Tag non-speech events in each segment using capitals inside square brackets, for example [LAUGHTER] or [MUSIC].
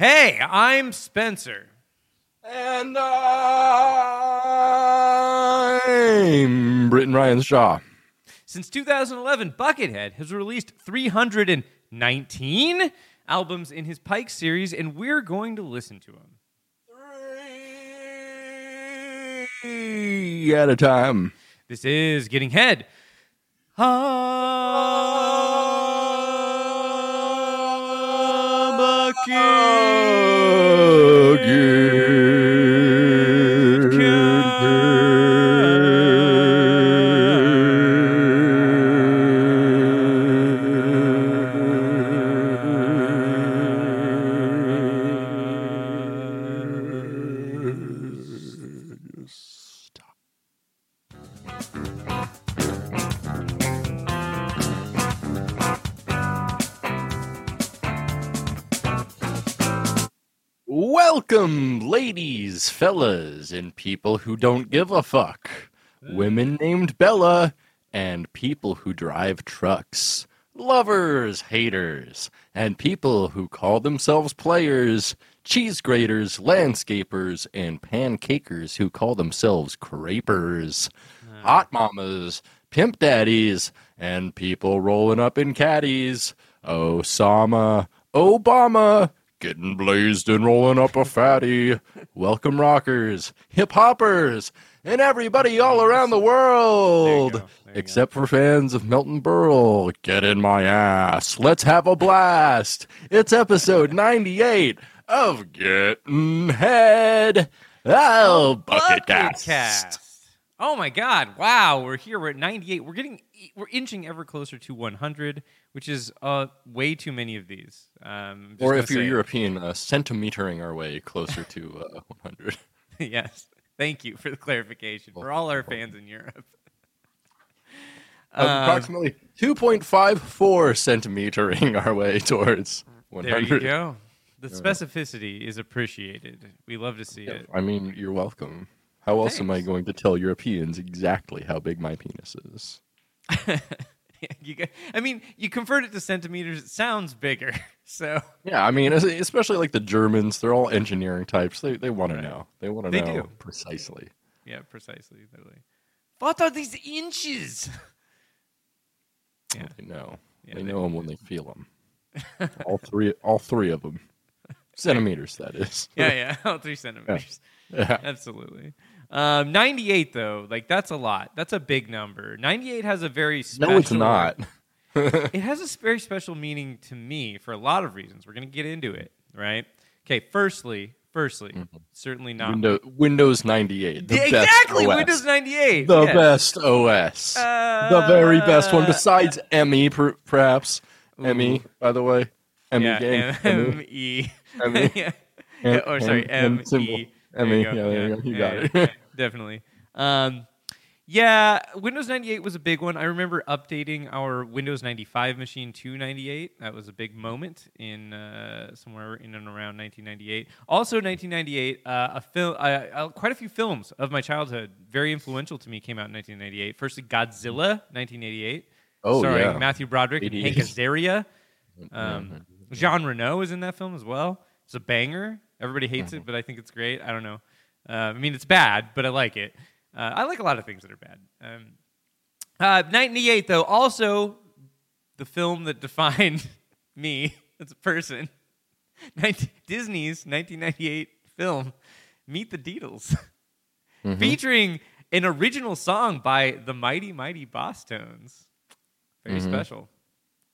Hey, I'm Spencer. And I'm Britton Ryan Shaw. Since 2011, Buckethead has released 319 albums in his Pike series, and we're going to listen to them. Three at a time. This is Getting Head. Stop. Fellas, and people who don't give a fuck. Women named Bella and people who drive trucks. Lovers, haters, and people who call themselves players. Cheese graters, landscapers, and pancakers who call themselves crapers. Hmm. Hot mamas, pimp daddies, and people rolling up in caddies. Osama, Obama, getting blazed and rolling up a fatty. Welcome, rockers, hip hoppers, and everybody all around the world. go, there you Except for fans of Milton Berle. Get in my ass. Let's have a blast. It's episode 98 of Getting Head. Oh, Bucket Cast. Cast. Oh my God! Wow, we're here. We're at 98. We're getting, we're inching ever closer to 100, which is uh way too many of these. Um, just Or if you're. European, uh, centimetering our way closer to uh, [LAUGHS] 100. [LAUGHS] yes. Thank you for the clarification for all our fans in Europe. [LAUGHS] Uh, Um, approximately 2.54 centimetering our way towards 100. There you go. The specificity is appreciated. We love to see it. I mean, you're welcome. How else am I going to tell Europeans exactly how big my penis is? [LAUGHS] you get, I mean, you convert it to centimeters, it sounds bigger. [LAUGHS] So Yeah, I mean, especially like the Germans, they're all engineering types. They, they want Right. to know. They want to They know do. precisely. yeah, precisely. They're like, what are these inches? [LAUGHS] Yeah. They know. Yeah, they they- know them when they feel them. all three, all three of them. Centimeters, that is. Yeah, yeah, all three centimeters. Yeah. Absolutely. Um, 98 though, like that's a lot. That's a big number. 98 has a very special. No, it's not. [LAUGHS] it has a very [LAUGHS] special meaning to me for a lot of reasons. We're going to get into it, right? Okay, firstly, firstly, certainly not Windows, Windows 98. The exactly OS. Windows 98. The yes. best OS. the very best one, Uh, besides Emmy, per, perhaps. Emmy, by the way. Emmy yeah, gang. M. E. Emmy. yeah. [LAUGHS] Yeah, or sorry, M. E. There mean, you. Yeah, there you. You got it. yeah, [LAUGHS] definitely. Um, yeah, Windows 98 was a big one. I remember updating our Windows 95 machine to 98. That was a big moment in uh, somewhere in and around 1998. Also, 1998, uh, a film, uh, uh, quite a few films of my childhood, very influential to me, came out in 1998. Firstly, Godzilla, 1988, Oh, starring yeah. Matthew Broderick and Hank Azaria. [LAUGHS] Um, Jean Reno is in that film as well. It's a banger. Everybody hates it, but I think it's great. I don't know. Uh, I mean, it's bad, but I like it. Uh, I like a lot of things that are bad. Um, uh, 98, though, also the film that [LAUGHS] defined me as a person. [LAUGHS] 19, Disney's 1998 film, Meet the Deedles, [LAUGHS] featuring an original song by the Mighty Mighty Bosstones. Very special.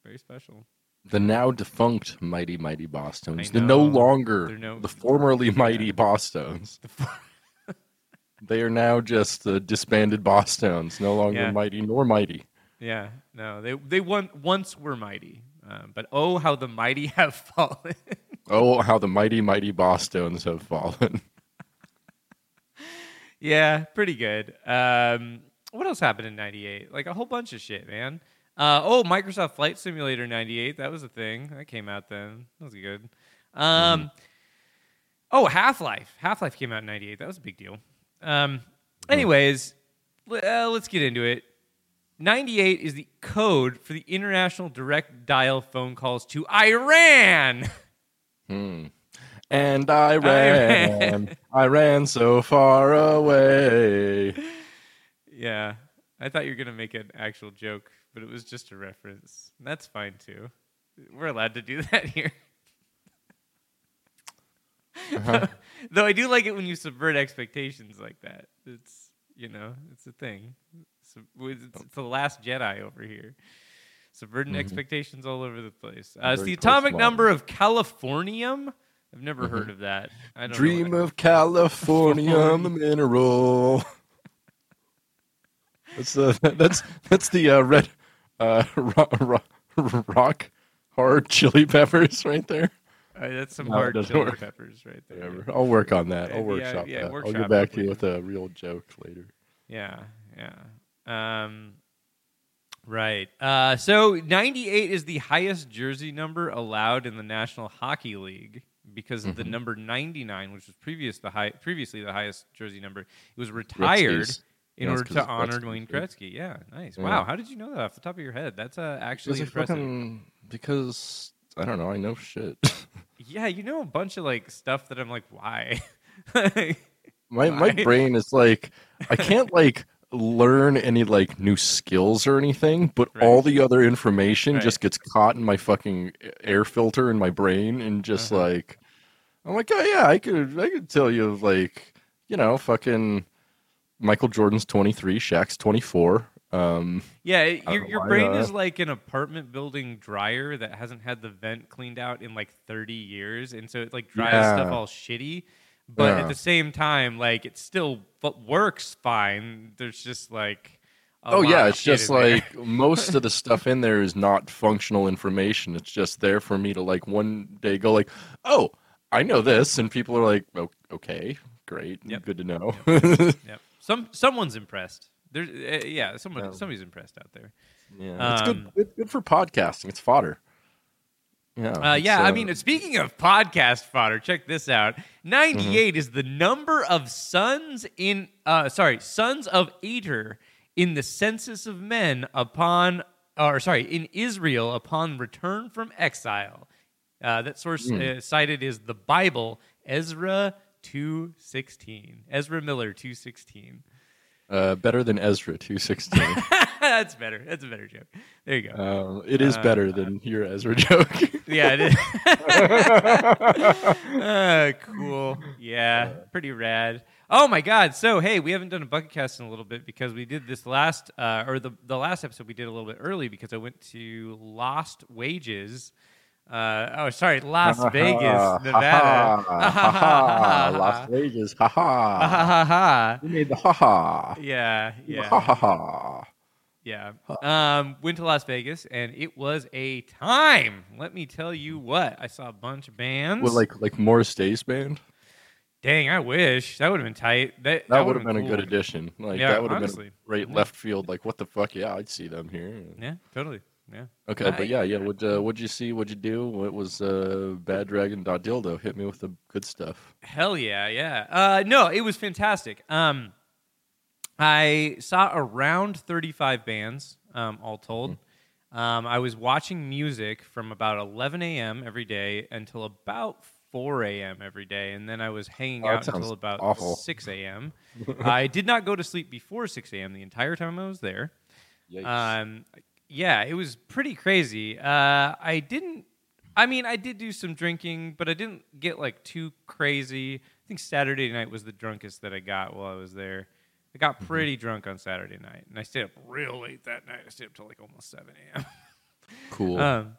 Very special. The now defunct Mighty Mighty Bosstones, The no longer no- the formerly Mighty Bosstones. The [LAUGHS] They are now just the disbanded Bosstones, no longer Yeah. mighty nor mighty. Yeah, no, they they once were mighty, um, but oh, how the mighty [LAUGHS] have fallen. Oh, how the mighty mighty Bosstones have fallen. [LAUGHS] yeah, pretty good. Um, what else happened in '98? Like a whole bunch of shit, man. Uh, oh, Microsoft Flight Simulator '98. That was a thing that came out then. That was good. Um, Oh, Half Life. Half Life came out in '98. That was a big deal. Um, anyways, l- uh, let's get into it. 98 is the code for the international direct dial phone calls to Iran. Hmm. [LAUGHS] And I ran, ran. I ran so far away. [LAUGHS] Yeah, I thought you were gonna make an actual joke, but it was just a reference. That's fine too. We're allowed to do [LAUGHS] that here. Uh-huh. [LAUGHS] Though I do like it when you subvert expectations like that. It's you know, it's a thing. It's, it's, it's the last Jedi over here, subverting Mhm. expectations all over the place. Uh, it's the atomic number of Californium. I've never heard of that. I don't Dream of [LAUGHS] California, the mineral. That's the that's that's the uh, red uh, [LAUGHS] rock, rock, rock hard chili peppers right there. Uh, that's some No, hard chili work. peppers right there. Whatever. I'll work on that. I'll workshop yeah, that. I'll get back to you with a real joke later. Yeah, yeah. Um, right. Uh, so 98 is the highest jersey number allowed in the National Hockey League because of the number 99, which was previous the high, previously the highest jersey number. It was retired. In order to honor right? Gretzky. Yeah, nice. Yeah. Wow, how did you know that off the top of your head? That's uh, actually impressive. fucking because I don't know. I know shit. [LAUGHS] Yeah, you know a bunch of like stuff that I'm like, why? [LAUGHS] my my Why? brain is like I can't like learn any like new skills or anything, but all the other information Right. just gets caught in my fucking air filter in my brain and just Uh-huh. like I'm like, oh yeah, I could I could tell you like you know fucking Michael Jordan's 23, Shaq's 24. Um, Yeah, your your why, brain uh, is like an apartment building dryer that hasn't had the vent cleaned out in like 30 years, and so it like dries stuff all shitty. But at the same time, like it still works fine. There's just like oh yeah, it's just like [LAUGHS] most of the stuff in there is not functional information. It's just there for me to like one day go like, oh, I know this, and people are like, oh, okay, great, Yep. good to know. yep. Some someone's impressed. There's uh, yeah, someone Yeah. somebody's impressed out there. yeah, it's good, Um, good, good for podcasting. It's fodder. Yeah, Uh, it's, yeah, I uh, mean, speaking of podcast fodder, check this out. 98 is the number of sons in, uh, sorry, sons of Ater in the census of men upon, or sorry, in Israel upon return from exile. Uh, that source uh, cited is the Bible, Ezra 216. Ezra Miller 216. uh, better than Ezra two sixteen. [LAUGHS] That's better. That's a better joke. There you go. um, it is Uh, better than your Ezra joke. [LAUGHS] Yeah, it is. Ah, [LAUGHS] cool. Yeah, pretty rad. Oh my god. So hey, we haven't done a bucket cast in a little bit because we did this last uh, or the the last episode we did a little bit early because I went to Lost Wages. Uh, oh, sorry, Las Vegas, Nevada. Las Vegas. Ha Ha ha! ha ha. You made the ha ha. Yeah, yeah, ha ha. yeah. Um, went to Las Vegas and it was a time. Let me tell you what. I saw a bunch of bands. What, like like Morris Day's band? Dang, I wish that would have been tight. That, That, would would've have been, a good addition. Like Yeah, that would have been honestly. a great Yeah. left field. Like what the fuck? Yeah, I'd see them here. Yeah, totally. Yeah. Okay, I- but yeah, yeah. What uh, what'd you see? What'd you do? What was uh, Bad Dragon dot dildo? Hit me with the good stuff. Hell yeah, yeah. Uh, no, it was fantastic. Um, I saw around 35 bands, um, all told. Hmm. Um, I was watching music from about 11 a.m. every day until about 4 a.m. every day, and then I was hanging Oh, out until about awful. 6 a.m. [LAUGHS] I did not go to sleep before 6 a.m. the entire time I was there. Yikes. Um, yeah, it was pretty crazy. Uh, I didn't. I mean, I did do some drinking, but I didn't get like too crazy. I think Saturday night was the drunkest that I got while I was there. I got Mm-hmm. pretty drunk on Saturday night, and I stayed up real late that night. I stayed up till like almost seven a.m. cool. [LAUGHS] Um,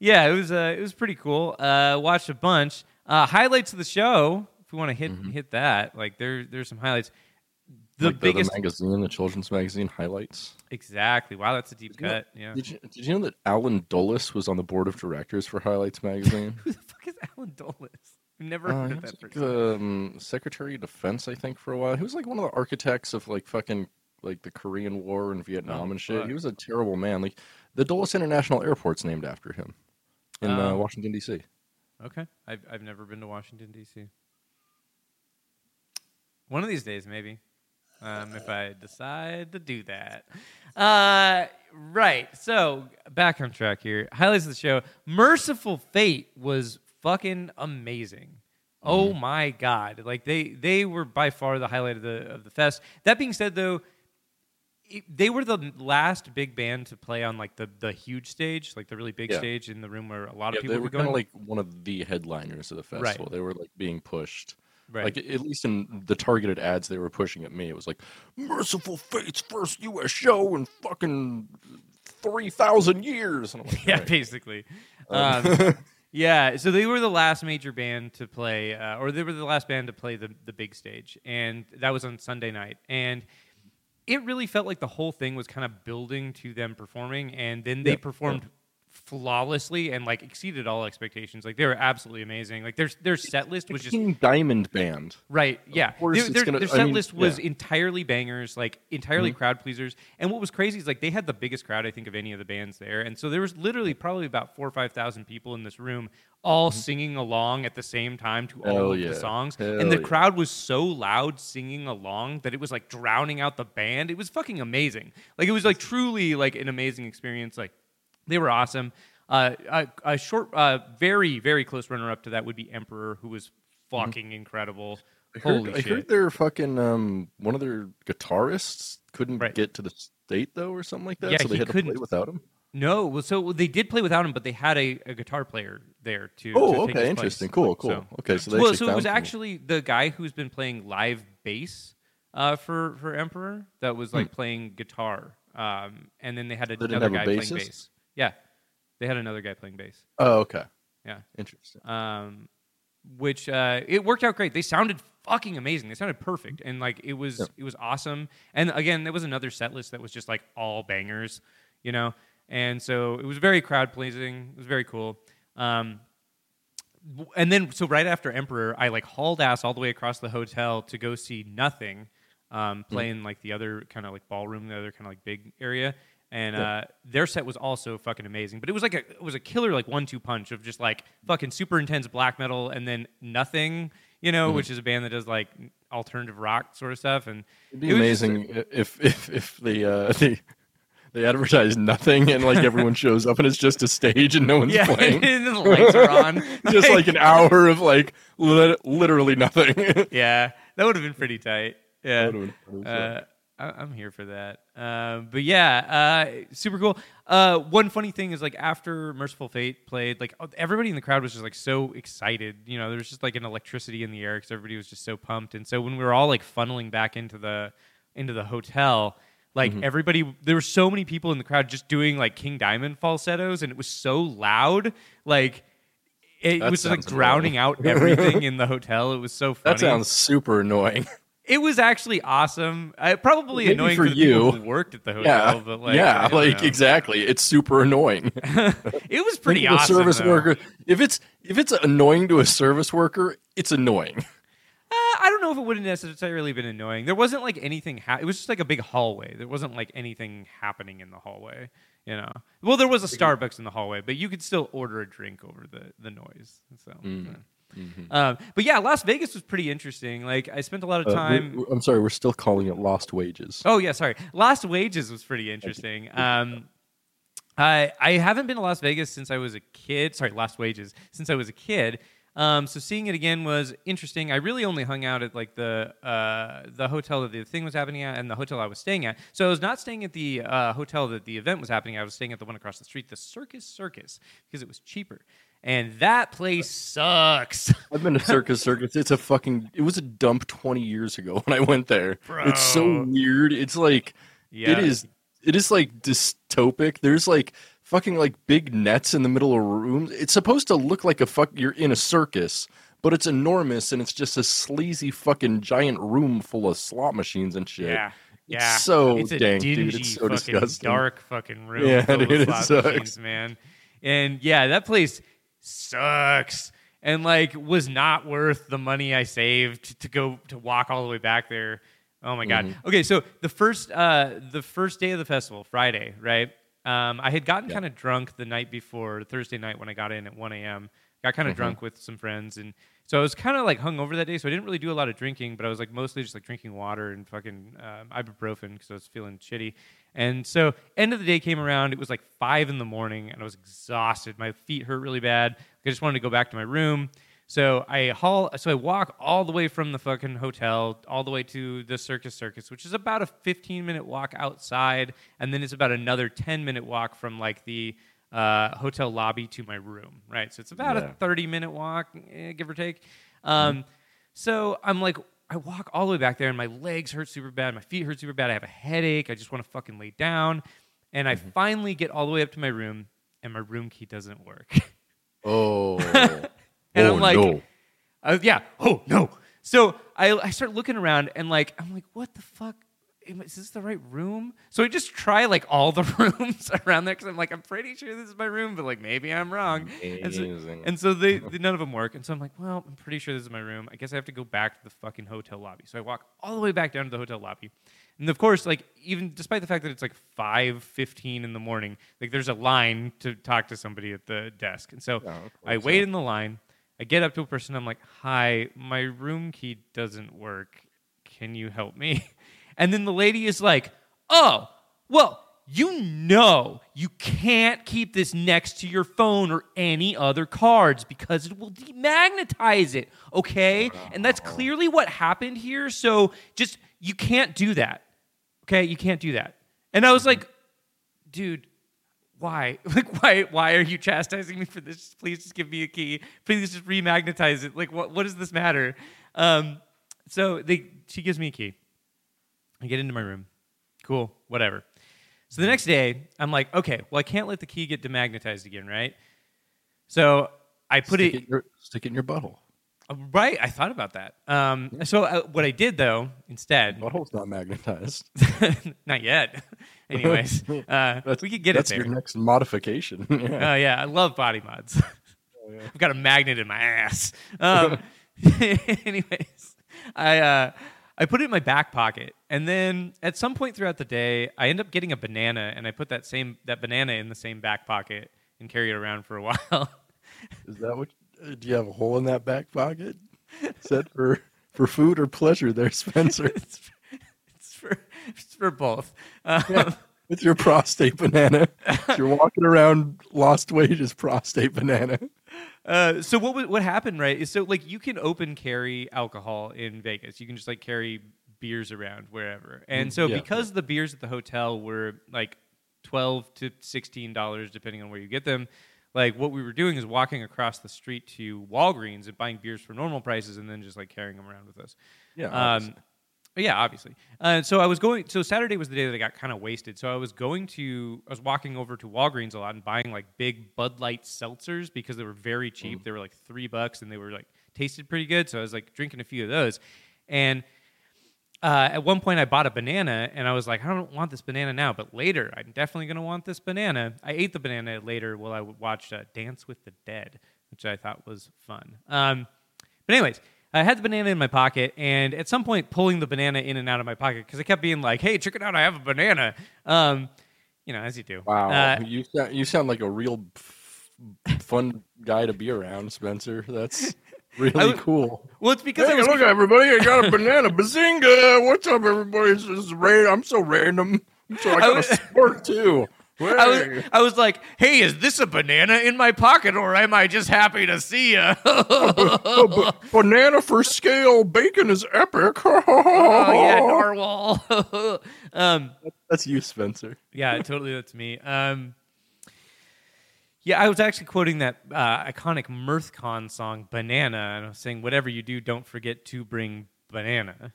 yeah, it was uh, it was pretty cool. Uh, watched a bunch uh, highlights of the show. If we want to hit hit that, like there there's some highlights. The. Like biggest, the magazine, the children's magazine highlights. exactly. Wow, that's a deep Did you know- cut. Yeah. Did you did you know that Allen Dulles was on the board of directors for Highlights magazine? [LAUGHS] Who the fuck is Allen Dulles? I've never Uh, heard he of that like, person. um, Secretary of Defense, I think, for a while. He was like one of the architects of like fucking like the Korean War and Vietnam Oh, and shit. fuck. He was a terrible man. Like the Dulles International Airport's named after him in uh, Oh. Washington D.C. Okay, I've I've never been to Washington D.C. One of these days, maybe, um, if I decide to do that. [LAUGHS] Uh, right. So back on track here. Highlights of the show. Mercyful Fate was fucking amazing. Oh my god! Like they they were by far the highlight of the of the fest. That being said, though, it, they were the last big band to play on like the the huge stage, like the really big Yeah. stage in the room where a lot Yeah, of people they were were kind going. of like one of the headliners of the Right. festival. They were like being pushed. Right. Like at least in the targeted ads they were pushing at me, it was like Mercyful Fate's first U.S. show in fucking three thousand years. And I'm like, [LAUGHS] yeah, "Alright." basically. Um, Um, [LAUGHS] yeah, so they were the last major band to play, uh, or they were the last band to play the the big stage, and that was on Sunday night, and it really felt like the whole thing was kind of building to them performing, and then they Yeah, performed flawlessly and like exceeded all expectations. Like they were absolutely amazing. Like their their set list was just Diamond Band. Right. Yeah. course Their, their, gonna- their I set mean, list was yeah. entirely bangers, like entirely Mm-hmm. crowd pleasers. And what was crazy is like they had the biggest crowd I think of any of the bands there, and so there was literally probably about four or five thousand people in this room, all singing along at the same time to all Mm-hmm. Of yeah. the songs. Hell and the yeah. crowd was so loud singing along that it was like drowning out the band. It was fucking amazing. Like it was like truly like an amazing experience. Like they were awesome. Uh, a, a short, uh, very, very close runner-up to that would be Emperor, who was fucking incredible. I heard, Holy I shit! heard their fucking um one of their guitarists couldn't Right. get to the state though, or something like that. Yeah, so they he had to play couldn't. without him. No, well, so they did play without him, but they had a, a guitar player there too. Oh, to take okay, interesting. place. Cool, cool. So- okay, so they well, so it was actually the guy who's been playing live bass uh, for for Emperor that was like playing guitar, um, and then they had Hmm. didn't another guy playing bass. Yeah, they had another guy playing bass. Oh, okay, Yeah, interesting. um, which uh, it worked out great. They sounded fucking amazing. They sounded perfect, and like it was Yeah. it was awesome. And again, there was another set list that was just like all bangers, you know. And so it was very crowd pleasing. It was very cool. Um, and then so right after Emperor, I like hauled ass all the way across the hotel to go see Nothing, um, Hmm. playing like the other kind of like ballroom, the other kind of like big area. And uh, their set was also fucking amazing, but it was like a it was a killer like one two punch of just like fucking super intense black metal and then Nothing, you know, Mhm. which is a band that does like alternative rock sort of stuff. And It'd be it was just a- amazing if if if they uh [LAUGHS] they they advertise nothing and like everyone [LAUGHS] shows up and it's just a stage and no one's yeah, [LAUGHS] playing. the lights are on, just like an hour of like lit- literally nothing. yeah, that would have been pretty tight. Yeah. That would've been- Uh, I, I'm here for that. Um, but yeah, uh, super cool. Uh, one funny thing is like after Mercyful Fate played, like oh, everybody in the crowd was just like so excited. You know, there was just like an electricity in the air because everybody was just so pumped. And so when we were all like funneling back into the into the hotel, like Mm-hmm. everybody, there were so many people in the crowd just doing like King Diamond falsettos, and it was so loud, like. It That was like drowning out everything in the hotel. It was so [LAUGHS] funny. that sounds super annoying. It was actually awesome. Uh, probably Maybe annoying for for, you. who worked at the hotel, yeah, but like, yeah, I like know. exactly. It's super annoying. [LAUGHS] it was pretty Think awesome. service though. worker. If it's if it's annoying to a service worker, it's annoying. Uh, I don't know if it would have necessarily been annoying. There wasn't like anything. Ha- it was just like a big hallway. There wasn't like anything happening in the hallway. You know. Well, there was a Starbucks in the hallway, but you could still order a drink over the the noise. So. Mm. uh, Mm-hmm. Um, but yeah, Las Vegas was pretty interesting. Like I spent a lot of Uh, time. we- I'm sorry, we're still calling it lost wages. Oh yeah, sorry. Lost Wages was pretty interesting. Um, I I haven't been to Las Vegas since I was a kid. Sorry, Lost Wages since I was a kid. Um, so seeing it again was interesting. I really only hung out at like the uh, the hotel that the thing was happening at, and the hotel I was staying at. So I was not staying at the uh, hotel that the event was happening. at. I was staying at the one across the street, the Circus Circus, because it was cheaper. And that place sucks. [LAUGHS] I've been to Circus Circus. It's a fucking. It was a dump 20 years ago [LAUGHS] when I went there. It's so weird. It's like yeah, it is. It is like dystopic. There's like fucking like big nets in the middle of rooms. It's supposed to look like a fuck. You're in a circus, but it's enormous and it's just a sleazy fucking giant room full of slot machines and shit. Yeah. It's Yeah. so it's a dang, dingy, dude. It's so fucking disgusting. dark fucking room Yeah, [LAUGHS] dude, it slot sucks. machines, man. And yeah, that place sucks. And like was not worth the money I saved to go to walk all the way back there. Oh my god. Mm-hmm. Okay, so the first uh the first day of the festival, Friday, right? Um, I had gotten Yeah. kind of drunk the night before, Thursday night when I got in at 1 a.m. Got kind of Mhm. drunk with some friends, and so I was kind of like hung over that day. So I didn't really do a lot of drinking, but I was like mostly just like drinking water and fucking um, ibuprofen because I was feeling shitty. And so end of the day came around. It was like five in the morning, and I was exhausted. My feet hurt really bad. I just wanted to go back to my room. So I haul, so I walk all the way from the fucking hotel all the way to the Circus Circus, which is about a 15 minute walk outside, and then it's about another 10 minute walk from like the uh, hotel lobby to my room, right? So it's about Yeah. a 30 minute walk, eh, give or take. Um, So I'm like, I walk all the way back there, and my legs hurt super bad, my feet hurt super bad. I have a headache. I just want to fucking lay down, and I finally get all the way up to my room, and my room key doesn't work. Oh. [LAUGHS] And oh, I'm like, no. uh, yeah. Oh no. So I, I start looking around and like I'm like, what the fuck? Is this the right room? So I just try like all the [LAUGHS] rooms around there because I'm like, I'm pretty sure this is my room, but like maybe I'm wrong. And so, and so they, [LAUGHS] they none of them work. And so I'm like, well, I'm pretty sure this is my room. I guess I have to go back to the fucking hotel lobby. So I walk all the way back down to the hotel lobby. And of course, like even despite the fact that it's like 5:15 in the morning, like there's a line to talk to somebody at the desk. And so Yeah, I wait yeah. in the line. I get up to a person. I'm like, "Hi, my room key doesn't work. Can you help me?" [LAUGHS] And then the lady is like, "Oh, well, you know you can't keep this next to your phone or any other cards because it will demagnetize it, okay? And that's clearly what happened here. So just you can't do that. Okay? You can't do that." And I was like, "Dude, why? [LAUGHS] Like, why? Why are you chastising me for this? Please just give me a key. Please just remagnetize it. Like, what? What does this matter? Um, so they, she gives me a key. I get into my room. Cool, whatever. So the next day, I'm like, okay, well, I can't let the key get demagnetized again, right? So I put stick it, your, stick it in your butthole. right. I thought about that. Um, so uh, what I did though instead, Butthole's not magnetized. [LAUGHS] [LAUGHS] not yet. [LAUGHS] Anyways, uh, we could get that's it there. your next modification. yeah. Oh yeah, I love body mods. I've got a magnet in my ass. Um, anyways, I uh, I put it in my back pocket, and then at some point throughout the day, I end up getting a banana, and I put that same that banana in the same back pocket and carry it around for a [LAUGHS] while. Is that what? uh, Do you have a hole in that back pocket? Is that for for food or pleasure, there, [LAUGHS] Spencer? it's, it's for it's for both. Um, With your prostate banana, [LAUGHS] you're walking around lost wages prostate banana. Uh, so what what happened, right? Is so like you can open carry alcohol in Vegas. You can just like carry beers around wherever. And so yeah. because the beers at the hotel were like twelve to sixteen dollars, depending on where you get them. Like what we were doing is walking across the street to Walgreens and buying beers for normal prices, and then just like carrying them around with us. Yeah, Um. Yeah, obviously. Uh, so I was going. So Saturday was the day that I got kind of wasted. So I was going to. I was walking over to Walgreens a lot and buying like big Bud Light seltzers because they were very cheap. They were like three bucks and they were like tasted pretty good. So I was like drinking a few of those. And uh, at one point, I bought a banana and I was like, I don't want this banana now, but later, I'm definitely going to want this banana. I ate the banana later while I watched uh, Dance with the Dead, which I thought was fun. Um, but, anyways, I had the banana in my pocket, and at some point, pulling the banana in and out of my pocket because I kept being like, "Hey, check it out! I have a banana." Um, you know, as you do. Wow, Uh, you sound you sound like a real f- fun guy to be around, Spencer. That's [LAUGHS] really cool. well, it's because I Hey, was. look, everybody! I got a banana. Bazinga! What's up, everybody? This is ra- I'm so random. So I got was- a sport too. I was, I was like, "Hey, is this a banana in my pocket, or am I just happy to see you?" [LAUGHS] Ba- banana for scale. Bacon is epic. [LAUGHS] oh yeah, narwhal. [LAUGHS] um, That's you, Spencer. yeah, totally. That's me. Um, yeah, I was actually quoting that uh, iconic MirthCon song "Banana," and I was saying, "Whatever you do, don't forget to bring banana."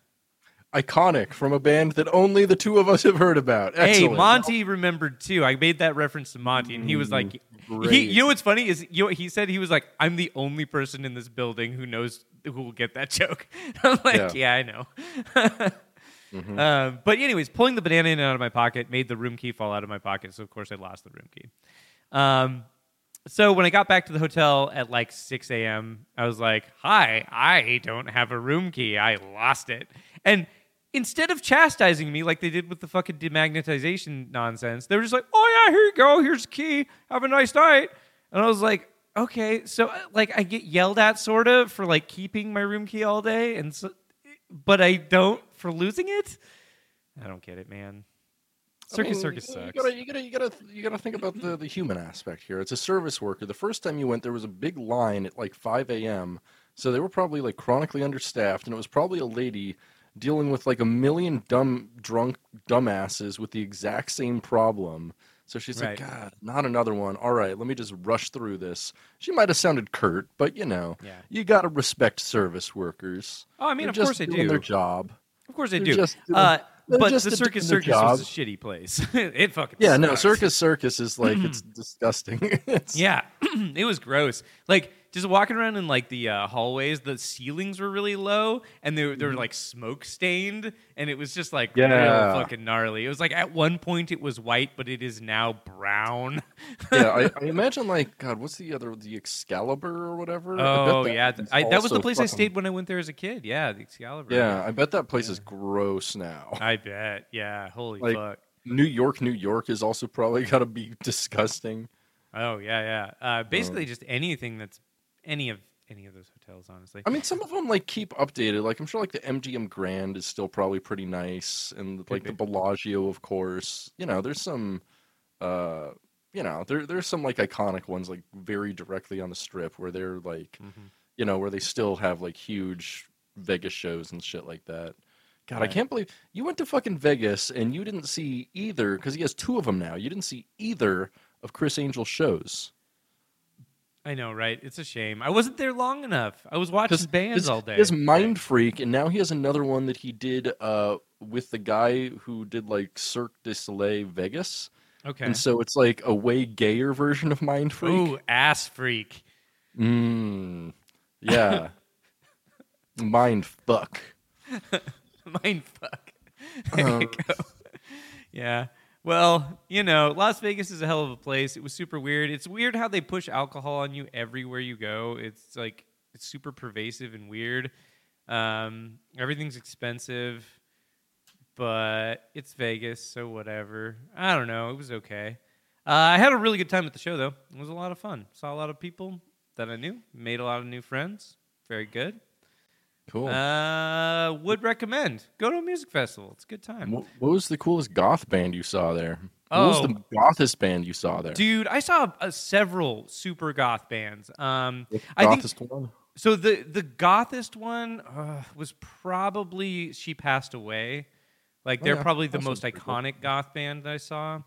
Iconic from a band that only the two of us have heard about. Hey, Monty remembered too. I made that reference to Monty, and he was like, he, "You know what's funny is you know, he said he was like, I'm the only person in this building who knows who will get that joke." [LAUGHS] I'm like, "Yeah, I know." [LAUGHS] Um, but anyways, pulling the banana in and out of my pocket made the room key fall out of my pocket, so of course I lost the room key. Um, so when I got back to the hotel at like 6 a.m., I was like, "Hi, I don't have a room key. I lost it." And instead of chastising me like they did with the fucking demagnetization nonsense, they were just like, "Oh yeah, here you go. Here's a key. Have a nice night." And I was like, "Okay." So uh, like I get yelled at sort of for like keeping my room key all day, and so, but I don't for losing it. I don't get it, man. I Circus mean, Circus you sucks. gotta, you gotta, you gotta, you gotta think about the, the human aspect here. It's a service worker. The first time you went, there was a big line at like 5 a.m. So they were probably like chronically understaffed, and it was probably a lady dealing with like a million dumb, drunk dumbasses with the exact same problem. So she's Right. like, God, not another one. All right, let me just rush through this. She might have sounded curt, but you know, Yeah. you got to respect service workers. Oh, I mean, They're of course they do. Their job. Of course they They're do. just uh, [LAUGHS] but just the Circus Circus was a shitty place. [LAUGHS] it fucking Yeah, no. Circus Circus is like it's [CLEARS THROAT] disgusting. [LAUGHS] It's- Yeah, [CLEARS THROAT] it was gross. Like just walking around in like the uh, hallways, the ceilings were really low, and they were, they were like smoke stained, and it was just like real Yeah. fucking gnarly. It was like at one point it was white, but it is now brown. yeah, I, [LAUGHS] I imagine like God, what's the other the Excalibur or whatever? Oh that yeah, I, that was the place I stayed when I went there as a kid. Yeah, the Excalibur. Yeah, I bet that place is gross now. I bet. Yeah, holy Like- fuck. New York, New York is also probably [LAUGHS] got to be disgusting. Oh yeah, yeah. Uh, basically, just anything that's any of any of those hotels, honestly. I mean, some of them like keep updated. Like I'm sure like the MGM Grand is still probably pretty nice, and like the. Bellagio, of course. You know, there's some, uh, you know, there there's some like iconic ones like very directly on the strip where they're like, Mhm. you know, where they still have like huge Vegas shows and shit like that. God, I can't believe you went to fucking Vegas and you didn't see either because he has two of them now. You didn't see either of Criss Angel's shows. I know, right? It's a shame. I wasn't there long enough. I was watching bands his, all day. His Mind Freak, and now he has another one that he did uh, with the guy who did like Cirque du Soleil Vegas, Okay. and so it's like a way gayer version of Mind Freak. Ooh, ass freak. Mm, yeah, [LAUGHS] Mind Fuck. [LAUGHS] Mind fuck. Uh, [LAUGHS] There you go. Yeah. Well, you know, Las Vegas is a hell of a place. It was super weird. It's weird how they push alcohol on you everywhere you go. It's like it's super pervasive and weird. Um, everything's expensive, but it's Vegas, so whatever. I don't know. It was okay. Uh, I had a really good time at the show, though. It was a lot of fun. Saw a lot of people that I knew. Made a lot of new friends. Very good. Cool. Uh, would recommend. Go to a music festival. It's a good time. Wh- what was the coolest goth band you saw there? What was Oh. the gothest band you saw there? Dude, I saw uh, several super goth bands. Um, What's the I think one? so. The the gothest one uh, was probably "She Past Away." Like Oh, they're yeah. probably the most pretty cool. iconic goth band that I saw,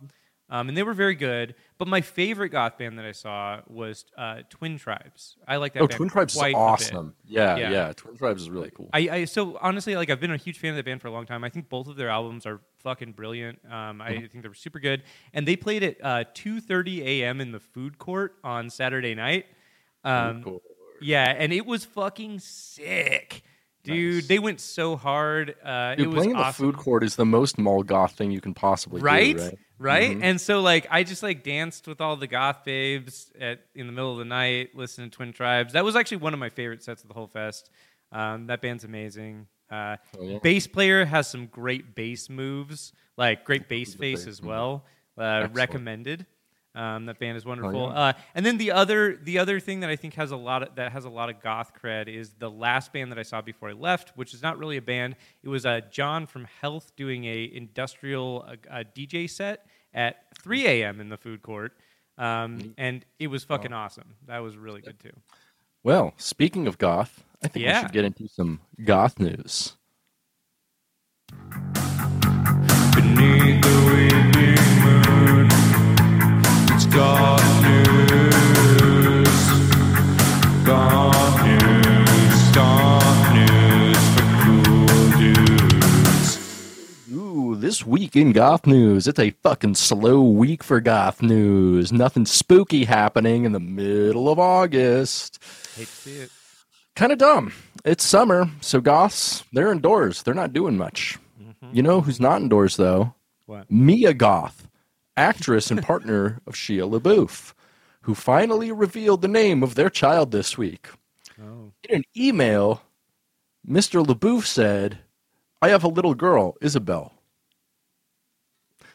um, and they were very good. But my favorite goth band that I saw was uh, Twin Tribes. I like that. Oh, Twin Tribes is awesome. Yeah, Yeah. yeah, Twin Tribes is really cool. I, I so honestly like I've been a huge fan of the band for a long time. I think both of their albums are fucking brilliant. Um, I Mm-hmm. think they're super good, and they played at uh, 2:30 a.m. in the food court on Saturday night. Um, cool. Yeah, and it was fucking sick, dude. Nice. They went so hard. Uh, Dude, it was playing in the food court is the most mall goth thing you can possibly right? do, right? Right? Mhm. And so like I just like danced with all the goth babes at in the middle of the night, listening to Twin Tribes. That was actually one of my favorite sets of the whole fest. Um, that band's amazing. Uh, Oh, yeah. Bass player has some great bass moves, like great bass face as well. Uh, recommended. Um, that band is wonderful. yeah. uh, and then the other the other thing that I think has a lot of, that has a lot of goth cred is the last band that I saw before I left, which is not really a band. It was uh, John from Health doing a industrial uh, uh, DJ set at 3 a.m. in the food court, um, and it was fucking awesome. That was really good too. Well, speaking of goth, I think we should get into some goth news. Beneath the week in goth news, it's a fucking slow week for goth news. Nothing spooky happening in the middle of August. Hate to see it. Kind of dumb. It's summer, so goths, they're indoors. They're not doing much. Mm-hmm. You know who's not indoors, though? What? Mia Goth, actress and partner of Shia LaBeouf, who finally revealed the name of their child this week. Oh. In an email, Mr. LaBeouf said, I have a little girl, Isabel.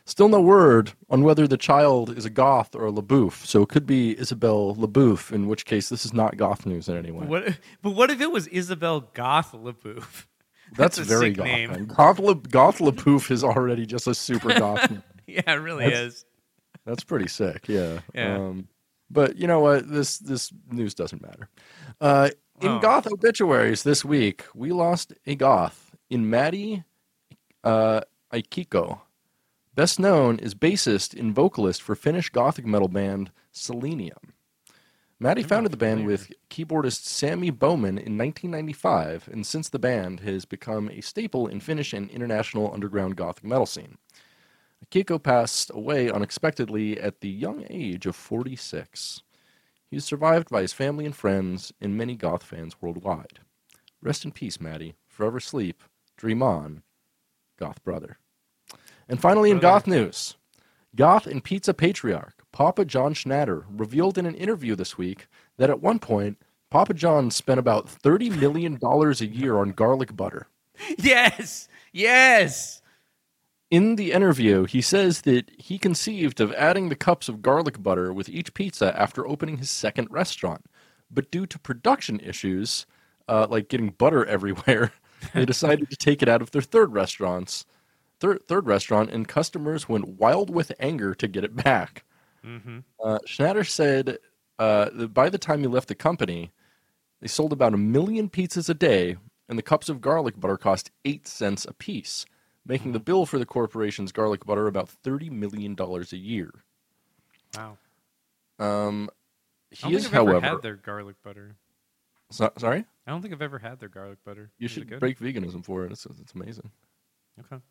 Still no word on whether the child is a goth or a LaBeouf, so it could be Isabel LaBeouf, in which case this is not goth news in any way. What? But what if it was Isabel Goth LaBeouf? [LAUGHS] That's, a very sick goth. name. Goth, La- goth LaBeouf is already just a super goth [LAUGHS] name. Yeah, it really That's- is. That's pretty sick. Yeah. Yeah. Um, but you know what? This this news doesn't matter. Uh, In Oh. goth obituaries this week, we lost a goth in Maddie uh, Aikiko. Best known as bassist and vocalist for Finnish gothic metal band Selenium. Maddie founded the band with keyboardist Sammy Bowman in 1995, and since the band has become a staple in Finnish and international underground gothic metal scene. Akiko passed away unexpectedly at the young age of 46. He is survived by his family and friends and many goth fans worldwide. Rest in peace, Maddie. Forever sleep. Dream on. Goth brother. And finally, in goth news, goth and pizza patriarch Papa John Schnatter revealed in an interview this week that at one point, Papa John spent about $30 million a year on garlic butter. [LAUGHS] Yes, yes. In the interview, he says that he conceived of adding the cups of garlic butter with each pizza after opening his second restaurant. But due to production issues, uh, like getting butter [LAUGHS] everywhere, they decided to take it out of their third restaurants, third, third restaurant, and customers went wild with anger to get it back. Mm-hmm. Uh, Schnatter said uh, that by the time he left the company, they sold about a million pizzas a day, and the cups of garlic butter cost eight cents a piece, making the bill for the corporation's garlic butter about thirty million dollars a year. Wow. Um, I he don't is, think I've however, ever had their garlic butter. so- sorry. I don't think I've ever had their garlic butter. You Is should break veganism for it. It's, it's amazing. Okay.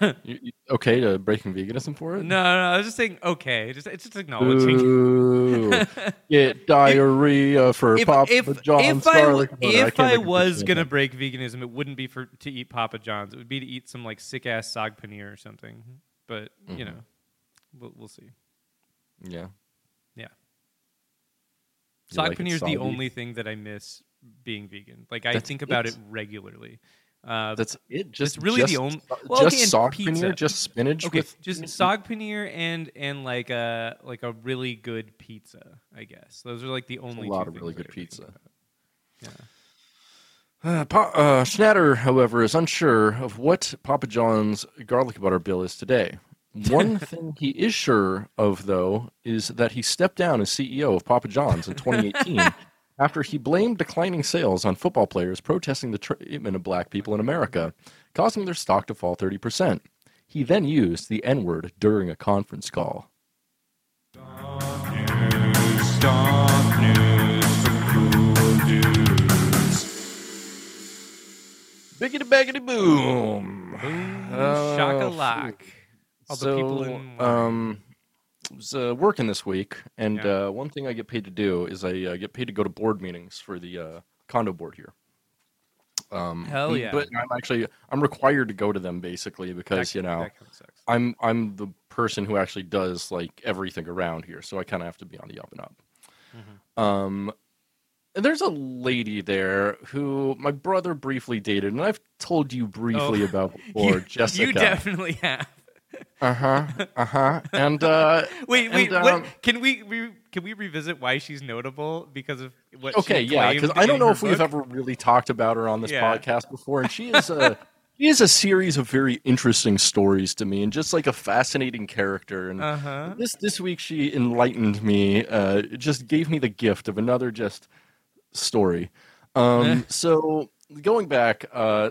You, you, okay to breaking veganism for it? no, no, I was just saying okay. Just it's just acknowledging. Ooh, [LAUGHS] get diarrhea for if Papa if, John's if I, if can't I was gonna break veganism, it wouldn't be for to eat Papa John's. It would be to eat some like sick ass sag paneer or something. But you Mhm. know, we'll, we'll see. yeah, Yeah. You Sag like paneer is the only thing that I miss being vegan. Like I That's think about it? it regularly. Uh, That's it. Just really just, the only- well, just okay, sock pizza. paneer, just spinach okay, with just sag paneer and and like a like a really good pizza. I guess those are like the only a lot of really good that I think pizza. Yeah. Uh, pa- uh, Schnatter, however, is unsure of what Papa John's garlic butter bill is today. One [LAUGHS] thing he is sure of, though, is that he stepped down as CEO of Papa John's in 2018 [LAUGHS] after he blamed declining sales on football players protesting the treatment of black people in America, causing their stock to fall 30%. He then used the N word during a conference call. Biggity baggity boom. Boom, Uh, shakalak. All the people in um, was uh, working this week, and Yeah. uh, one thing I get paid to do is I uh, get paid to go to board meetings for the uh, condo board here. Um, Hell yeah. But I'm actually I'm required to go to them basically because you know that kind of sucks. I'm I'm the person who actually does like everything around here, so I kind of have to be on the up and up. Mhm. Um, and there's a lady there who my brother briefly dated, and I've told you briefly Oh, about [LAUGHS] before, you, Jessica. you definitely have. Uh huh. Uh huh. And uh, [LAUGHS] Wait, wait. And, what, um, can we, we can we revisit why she's notable because of what? okay, yeah, because I don't know if we've ever really talked about her on this Yeah. podcast before, and she [LAUGHS] is a she is a series of very interesting stories to me, and just like a fascinating character. And Uh huh. this this week she enlightened me. Uh, just gave me the gift of another just story. Um, [LAUGHS] so going back, uh,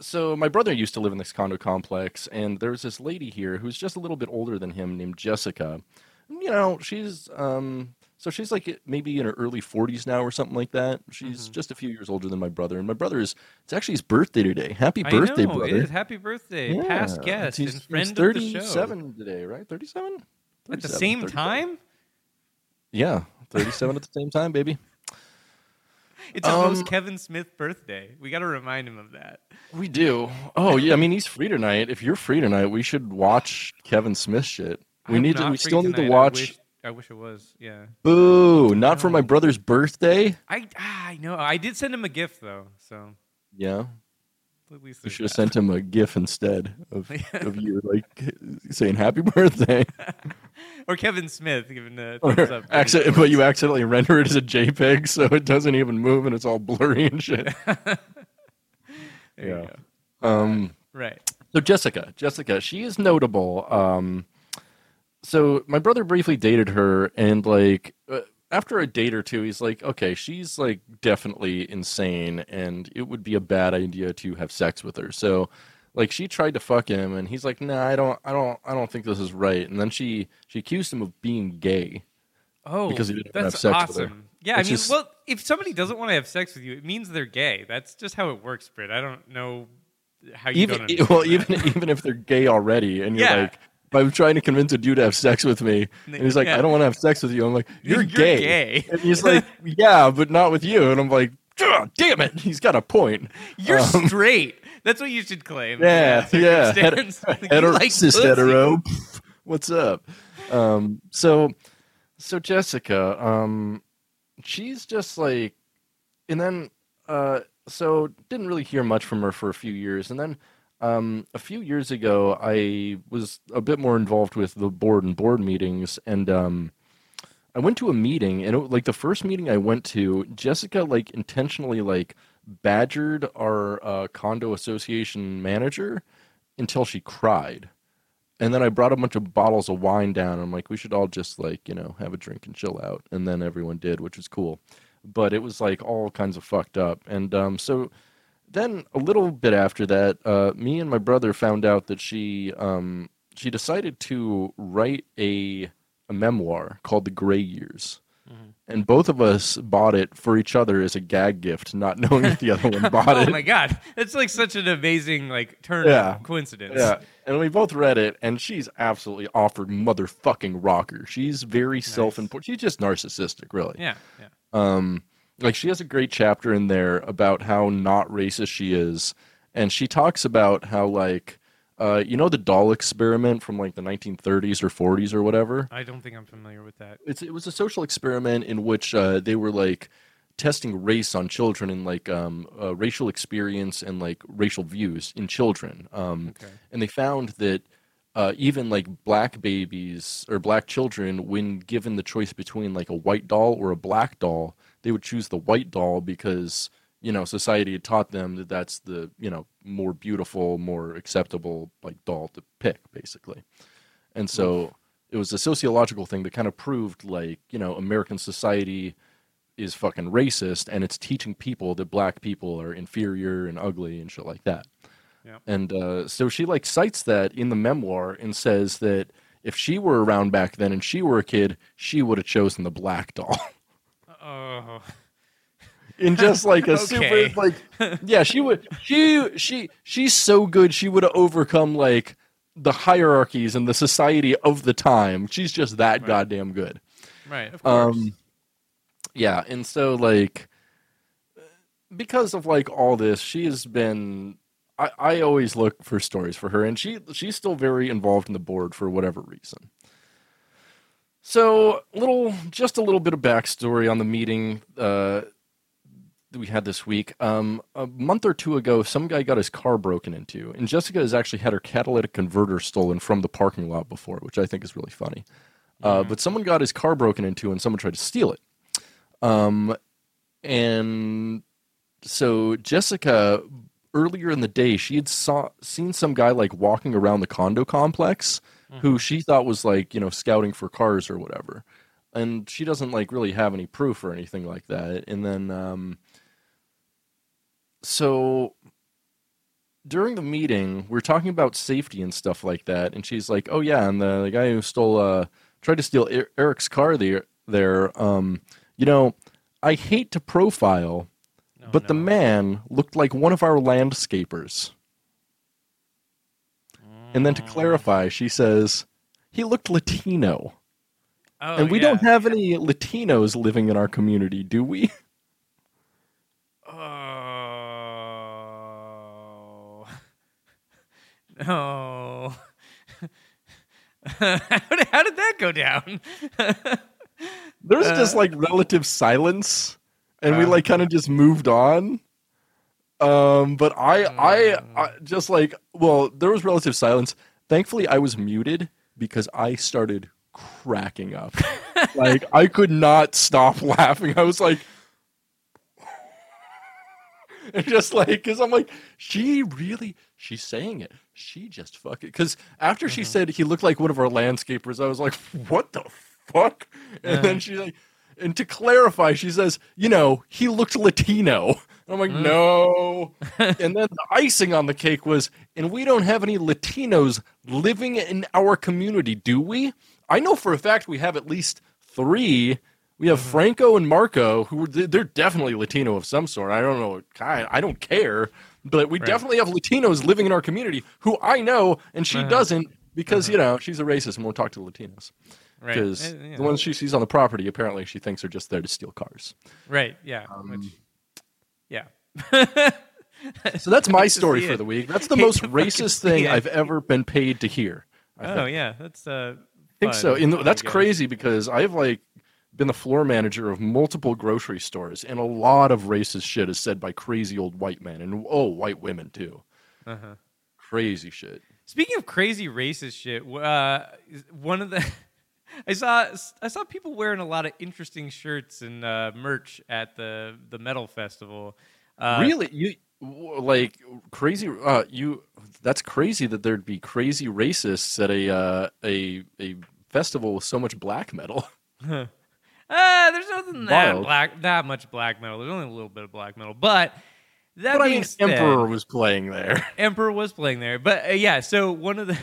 so my brother used to live in this condo complex, and there was this lady here who's just a little bit older than him, named Jessica. You know, she's um, so she's like maybe in her early 40s now or something like that. She's Mhm. just a few years older than my brother, and my brother is it's actually his birthday today. Happy I birthday, know, brother! It is. Happy birthday, past Yeah, guest he's, and he's friend of the show. 37 today, right? 37? At the same 37. time, Yeah, 37 at the same time, baby. It's Um, most Kevin Smith birthday. We got to remind him of that. We do. Oh yeah, I mean he's free tonight. If you're free tonight, we should watch Kevin Smith shit. We I'm need to. We still need to tonight. I watch. wish, I wish it was. Yeah. Boo! Not for my brother's birthday. I ah, I know. I did send him a gift though, so Yeah, at least you should have sent him a GIF instead of [LAUGHS] of you like saying happy birthday. [LAUGHS] or Kevin Smith giving Or thumbs up. accident, but you accidentally render it as a JPEG, so it doesn't even move and it's all blurry and shit. [LAUGHS] There you yeah. go. Um. Right. So Jessica, Jessica, she is notable. Um, so my brother briefly dated her, and like, uh, after a date or two, he's like, okay, she's like definitely insane, and it would be a bad idea to have sex with her. So, like, she tried to fuck him, and he's like, nah, I don't, I don't, I don't think this is right. And then she she accused him of being gay. Oh, Because he didn't that's have sex with her. awesome. Yeah, I mean, just- well, if somebody doesn't want to have sex with you, it means they're gay. That's just how it works, Britt. I don't know how you even don't [LAUGHS] well, that. even even if they're gay already, and you're Yeah. like, I'm trying to convince a dude to have sex with me, and he's like, Yeah. I don't want to have sex with you. I'm like, you're, You're gay. gay. [LAUGHS] and he's like, yeah, but not with you. And I'm like, "Ugh, damn it, he's got a point. You're Um, straight. That's what you should claim. Yeah, yeah. that Het- [LAUGHS] Like, you hetero, like cis hetero. What's up? Um, so, so Jessica, um, she's just like, and then, uh, so didn't really hear much from her for a few years, and then, um, a few years ago, I was a bit more involved with the board and board meetings, and um, I went to a meeting, and it, like the first meeting I went to, Jessica like intentionally like badgered our uh, condo association manager until she cried. And then I brought a bunch of bottles of wine down. I'm like, we should all just like, you know, have a drink and chill out. And then everyone did, which was cool. But it was like all kinds of fucked up. And um, so then a little bit after that, uh, me and my brother found out that she um, she decided to write a a memoir called The Gray Years. And both of us bought it for each other as a gag gift, not [LAUGHS] knowing that the other one bought Oh it. Oh my god, it's like such an amazing like turn Yeah. coincidence. Yeah, and we both read it, and she's absolutely offered motherfucking rocker. She's very self-important. She's just narcissistic, really. yeah, yeah. Um, like she has a great chapter in there about how not racist she is, and she talks about how like, uh, you know, the doll experiment from like the 1930s or 40s or whatever. I don't think I'm familiar with that. It's it was a social experiment in which uh, they were like testing race on children and like um, uh, racial experience and like racial views in children. Um, Okay. and they found that uh, even like black babies or black children, when given the choice between like a white doll or a black doll, they would choose the white doll because you know society had taught them that that's the you know more beautiful, more acceptable like doll to pick, basically. And so it was a sociological thing that kind of proved like you know American society is fucking racist and it's teaching people that black people are inferior and ugly and shit like that. Yeah. And uh, so she like cites that in the memoir and says that if she were around back then and she were a kid, she would have chosen the black doll. Oh, [LAUGHS] in just like a Okay. super like yeah, she would she she she's so good she would have overcome like the hierarchies and the society of the time. She's just that Right. goddamn good. right. Of course. Um, yeah, and so like because of like all this, she has been. I, I always look for stories for her, and she she's still very involved in the board for whatever reason. So, little just a little bit of backstory on the meeting uh, we had this week. Um, a month or two ago, some guy got his car broken into, and Jessica has actually had her catalytic converter stolen from the parking lot before, which I think is really funny. Uh, but someone got his car broken into, and someone tried to steal it. Um, and so Jessica, earlier in the day, she had saw seen some guy like walking around the condo complex, who she thought was like you know scouting for cars or whatever, and she doesn't like really have any proof or anything like that. And then, um, so during the meeting, we are talking about safety and stuff like that, and she's like, "Oh yeah, and the, the guy who stole, uh, tried to steal Er- Eric's car there, there, um, you know, I hate to profile, Oh, but the man looked like one of our landscapers." And then to Mm. clarify, she says, "He looked Latino." Oh, and we yeah. don't have any Latinos living in our community, do we? [LAUGHS] No. how, did, how did that go down? [LAUGHS] There's Uh, just like relative silence, and we uh. like kind of just moved on. Um, but I, I, I Mm. just like, well, there was relative silence. Thankfully, I was muted because I started cracking up. [LAUGHS] like I could not stop [LAUGHS] laughing. I was like, and just like, because I'm like, she really, she's saying it. She just fucking, because after she Mm-hmm. said he looked like one of our landscapers, I was like, [LAUGHS] what the fuck? And then she's like, and to clarify, she says, you know, he looked Latino. And I'm like, Mm. no. [LAUGHS] and then the icing on the cake was, and we don't have any Latinos living in our community, do we? I know for a fact we have at least three. We have Mm-hmm. Franco and Marco, who they're definitely Latino of some sort. I don't know what kind. I don't care. But we Right. definitely have Latinos living in our community who I know, and she Uh-huh. doesn't because, you know, she's a racist and won't talk to Latinos. Right. Because Uh, yeah. the ones she sees on the property, apparently she thinks are just there to steal cars. Right. Yeah. Um, which, yeah. [LAUGHS] So that's my story for the week. That's the most racist thing it. I've ever been paid to hear. I oh think. yeah, that's uh. I think so. fun, And I that's crazy because I've like been the floor manager of multiple grocery stores, and a lot of racist shit is said by crazy old white men and oh, white women too. Uh-huh. Crazy shit. Speaking of crazy racist shit, uh, one of the [LAUGHS] I saw I saw people wearing a lot of interesting shirts and uh, merch at the the metal festival. Uh, really, you like crazy? Uh, you that's crazy that there'd be crazy racists at a uh, a a festival with so much black metal. Ah, there's nothing that Wild. black that much black metal. There's only a little bit of black metal, but that But I mean, said, Emperor was playing there. [LAUGHS] Emperor was playing there. But uh, yeah, so one of the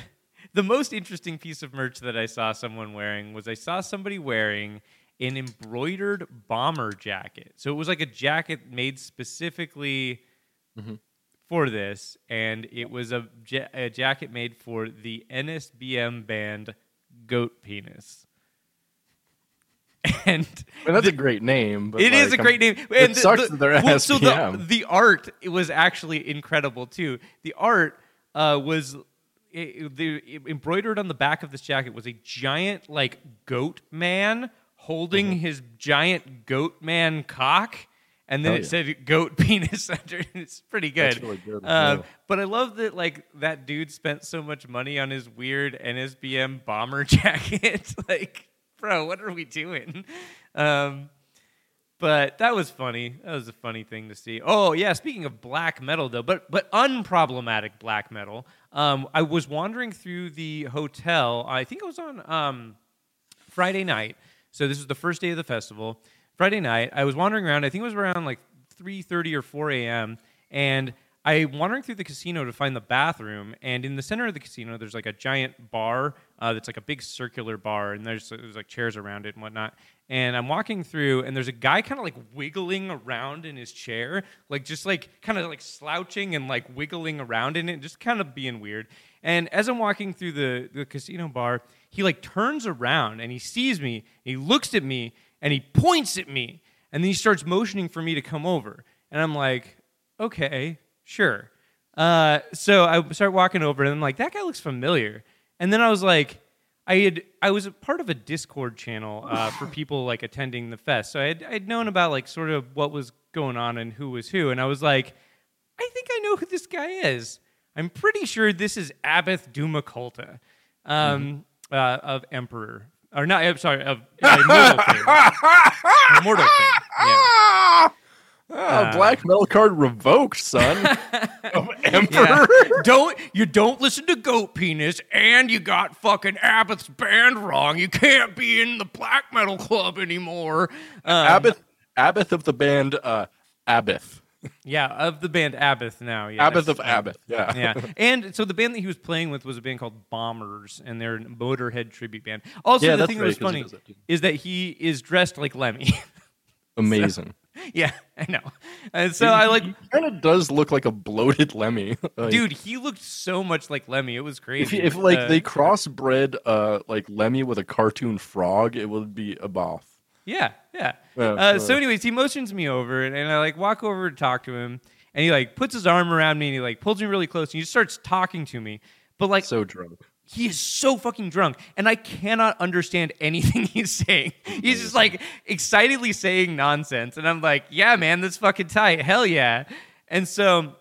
the most interesting piece of merch that I saw someone wearing was I saw somebody wearing an embroidered bomber jacket. So it was like a jacket made specifically Mhm. for this, and it was a, ja- a jacket made for the NSBM band Goat Penis. [LAUGHS] And I mean, that's a great name. But it is like, a I'm- great name. It And the- sucks the- that well, So the, the art it was actually incredible too. The art uh, was it, the it- embroidered on the back of this jacket was a giant like goat man holding Mm-hmm. his giant goat man cock. And then Hell it yeah. said "goat [LAUGHS] penis" under. it. It's pretty good. Really good, Uh. But I love that like that dude spent so much money on his weird NSBM bomber [LAUGHS] jacket. like, bro, what are we doing? Um, but that was funny. That was a funny thing to see. Oh yeah, speaking of black metal though, but but unproblematic black metal. Um, I was wandering through the hotel. I think it was on um, Friday night. So this was the first day of the festival. Friday night, I was wandering around. I think it was around like 3:30 or 4 a.m. And I wandering through the casino to find the bathroom. And in the center of the casino, there's like a giant bar uh, that's like a big circular bar, and there's there's like chairs around it and whatnot. And I'm walking through, and there's a guy kind of like wiggling around in his chair, like just like kind of like slouching and like wiggling around in it, just kind of being weird. And as I'm walking through the, the casino bar, he like turns around and he sees me, he looks at me, and he points at me, and then he starts motioning for me to come over. And I'm like, okay, sure. Uh, so I start walking over, and I'm like, that guy looks familiar. And then I was like, I had I was a part of a Discord channel uh, [SIGHS] for people like attending the fest, so I had I'd known about like sort of what was going on and who was who, and I was like, I think I know who this guy is. I'm pretty sure this is Abbath Doom Occulta um, uh, of Emperor, or not? I'm sorry, of uh, Immortal fame. [LAUGHS] Immortal fame. Yeah. Ah, Uh, black metal card revoked, son. [LAUGHS] of Emperor. Yeah. don't you don't listen to Goat Penis, and you got fucking Abbath's band wrong. You can't be in the black metal club anymore. Um, Abbath, Abbath of the band uh, Abbath. yeah, of the band Abbath now. Yes. Abbath of Um, Abbath. Yeah. yeah, [LAUGHS] and so the band that he was playing with was a band called Bombers, and they're a Motorhead tribute band. Also, Yeah, the thing that right, was 'cause he funny does that too. is that he is dressed like Lemmy. [LAUGHS] Amazing. [LAUGHS] yeah, I know. And so I like, kind of does look like a bloated Lemmy. [LAUGHS] Like, dude, he looked so much like Lemmy. It was crazy. if, if like Uh, they crossbred uh like Lemmy with a cartoon frog, it would be a both. Yeah, yeah. Yeah, uh, so, uh, anyways, he motions me over, and, and I like walk over to talk to him, and he like puts his arm around me, and he like pulls me really close, and he just starts talking to me. But like, So drunk. He is so fucking drunk, and I cannot understand [LAUGHS] anything he's saying. He's just like excitedly saying nonsense, and I'm like, yeah, man, that's fucking tight, hell yeah. And so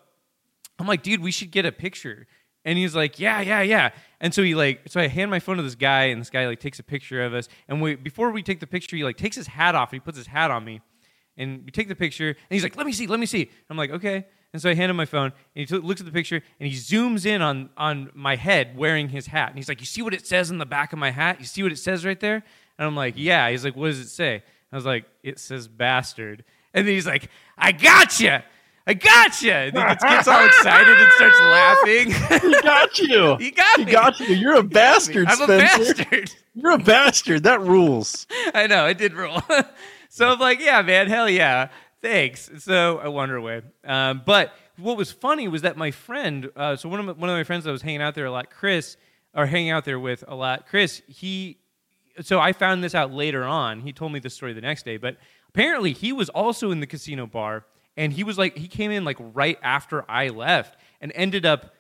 I'm like, dude, we should get a picture. And he's like, yeah, yeah, yeah. And so he like, so I hand my phone to this guy, and this guy like takes a picture of us. And we before we take the picture, he like takes his hat off. And he puts his hat on me, and we take the picture. And he's like, let me see, let me see. I'm like, okay. And so I hand him my phone, and he looks at the picture, and he zooms in on on my head wearing his hat. And he's like, you see what it says on the back of my hat? You see what it says right there? And I'm like, yeah. He's like, what does it say? I was like, it says bastard. And then he's like, I gotcha. I gotcha. And he gets, gets all excited and starts laughing. He got you. [LAUGHS] he got He me. got you. You're a bastard, I'm a Spencer. bastard. You're a bastard. That rules. [LAUGHS] I know, it did rule. [LAUGHS] so I'm like, yeah, man, hell yeah. Thanks. So I wander away. Um, but what was funny was that my friend, uh, so one of my, one of my friends that was hanging out there a lot, Chris, or hanging out there with a lot, Chris, he, so I found this out later on. He told me the story the next day, but apparently he was also in the casino bar and he was like, he came in like right after I left and ended up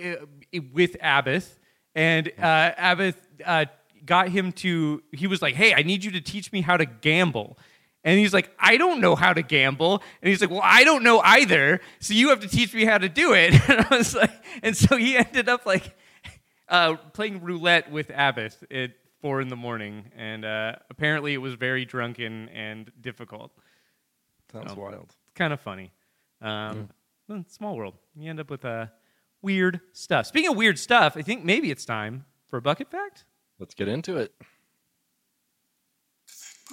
uh, with Abbath, and uh, Abbath uh, got him to. He was like, "Hey, I need you to teach me how to gamble." And he's like, "I don't know how to gamble." And he's like, "Well, I don't know either. So you have to teach me how to do it." [LAUGHS] And I was like, and so he ended up like uh, playing roulette with Abbath at four in the morning, and uh, apparently it was very drunken and difficult. Sounds Oh. wild. Kind of funny. Um, well, Small world. You end up with uh, weird stuff. Speaking of weird stuff, I think maybe it's time for a bucket fact. Let's get into it.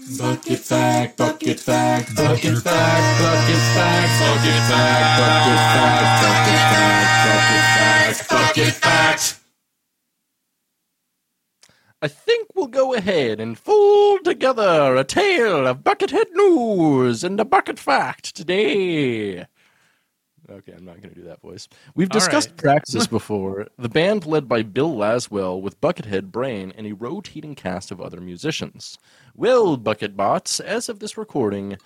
Bucket fact, bucket fact, bucket fact, bucket fact, bucket fact, bucket fact, bucket fact, bucket fact. I think we'll go ahead and fold together a tale of Buckethead news and a bucket fact today. Okay, I'm not going to do that voice. We've discussed right. Praxis before, the band led by Bill Laswell with Buckethead Brain and a rotating cast of other musicians. Well, Bucket Bots, as of this recording,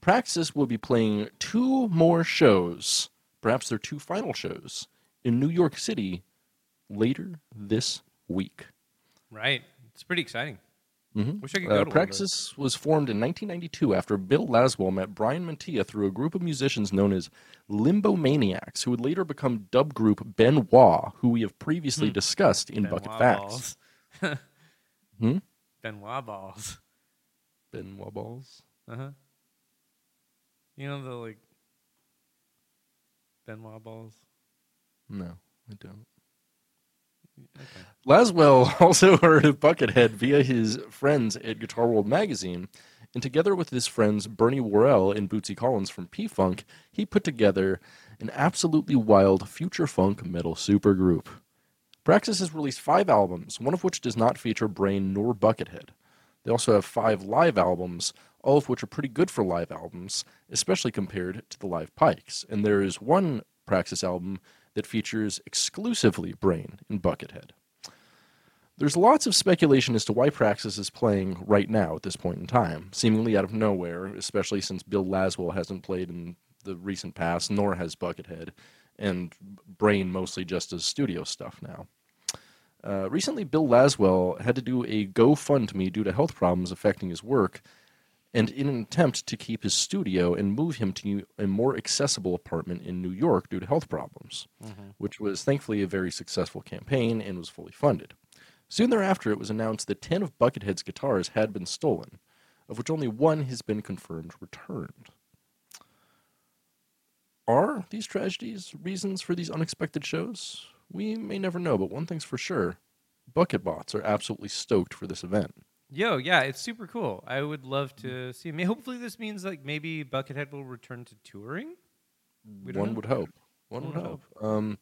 Praxis will be playing two more shows, perhaps their two final shows, in New York City later this week. Right. It's pretty exciting. Mhm. Wish I could go Uh, to Praxis was formed in 1992 after Bill Laswell met Bryan Mantia through a group of musicians known as Limbo Maniacs, who would later become dub group Benoit, who we have previously discussed in. Bucket Facts. balls. [LAUGHS] [LAUGHS] Hmm? Benoit balls. Benoit balls. Uh huh. You know the like Ben Benoit balls. No, I don't. Okay. Laswell [LAUGHS] also heard of Buckethead via his friends at Guitar World magazine, and together with his friends Bernie Worrell and Bootsy Collins from P Funk, he put together an absolutely wild future funk metal supergroup. Praxis has released five albums, one of which does not feature Brain nor Buckethead. They also have five live albums, all of which are pretty good for live albums, especially compared to the live Pikes. And there is one Praxis album that features exclusively Brain and Buckethead. There's lots of speculation as to why Praxis is playing right now at this point in time, seemingly out of nowhere, especially since Bill Laswell hasn't played in the recent past, nor has Buckethead, and Brain mostly just does studio stuff now. Uh, recently, Bill Laswell had to do a GoFundMe due to health problems affecting his work, and in an attempt to keep his studio and move him to a more accessible apartment in New York due to health problems, mm-hmm. which was thankfully a very successful campaign and was fully funded. Soon thereafter, it was announced that 10 of Buckethead's guitars had been stolen, of which only one has been confirmed returned. Are these tragedies reasons for these unexpected shows? We may never know, but one thing's for sure Bucket Bots are absolutely stoked for this event. Yo, yeah, it's super cool. I would love to see. May hopefully this means like maybe Buckethead will return to touring. One would hope. One One would would hope. Um,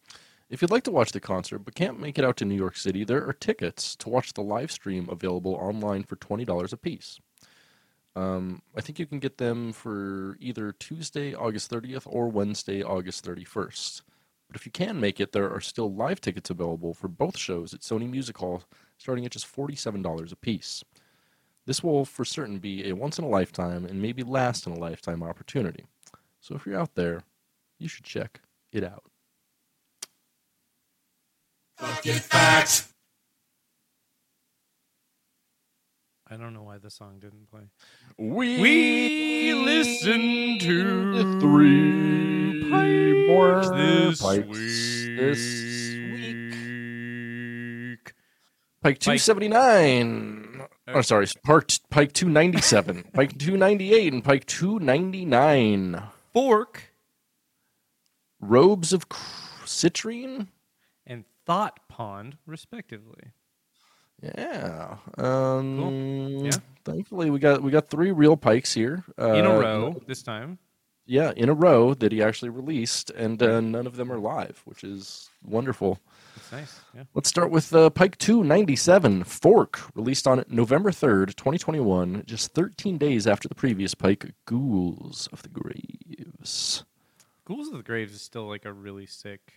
if you'd like to watch the concert but can't make it out to New York City, there are tickets to watch the live stream available online for $20 a piece. Um, I think you can get them for either Tuesday, August 30th, or Wednesday, August 31st. But if you can make it, there are still live tickets available for both shows at Sony Music Hall, starting at just $47 a piece. This will for certain be a once in a lifetime and maybe last in a lifetime opportunity. So if you're out there, you should check it out. Bucket fact. I don't know why the song didn't play. We, We listen to the three Pikes more this pikes week. this Pike 279. Oh, sorry, Park, Pike 297, [LAUGHS] Pike 298, and Pike 299. Fork Robes of citrine? and Thought Pond, respectively. Yeah. Um, Yeah. Thankfully, we got we got three real pikes here uh, in a Uh, row this time. Yeah, in a row that he actually released, and uh, none of them are live, which is wonderful. Nice. Yeah. Let's start with uh, Pike 297 Fork, released on November 3rd, 2021, just 13 days after the previous Pike, Ghouls of the Graves. Ghouls of the Graves is still like a really sick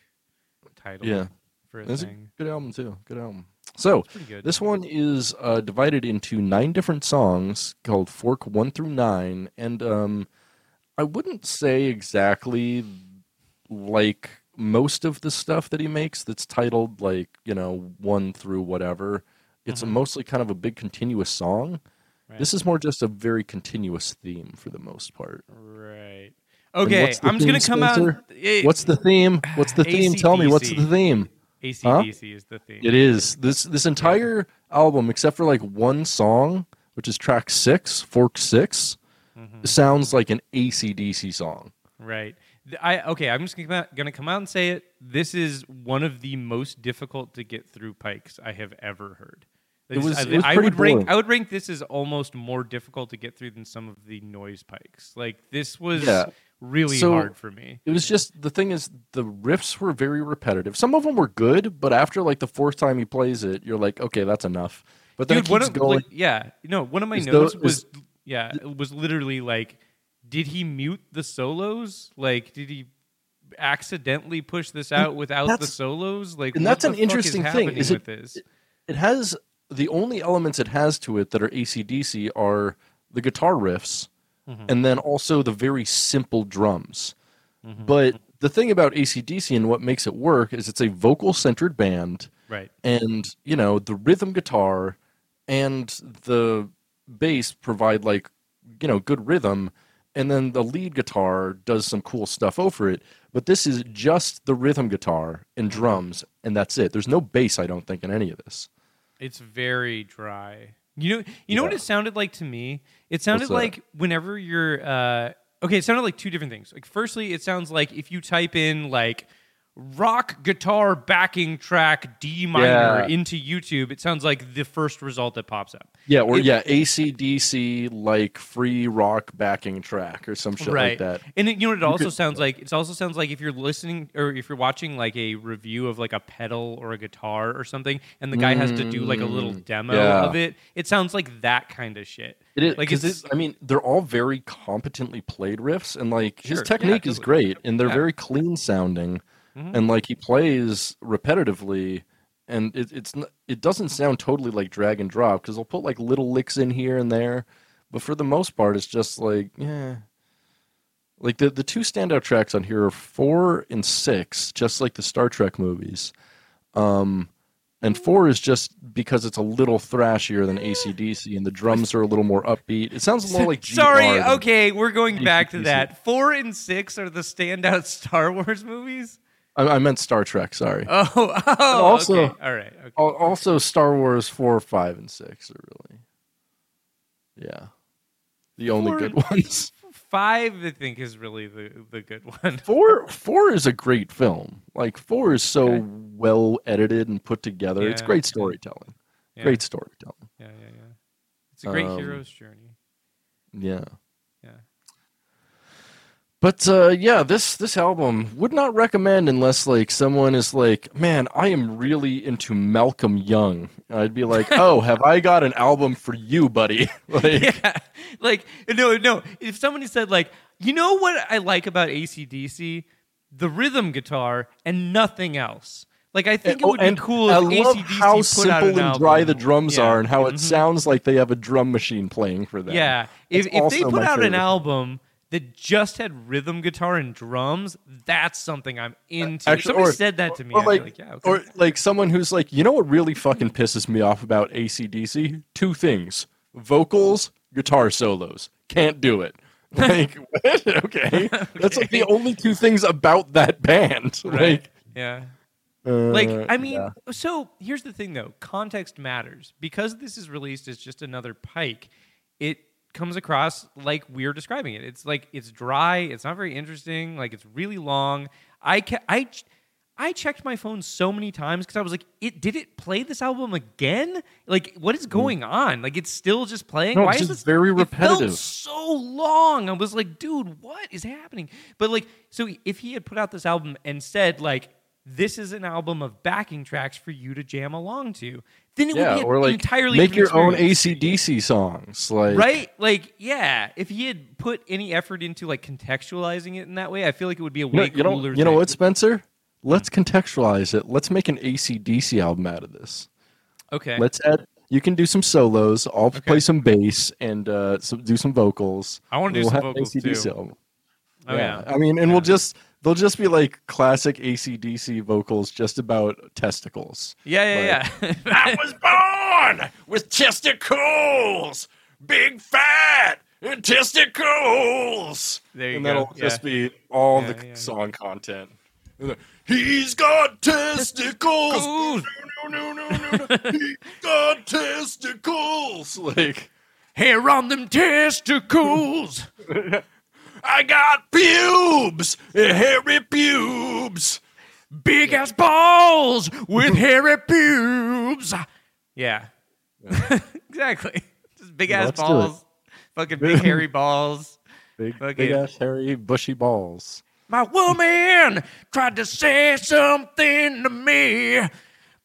title Yeah. for a It's a thing. good album, too. Good album. So, this one is uh, divided into nine different songs called Fork 1 through 9, and um, I wouldn't say exactly like most of the stuff that he makes that's titled like, you know, 1 through whatever. It's a Mhm. mostly kind of a big continuous song. Right. This is more just a very continuous theme for the most part. right. Okay, I'm just gonna theme, come Spencer? out. It, What's the theme? What's the theme? Tell me what's the theme? ACDC is the theme. It is this this entire album, except for like one song, which is track six, Fork 6 Mhm. sounds like an ACDC song. Right. I okay. I'm just gonna come, out, gonna come out and say it. This is one of the most difficult to get through pikes I have ever heard. It was- I, it was I would rank. I would rank this as almost more difficult to get through than some of the noise pikes. Like this was Yeah. really So- hard for me. It was just the thing is the riffs were very repetitive. Some of them were good, but after like the fourth time he plays it, you're like, okay, that's enough. But then Dude, it keeps of going. like, yeah, no, one of my notes was yeah, it was literally like, did he mute the solos? Like, did he accidentally push this out without the solos? Like, and that's the an interesting is thing, is it- it has the only elements it has to it that are ACDC are the guitar riffs Mhm. and then also the very simple drums. Mhm. But the thing about ACDC and what makes it work is it's a vocal centered band Right. and you know the rhythm guitar and the bass provide like you know good rhythm and then the lead guitar does some cool stuff over it but this is just the rhythm guitar and Mm-hmm. drums and that's it there's no bass i don't think in any of this It's very dry. You know, you know what it sounded like to me? It sounded like whenever you're uh, okay. It sounded like two different things. Like, firstly, it sounds like if you type in like rock guitar backing track D minor Yeah. into YouTube, it sounds like the first result that pops up. yeah or It- yeah acdc like free rock backing track or some shit like that And it, you know what it also could- sounds like? It also sounds like if you're listening or if you're watching like a review of like a pedal or a guitar or something, and the guy has to do like a little Mm, demo yeah. of it. It sounds like that kind of shit. It is Like, it's- I mean they're all very competently played riffs, and like his Sure, yeah, technique is great, and they're Yeah. very clean sounding, Mhm. and like he plays repetitively, and it, it's it doesn't sound totally like drag and drop because they'll put like little licks in here and there, but for the most part it's just like yeah. Like the the two standout tracks on here are four and six, just like the Star Trek movies. Um, and four is just because it's a little thrashier than ACDC, and the drums are a little more upbeat. It sounds a more like GR [LAUGHS] Sorry, okay, we're going back to that. Four and six are the standout [LAUGHS] Star Wars movies. I, I meant Star Trek. Sorry. Oh, [LAUGHS] oh also- okay. all right. Okay. Also, Star Wars four, five, and six are really, yeah, the only Four- good ones. [LAUGHS] Five, I think, is really the the good one. [LAUGHS] Four, four is a great film. Like four is so Okay. well edited and put together. It's great storytelling. Yeah, Great storytelling. Yeah, yeah, yeah. It's a great Um, hero's journey. Yeah. But uh, yeah, this this album would not recommend unless like someone is like, man, I am really into Malcolm Young. I'd be like, oh, have I got an album for you, buddy? [LAUGHS] like, yeah. Like, no, no. If somebody said, like, you know what I like about ACDC? The rhythm guitar and nothing else. Like, I think it oh, would be cool I love ACDC how put simple out an and dry the drums Yeah. are, and how it Mhm. sounds like they have a drum machine playing for them. Yeah. If, if they put out an album that just had rhythm guitar and drums, that's something I'm into. Actually, somebody or- said that to me, or I'd like, like, yeah, okay. or like someone who's like, you know what really fucking pisses me off about ACDC? Two things: vocals, guitar solos. Can't do it. [LAUGHS] Like, what? [LAUGHS] [LAUGHS] okay, that's like the only two things about that band. right. Like, yeah. Like, uh, I mean, yeah. so here's the thing though context matters. Because this is released as just another pike, it comes across like we're describing it. It's like, it's dry, it's not very interesting, like, it's really long. I, ca- I checked my phone so many times because I was like, "It did it play this album again? Like, what is going on? Like, it's still just playing. Mm. No, Why it's is just this very it felt repetitive. so long. I was like, dude, what is happening? But like, so if he had put out this album and said like, this is an album of backing tracks for you to jam along to, then it Yeah, would be or like entirely make your own. ACDC songs. Like Right? Like, yeah. If he had put any effort into like contextualizing it in that way, I feel like it would be a You know, way you know, cooler. you know what, Spencer? Let's contextualize it. Let's make an ACDC album out of this. Okay. Let's add. You can do some solos. I'll Okay. play some bass and uh, some, do some vocals. I wanna do We'll some have an vocals, AC/DC too. album. Oh yeah. I mean, and we'll just they'll just be like classic ACDC vocals, just about testicles. Yeah, yeah, yeah. [LAUGHS] I was born with testicles, big fat testicles. There you go. and go. that'll Yeah. just be all Yeah, the yeah. song content. He's got testicles. Ooh. No, no, no, no, no. He's got testicles. Like, Hair on them testicles. [LAUGHS] I got pubes, hairy pubes. Big ass balls with hairy pubes. Yeah. [LAUGHS] exactly. Just big ass Let's balls. Fucking big hairy [LAUGHS] balls. Big, Fucking- big ass, hairy, bushy balls. My woman tried to say something to me,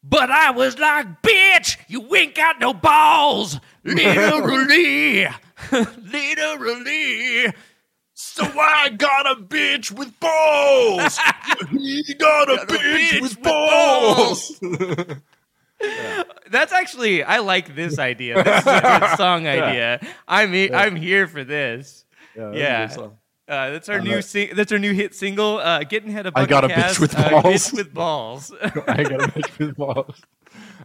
but I was like, bitch, you ain't got no balls. [LAUGHS] Literally. Literally. So I got a bitch with balls. [LAUGHS] he got a bitch, bitch with with balls. [LAUGHS] That's actually I like this idea. [LAUGHS] This, this song idea. I'm he- I'm here for this. that's Yeah. Uh, that's our I new like- sing- that's our new hit single. Uh, getting head of I got a bitch Cast, with uh, balls. bitch with balls. I got a bitch with balls.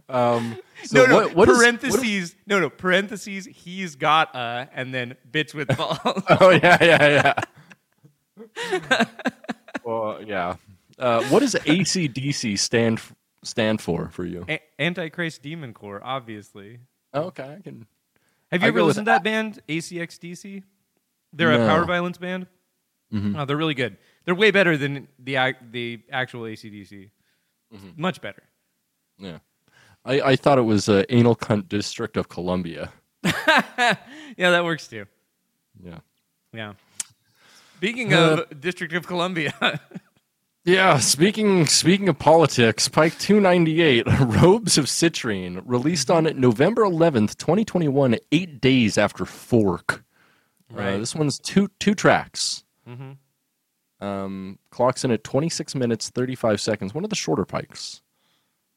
Um, [LAUGHS] so no, no, what, what is- what is- parentheses. no, no, parentheses. He's got a, and then bitch with [LAUGHS] balls. [LAUGHS] oh yeah, yeah, yeah. well, yeah. Uh, what does ACDC stand stand for for you? A- Antichrist Demon Core, obviously. Okay, I can. Have you I ever listened to that band, ACXDC? They're a power violence band. Mhm. Oh, they're really good. They're way better than the the actual ACDC. Mm-hmm. Much better. Yeah, I, I thought it was uh, Anal Cunt District of Columbia. [LAUGHS] yeah, that works too. Yeah. Yeah. Speaking Uh, of District of Columbia, [LAUGHS] Yeah, speaking speaking of politics, Pike 298, [LAUGHS] Robes of Citrine, released on November 11th, 2021, 8 days after Fork. Uh, Right. this one's two two tracks. Mm-hmm. Um, clocks in at 26 minutes 35 seconds. One of the shorter pikes.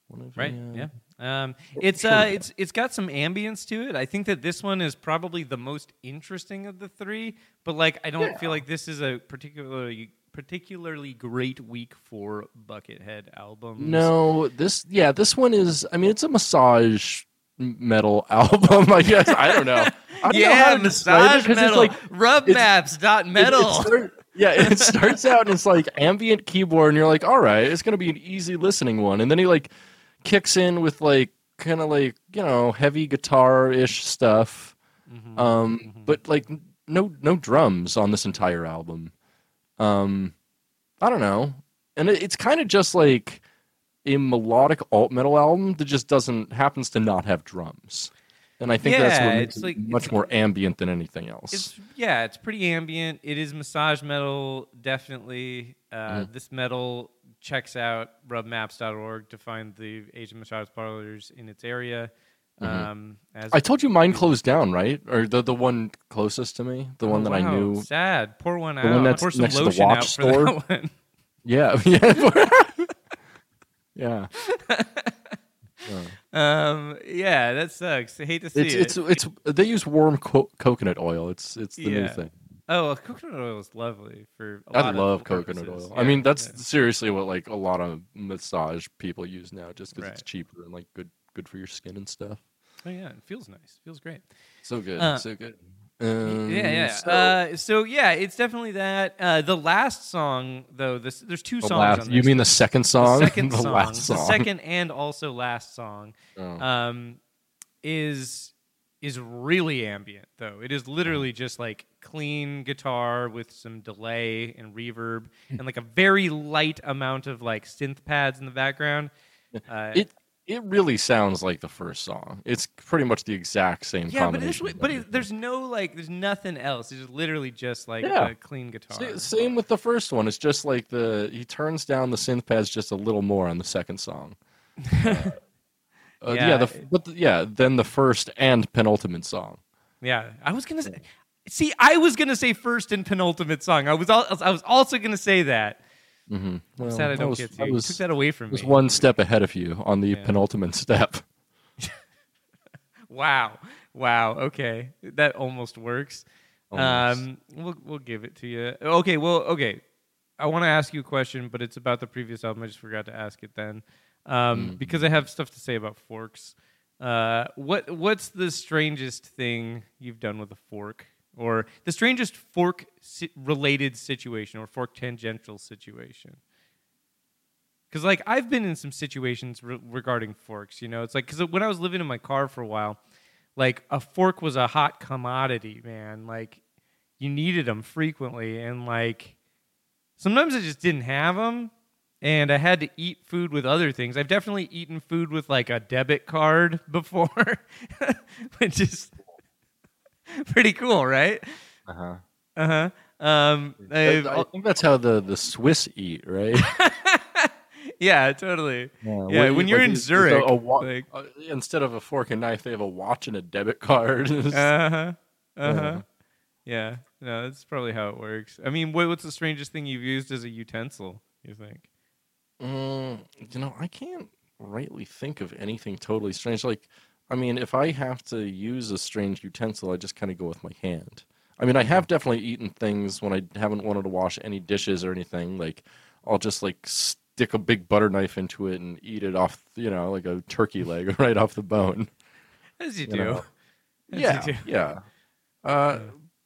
One of the, right? uh, Yeah. Um, it's uh, it's it's got some ambience to it. I think that this one is probably the most interesting of the three. But like, I don't feel like this is a particularly particularly great week for Buckethead albums. No, this yeah, this one is. I mean, it's a massage metal [LAUGHS] album. I guess I don't know. I don't know yeah, to describe it, massage 'cause it's metal, like- rub maps dot It- it metal. start- yeah, it starts out and it's like ambient keyboard, and you're like, all right, it's gonna be an easy listening one, and then he like kicks in with like kind of like you know heavy guitar ish stuff, Mm-hmm. um, but like no no drums on this entire album. Um, I don't know, and it, it's kind of just like a melodic alt metal album that just doesn't happens to not have drums. And I think that's what Yeah, makes it's it like- much it's- more ambient than anything else. It's yeah, it's pretty ambient. It is massage metal, definitely. Uh, Mm-hmm. This metal checks out rubmaps.org to find the Asian massage parlors in its area. Um, as Mm-hmm. I told you mine closed down, right? Or the the one closest to me, the one Oh, that I knew. Sad. Pour one The out. one that's Pour some next to the watch out store? [LAUGHS] Yeah, [LAUGHS] yeah, [LAUGHS] yeah. Um, yeah, that sucks. I hate to see It's it. it's it's they use warm co- coconut oil. It's it's the new thing. Oh, coconut oil is lovely for. A I love coconut purposes. oil. I mean, that's yeah. seriously what like a lot of massage people use now, just because it's cheaper and like good good for your skin and stuff. Oh yeah, it feels nice. Feels great. So good, Uh, so good. Um, yeah, yeah. So, uh, so yeah, it's definitely that. Uh, the last song, though, this there's two the songs. last- you mean the second the song? second [LAUGHS] the song, last song. the second and also last song, Oh. um, is is really ambient though. It is literally just like clean guitar with some delay and reverb and like a very light amount of like synth pads in the background. Uh, It it really sounds like the first song. It's pretty much the exact same yeah, but this, combination. of but it, there's no like there's nothing else. It's literally just like Yeah. a clean guitar. Sa- same with the first one. It's just like the he turns down the synth pads just a little more on the second song. Uh, [LAUGHS] uh, yeah, Yeah, the, but the, yeah, then the first and penultimate song. Yeah, I was gonna say. See, I was gonna say first and penultimate song. I was al- I was also gonna say that. Mm-hmm. I'm sad I don't get to. You was, took that away from was me. Was one step ahead of you on the Yeah. penultimate step. [LAUGHS] Wow, wow. Okay, that almost works. Almost. Um, we'll we'll give it to you. Okay, well, okay. I want to ask you a question, but it's about the previous album. I just forgot to ask it then, um, Mm. because I have stuff to say about forks. Uh, what what's the strangest thing you've done with a fork, or the strangest fork si- related situation, or fork tangential situation? Because like I've been in some situations re- regarding forks. You know, it's like because when I was living in my car for a while, like a fork was a hot commodity, man. Like you needed them frequently, and like sometimes I just didn't have them, and I had to eat food with other things. I've definitely eaten food with like a debit card [LAUGHS] before, which is [LAUGHS] pretty cool, right? Uh-huh. Uh huh. Um, I, I've- think that's how the, the Swiss eat, right? [LAUGHS] yeah, totally. Yeah, What- when you're in it's- it's Zurich, a wa- like- uh, instead of a fork and knife, they have a watch and a debit card. [LAUGHS] Uh huh. Uh huh. Yeah. Yeah. No, that's probably how it works. I mean, what, what's the strangest thing you've used as a utensil? You think? Mm, you know, I can't rightly think of anything totally strange. Like, I mean, if I have to use a strange utensil, I just kind of go with my hand. I mean, I have definitely eaten things when I haven't wanted to wash any dishes or anything. Like, I'll just like stick a big butter knife into it and eat it off, you know, like a turkey leg [LAUGHS] right off the bone. As you, You do. As yeah, you do. yeah. Uh,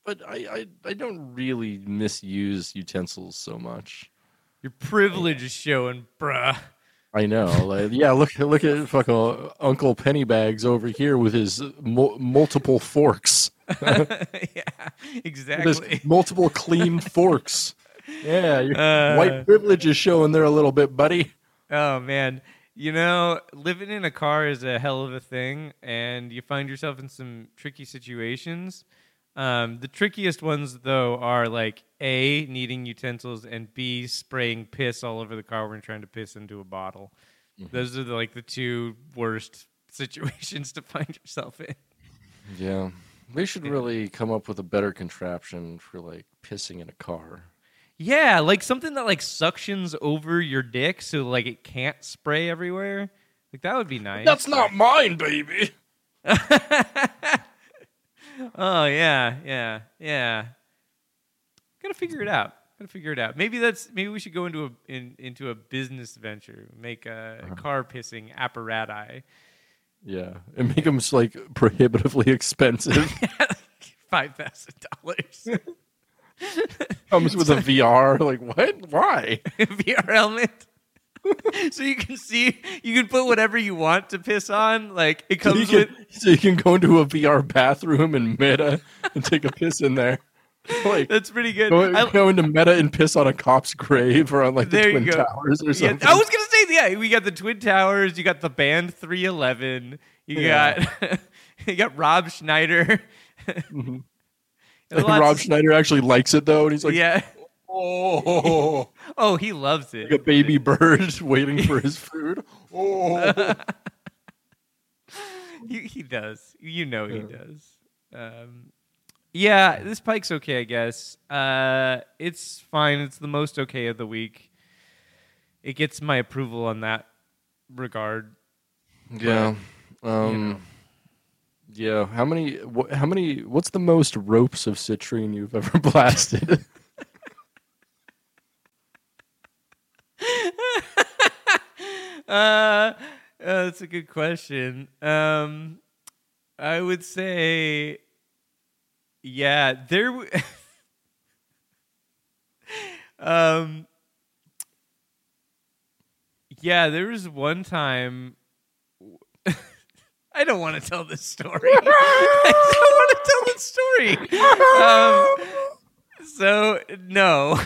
but I, I, I don't really misuse utensils so much. Your privilege is showing, bruh. I know. Like, yeah, look look at fucking Uncle Pennybags over here with his mul- multiple forks. [LAUGHS] yeah, exactly. multiple clean forks. Yeah, your Uh, white privilege is showing there a little bit, buddy. Oh man, you know, living in a car is a hell of a thing, and you find yourself in some tricky situations. Um, the trickiest ones, though, are like a needing utensils and b spraying piss all over the car when trying to piss into a bottle. Those are the, like the two worst [LAUGHS] situations to find yourself in. Yeah. They should really come up with a better contraption for like pissing in a car. Yeah, like something that like suctions over your dick so like it can't spray everywhere. Like that would be nice. That's not mine, baby. [LAUGHS] Oh yeah, yeah, yeah. Gotta figure it out. Gotta figure it out. Maybe that's maybe we should go into a in, into a business venture. Make a uh-huh. car pissing apparatus. Yeah, and make them like prohibitively expensive. [LAUGHS] Five thousand dollars. Comes with a [LAUGHS] VR. Like what? Why? [LAUGHS] VR helmet. [LAUGHS] so you can see you can put whatever you want to piss on. Like it So you, comes with so you can go into a VR bathroom in Meta and take a piss in there. [LAUGHS] Like that's pretty good. go, I- go into Meta and piss on a cop's grave or on like the Twin. Towers or Yeah, something. I was gonna say yeah. We got the Twin Towers. You got the band 311. You Yeah. got [LAUGHS] you got Rob Schneider. Mhm. And Rob of- Schneider actually likes it though, and he's like, yeah. "Oh, Oh, he loves it. like a baby bird waiting for his food." [LAUGHS] Oh, he, he does. You know he does. Um, yeah, this pike's okay, I guess. Uh, it's fine. It's the most okay of the week. It gets my approval on that regard. yeah. Um, yeah. How many? Wh- how many? What's the most ropes of citrine you've ever [LAUGHS] blasted? Uh, uh, that's a good question. Um, I would say, yeah, there. w- [LAUGHS] um, yeah, there was one time. [LAUGHS] I don't want to tell this story. [LAUGHS] I don't want to tell this story. Um, so no,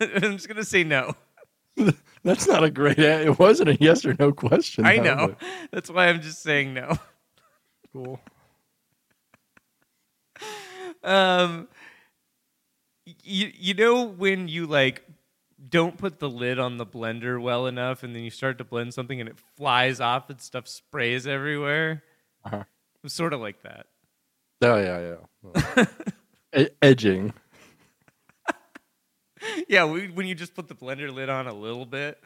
I'm just gonna say no. That's not a great. It wasn't a yes or no question. I though, know. but That's why I'm just saying no. Cool. Um, you you know when you like don't put the lid on the blender well enough, and then you start to blend something, and it flies off, and stuff sprays everywhere. Uh-huh. It was sort of like that. Oh yeah, yeah. [LAUGHS] E- edging. [LAUGHS] Yeah, we, when you just put the blender lid on a little bit.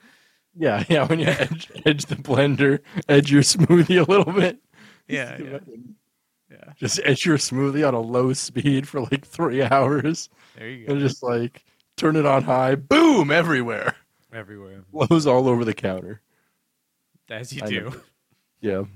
Yeah, yeah. When you edge, edge the blender, edge your smoothie a little bit. [LAUGHS] Yeah, yeah, yeah. Just edge your smoothie on a low speed for like three hours, There you go. and just like turn it on high. Boom! Everywhere. Everywhere, Blows all over the counter. as you I do. know. Yeah. [LAUGHS]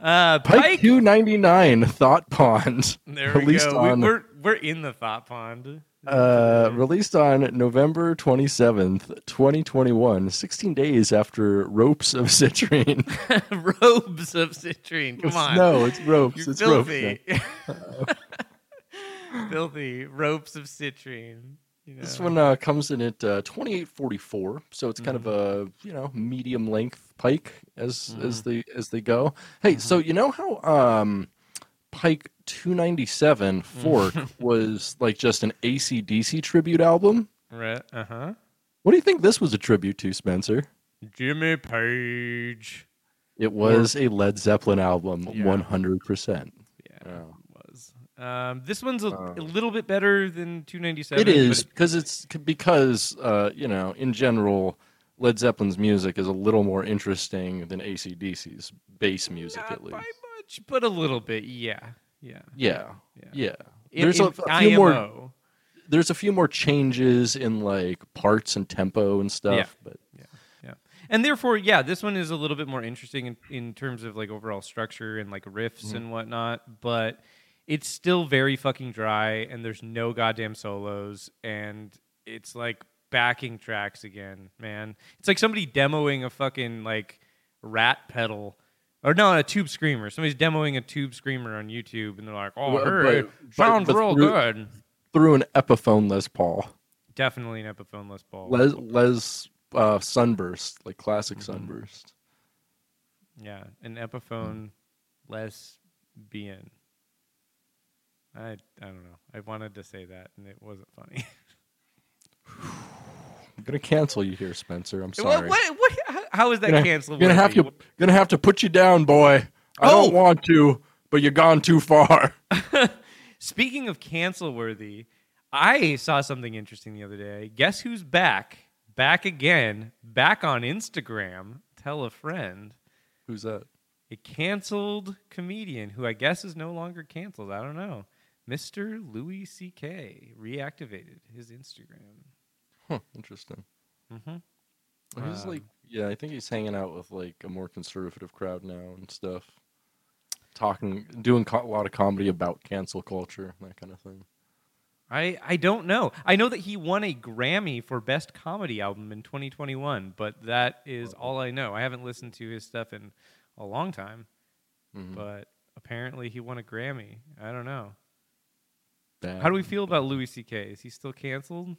Uh, Pike, Pike. 299 Thought Pond. There we go. We, on- we're we're in the thought pond. Uh, released on November 27th, 2021, 16 days after Ropes of Citrine. [LAUGHS] Robes of citrine. Come on. No, it's ropes. You're it's ropes. filthy. [LAUGHS] filthy ropes of citrine. You know. This one uh, comes in at uh, 2844, so it's kind of Mm-hmm. a you know medium length pike as as Mm-hmm. they as they go. Hey, so you know how um, Pike 297 Fork [LAUGHS] was like just an ACDC tribute album? Right. Uh huh. What do you think this was a tribute to, Spencer? Jimmy Page. It was a Led Zeppelin album, Yeah. 100%. Yeah, Yeah. it was. Um, this one's a, Uh, a little bit better than 297. It is because it's c- because uh, you know in general Led Zeppelin's music is a little more interesting than ACDC's bass music not at least. by much, but a little bit. Yeah. Yeah. Yeah, Yeah. yeah. In- There's in a, a few more. There's a few more changes in like parts and tempo and stuff. Yeah. But Yeah. And therefore, yeah, this one is a little bit more interesting in, in terms of like overall structure and like riffs Mm-hmm. and whatnot, but it's still very fucking dry and there's no goddamn solos and it's like backing tracks again, man. It's like somebody demoing a fucking like rat pedal. Or no, a tube screamer. Somebody's demoing a tube screamer on YouTube and they're like, oh, Well, hey, but- but- sounds but real through- good. through an Epiphone Les Paul, Definitely an Epiphone Les Paul. Les Les uh, Sunburst, like classic Mm-hmm. Sunburst. Yeah, an Epiphone lesbian. I I don't know. I wanted to say that and it wasn't funny. [LAUGHS] I'm gonna cancel you here, Spencer. I'm sorry. what, what, how- how is that gonna, canceled? Gonna have to gonna have to put you down, boy. I Oh! don't want to, but you're gone too far. [LAUGHS] Speaking of cancel worthy, I saw something interesting the other day. Guess who's back? Back again. Back on Instagram. Tell a friend. Who's that? A canceled comedian who I guess is no longer canceled. I don't know. Mr. Louis C.K. reactivated his Instagram. Huh, interesting. Mm-hmm. He's Um, like, yeah, I think he's hanging out with like a more conservative crowd now and stuff. Talking, doing co- a lot of comedy about cancel culture, that kind of thing. I, I don't know. I know that he won a Grammy for Best Comedy Album in 2021, but that is all I know. I haven't listened to his stuff in a long time, Mhm. but apparently he won a Grammy. I don't know. Damn. How do we feel about Louis C.K.? Is he still canceled?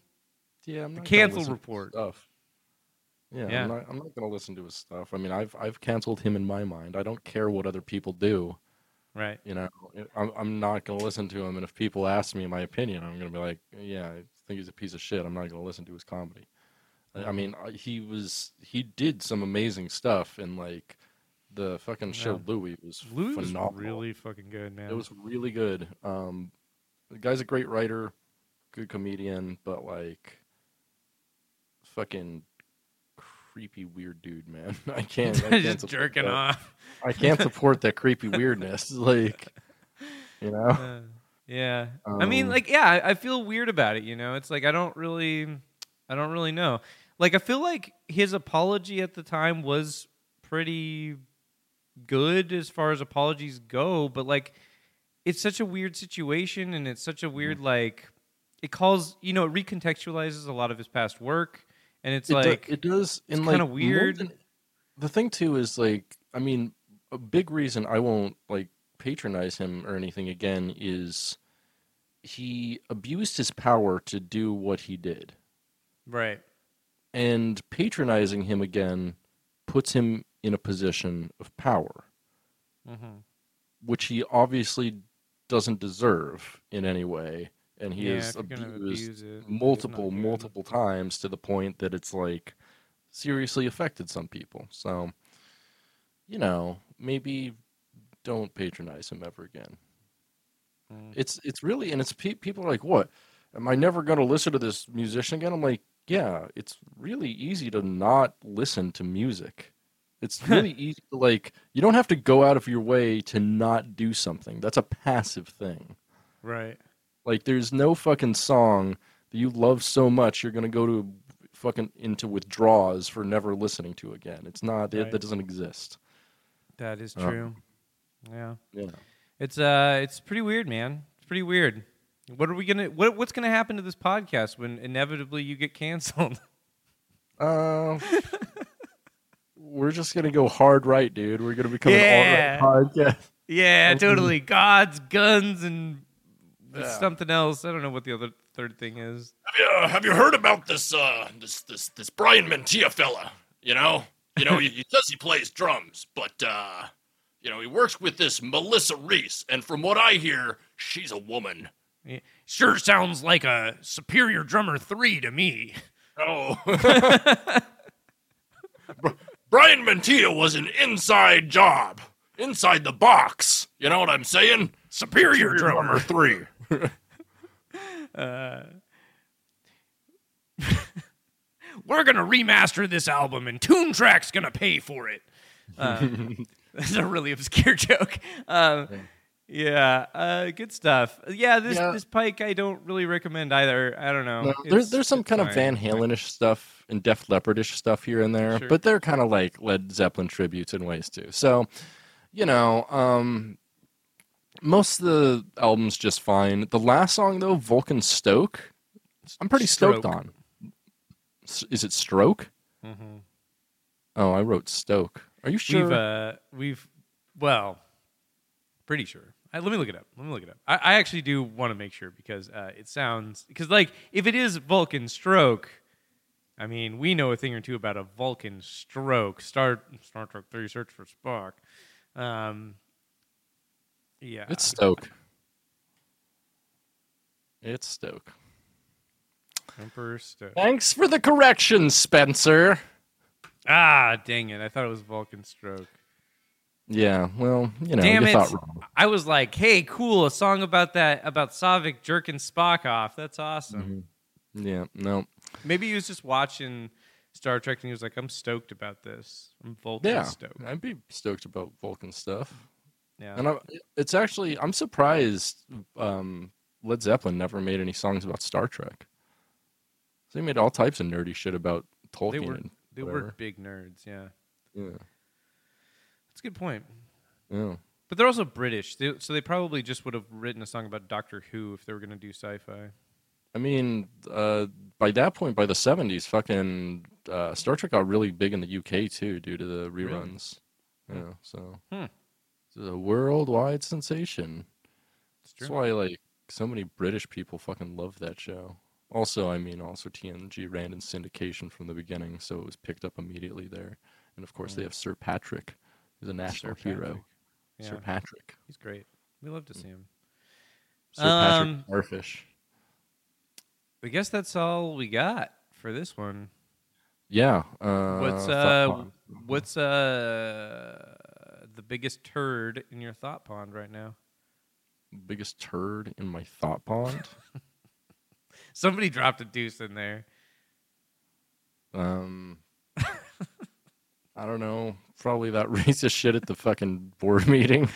Yeah, I'm The cancel listen to his report. Stuff. Yeah, Yeah. I'm not. I'm not gonna listen to his stuff. I mean, I've I've canceled him in my mind. I don't care what other people do. Right. You know, I'm I'm not gonna listen to him. And if people ask me my opinion, I'm gonna be like, yeah, I think he's a piece of shit. I'm not gonna listen to his comedy. I- mean, he was he did some amazing stuff, and like the fucking show Yeah. Louis was Louis was phenomenal. really fucking good, man. It was really good. Um, the guy's a great writer, good comedian, but like, fucking creepy weird dude, man. [LAUGHS] I [LAUGHS] can't. I can't just jerking that. off. I can't [LAUGHS] support that creepy weirdness. Like, you know, Uh, yeah. I mean, Um, like, yeah, I, I feel weird about it. You know, it's like I don't really, I don't really know. Like, I feel like his apology at the time was pretty good as far as apologies go, but like, it's such a weird situation, and it's such a weird like. It calls, you know, it recontextualizes a lot of his past work, and it's it, do- like, it does. In it's like kinda more weird. than- the thing too is like, I mean, a big reason I won't like patronize him or anything again is he abused his power to do what he did. Right. And patronizing him again puts him in a position of power, Mm-hmm. which he obviously doesn't deserve in any way. And he yeah, has if abused it, multiple, multiple times to the point that it's like seriously affected some people. So, you know, maybe don't patronize him ever again. Mm. It's it's really and it's pe- people are like, what? Am I never going to listen to this musician again? I'm like, yeah, it's really easy to not listen to music. It's [LAUGHS] really easy to like. You don't have to go out of your way to not do something. That's a passive thing. Right. Like there's no fucking song that you love so much you're gonna go to fucking into withdrawals for never listening to again. It's not it, that doesn't exist. That is Uh, true. yeah. Yeah. It's uh it's pretty weird, man. It's pretty weird. What are we gonna what what's gonna happen to this podcast when inevitably you get canceled? [LAUGHS] Uh, we're just gonna go hard right, dude. We're gonna become Yeah. an all right podcast. yeah, [LAUGHS] totally. Gods, guns, and Yeah. something else. I don't know what the other third thing is. Have you, uh, have you heard about this uh this this this Bryan Mantia fella? You know, you know he, he [LAUGHS] says he plays drums, but uh, you know he works with this Melissa Reese, and from what I hear, she's a woman. Yeah. Sure sounds like a superior drummer three to me. Oh, [LAUGHS] Br- Bryan Mantia was an inside job, inside the box. You know what I'm saying? Superior, drummer three. Uh, [LAUGHS] we're gonna remaster this album, and Toontrack's gonna pay for it. Uh, [LAUGHS] [LAUGHS] that's a really obscure joke. Um, yeah, uh, good stuff. Yeah, this Yeah. this Pike I don't really recommend either. I don't know. No, there's there's some it's kind of fine. Van Halenish stuff and Def Leppardish stuff here and there, Sure. but they're kind of like Led Zeppelin tributes in ways too. So, you know, um, most of the albums just fine. The last song though, Vulcan Stoke, I'm pretty stoked Stroke. on. Is it Stroke? Mhm. Oh, I wrote Stoke. Are you sure? We've uh, we've well, pretty sure. I, let me look it up. Let me look it up. I, I actually do want to make sure because uh, it sounds because like if it is Vulcan stroke, I mean we know a thing or two about a Vulcan stroke. Star Star Trek Three: Search for Spock. Um, yeah, It's Stoke. It's Stoke. Emperor Stoke. Thanks for the correction, Spencer. Ah, dang it! I thought it was Vulcan stroke. Yeah, well, you know, Damn you it! thought wrong. I was like, "Hey, cool! A song about that about Saavik jerking Spock off. That's awesome." Yeah, no. Maybe he was just watching Star Trek and he was like, I'm stoked about this. I'm Vulcan Yeah, stoked. I'd be stoked about Vulcan stuff. Yeah. And I, it's actually, I'm surprised um, Led Zeppelin never made any songs about Star Trek. So they made all types of nerdy shit about Tolkien. they were they were big nerds, yeah. Yeah, That's a good point. yeah. But they're also British, they, so they probably just would have written a song about Doctor Who if they were going to do sci-fi. I mean, uh, by that point, by the 70s, fucking uh, Star Trek got really big in the UK too, due to the reruns. Yeah, so Hmm. It's a worldwide sensation. It's That's why like so many British people fucking love that show. Also, I mean, also TNG ran in syndication from the beginning, so it was picked up immediately there. And of course, they have Sir Patrick, who's a national Sir hero. Yeah, Sir Patrick. he's great. We love to see him. Sir Patrick Um, Starfish. I guess that's all we got for this one. Yeah. Uh, What's uh what's uh biggest turd in your thought pond right now? biggest turd in my thought pond? [LAUGHS] Somebody dropped a deuce in there. um, I don't know. Probably that [LAUGHS] racist shit at the fucking board [LAUGHS] meeting.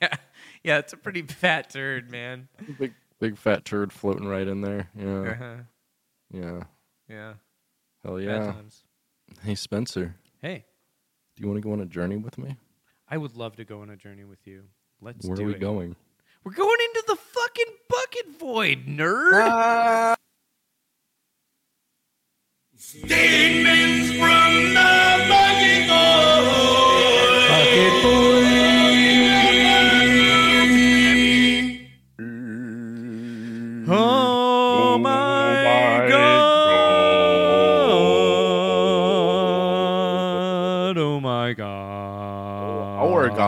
yeah, yeah, it's a pretty fat turd, man. big, big fat turd floating right in there. Yeah. Uh-huh. Yeah. Yeah, Hell yeah. Hey Spencer, Hey, do you want to go on a journey with me? I would love to go on a journey with you. Let's Where do are we it. going? We're going into the fucking bucket void, nerd. Ah. Statements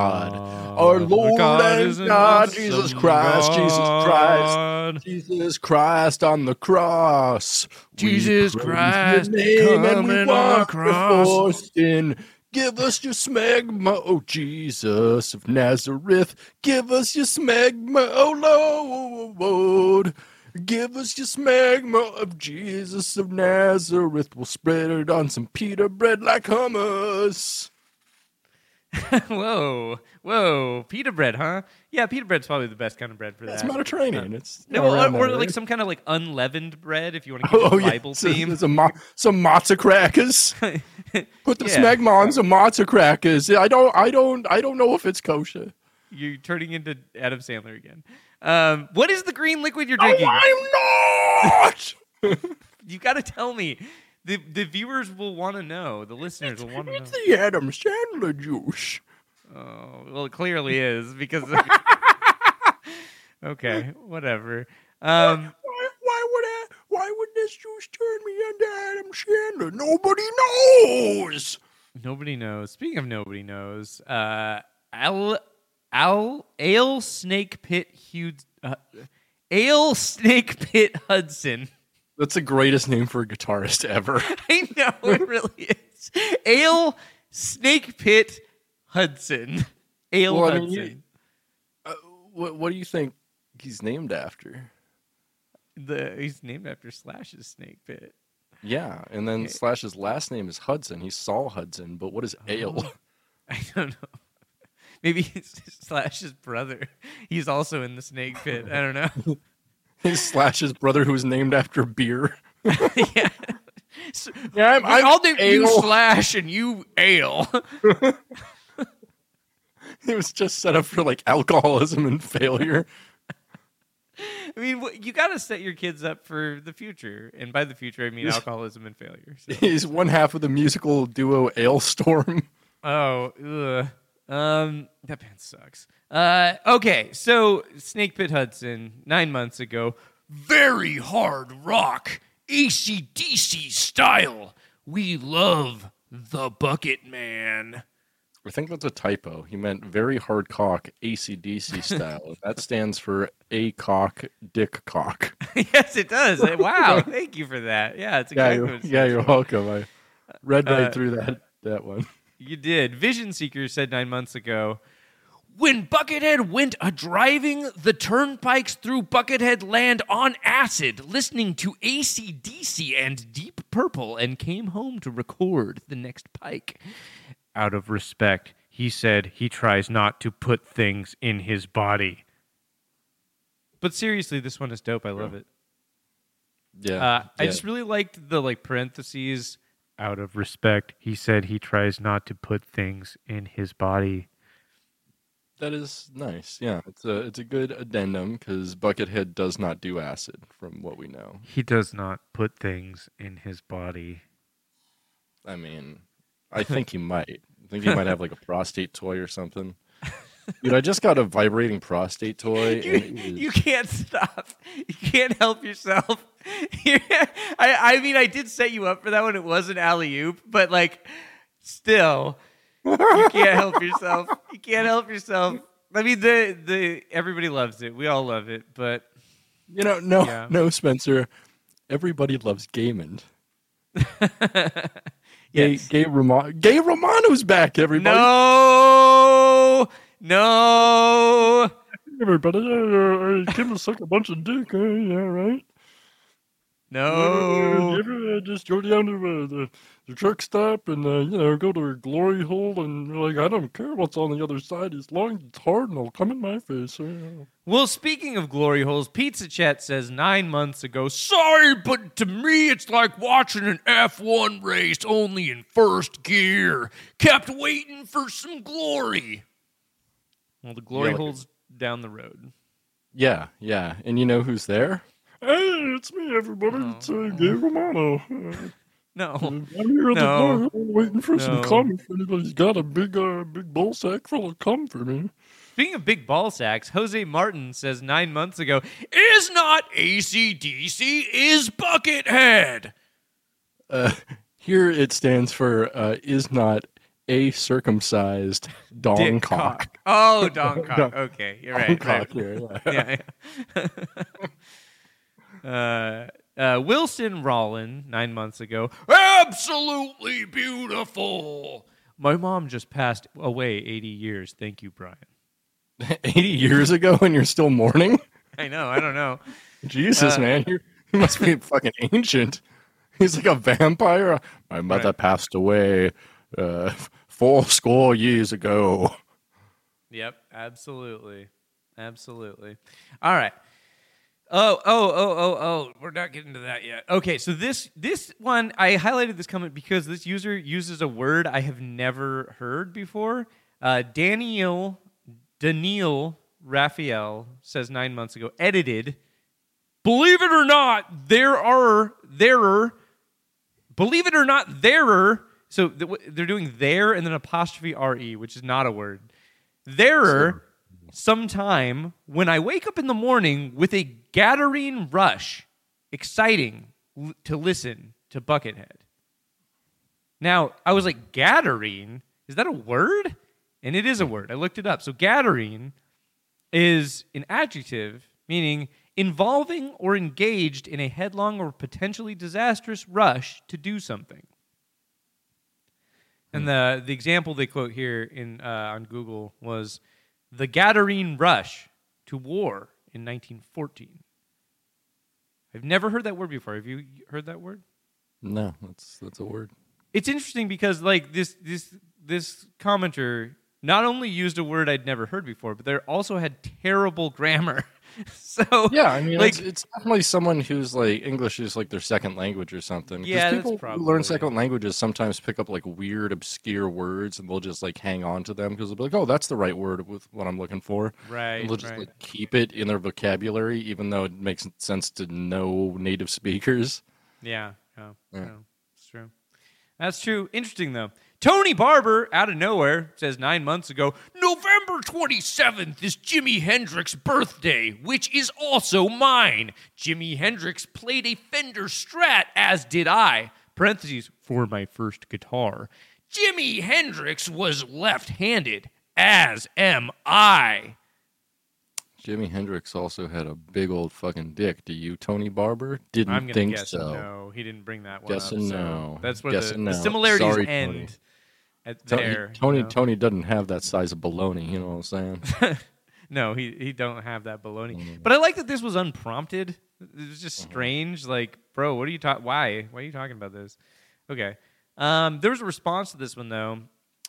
God. Our God. Lord and is God, Jesus Christ, Jesus Christ. Jesus Christ on the cross. Jesus Christ name and we on walk across. before sin. Give us your smegma, oh Jesus of Nazareth. Give us your smegma, oh Lord. Give us your smegma of Jesus of Nazareth. We'll spread it on some pita bread like hummus. [LAUGHS] whoa, whoa, pita bread, huh? Yeah, pita bread's probably the best kind of bread for that. It's. Mediterranean. It's No, or, or like some kind of like unleavened bread, if you want to keep Oh, it yeah. Bible So theme. A ma- some matzah crackers. [LAUGHS] Put the Yeah. smegma on some matzah crackers. I don't. I don't. I don't know if it's kosher. You're turning into Adam Sandler again. Um, what is the green liquid you're drinking? I'm not. [LAUGHS] You got to tell me. The the viewers will want to know. The listeners will want to know. it's the Adam Sandler juice. Oh, well, it clearly is because. [LAUGHS] okay, whatever. Um, Why, why would I? Why would this juice turn me into Adam Sandler? Nobody knows. nobody knows. Speaking of nobody knows, uh, Al Al Ale Snake Pit Hughes, uh, Ale Snake Pit Hudson. That's the greatest name for a guitarist ever. [LAUGHS] I know it really is. Ale Snake Pit Hudson. Ale Well, I mean, Hudson. you- Uh, what, what do you think he's named after? the he's named after Slash's Snake Pit. Yeah, and then Slash's last name is Hudson. He's Saul Hudson, but what is ale? [LAUGHS] I don't know. [LAUGHS] Maybe it's Slash's brother. He's also in the Snake Pit. I don't know. [LAUGHS] His Slash's brother, who's named after beer. [LAUGHS] yeah. So, Yeah, I'm, I'll do you. Slash and you Ale. [LAUGHS] It was just set up for like alcoholism and failure. I mean, you got to set your kids up for the future, and by the future, I mean alcoholism and failure. So. He's one half of the musical duo Alestorm. Oh, ugh. Um, that band sucks. Uh, okay, so Snake Pit Hudson, nine months ago, very hard rock, ACDC style. We love the Bucket Man. I think that's a typo. He meant very hard cock ACDC [LAUGHS] style. that stands for a cock, dick cock. [LAUGHS] yes, it does. [LAUGHS] Wow, thank you for that. Yeah, it's Yeah, you're, yeah, you're welcome. I read right Uh, through that that one. You did. Vision Seeker said nine months ago when Buckethead went a driving the turnpikes through Bucketheadland on acid, listening to ACDC and Deep Purple, and came home to record the next pike. Out of respect, he said he tries not to put things in his body. But seriously, this one is dope. I love it. Yeah, Uh, I yeah. just really liked the like parentheses. Out of respect, he said he tries not to put things in his body. that is nice. Yeah, it's a it's a good addendum because Buckethead does not do acid, from what we know. He does not put things in his body. I mean, I think he might. I think he might have like a [LAUGHS] prostate toy or something. Dude, I just got a vibrating prostate toy. [LAUGHS] You, was- you can't stop. You can't help yourself. [LAUGHS] I, I mean, I did set you up for that one. It was an alley oop, but like, still, you can't help yourself. You can't help yourself. I mean, the the everybody loves it. We all love it, but You know, no, Yeah. no, Spencer. Everybody loves Gaiman. [LAUGHS] yes. Gay, gay, Roma- gay Romano's back. Everybody, No, no. everybody, uh, Kim suck a bunch of dick. Uh, yeah, right. No. ever uh, just go down to uh, the, the truck stop and uh, you know go to a glory hole and you're like I don't care what's on the other side as long as it's hard and it'll come in my face. Well, speaking of glory holes, Pizza Chat says nine months ago, sorry, but to me it's like watching an F1 race only in first gear. Kept waiting for some glory. Well, the glory Yeah, like- hole's down the road. yeah, yeah, and you know who's there? Hey, it's me, everybody. It's uh, Gay Romano. Uh, No. I'm here at No. the bar waiting for some No. cum. If anybody's got a big, uh, big bull sack full of cum for me. Speaking of big ball sacks, Jose Martin says nine months ago, is not ACDC, is Buckethead. Uh, here it stands for uh, is not a circumcised dong Dick cock. Oh, dong [LAUGHS] cock. Okay, you're right. cock right. here, yeah. yeah. yeah. [LAUGHS] uh, uh, Wilson Rollin, nine months ago, absolutely beautiful. My mom just passed away 80 years. Thank you, Brian. [LAUGHS] 80 years ago and you're still mourning? I know. I don't know. Jesus, Uh, man. You're, you must be fucking ancient. He's like a vampire. My mother Right. passed away uh, [LAUGHS] four score years ago. Yep, absolutely. Absolutely. All right. Oh, oh, oh, oh, oh. We're not getting to that yet. Okay, so this this one I highlighted this comment because this user uses a word I have never heard before. Uh, Daniel Daniel Raphael says nine months ago, edited. Believe it or not, there are there believe it or not, there are so th- they're doing there and then apostrophe re, which is not a word. There sometime when I wake up in the morning with a Gadarene rush, exciting l- to listen to Buckethead. Now, I was like, Gadarene? Is that a word? And it is a word. I looked it up. So, Gadarene is an adjective meaning involving or engaged in a headlong or potentially disastrous rush to do something. And the, the example they quote here in, uh, on Google was the Gadarene rush to war in 1914. I've never heard that word before. Have you heard that word? No, that's that's a word. It's interesting because like this this this commenter not only used a word I'd never heard before, but they also had terrible [LAUGHS] grammar. [LAUGHS] so Yeah, I mean, like it's, it's definitely someone who's like English is like their second language or something. Yeah, that's people who learn second languages sometimes pick up like weird, obscure words, and they'll just like hang on to them because they'll be like, "Oh, that's the right word with what I'm looking for." right, And they'll just right. like keep it in their vocabulary, even though it makes sense to no native [LAUGHS] speakers. Yeah, yeah, Yeah. yeah. It's true. That's true. Interesting though. Tony Barber, out of nowhere, says nine months ago, November 27th is Jimi Hendrix's birthday, which is also mine. Jimi Hendrix played a Fender Strat, as did I. Parentheses, for my first guitar. Jimi Hendrix was left handed, as am I. Jimi Hendrix also had a big old fucking dick. Do you, Tony Barber? Didn't I'm gonna think guess so. no. He didn't bring that one Guessing up. so no. That's where Guessing the, the similarities Sorry, end. Tony. At Tony, there, Tony, you know? Tony doesn't have that size of baloney. You know what I'm saying? [LAUGHS] No, he he don't have that baloney. Mm. But I like that this was unprompted. It was just Mm-hmm. strange. Like, bro, what are you talking? Why? Why are you talking about this? Okay. Um, there was a response to this one though.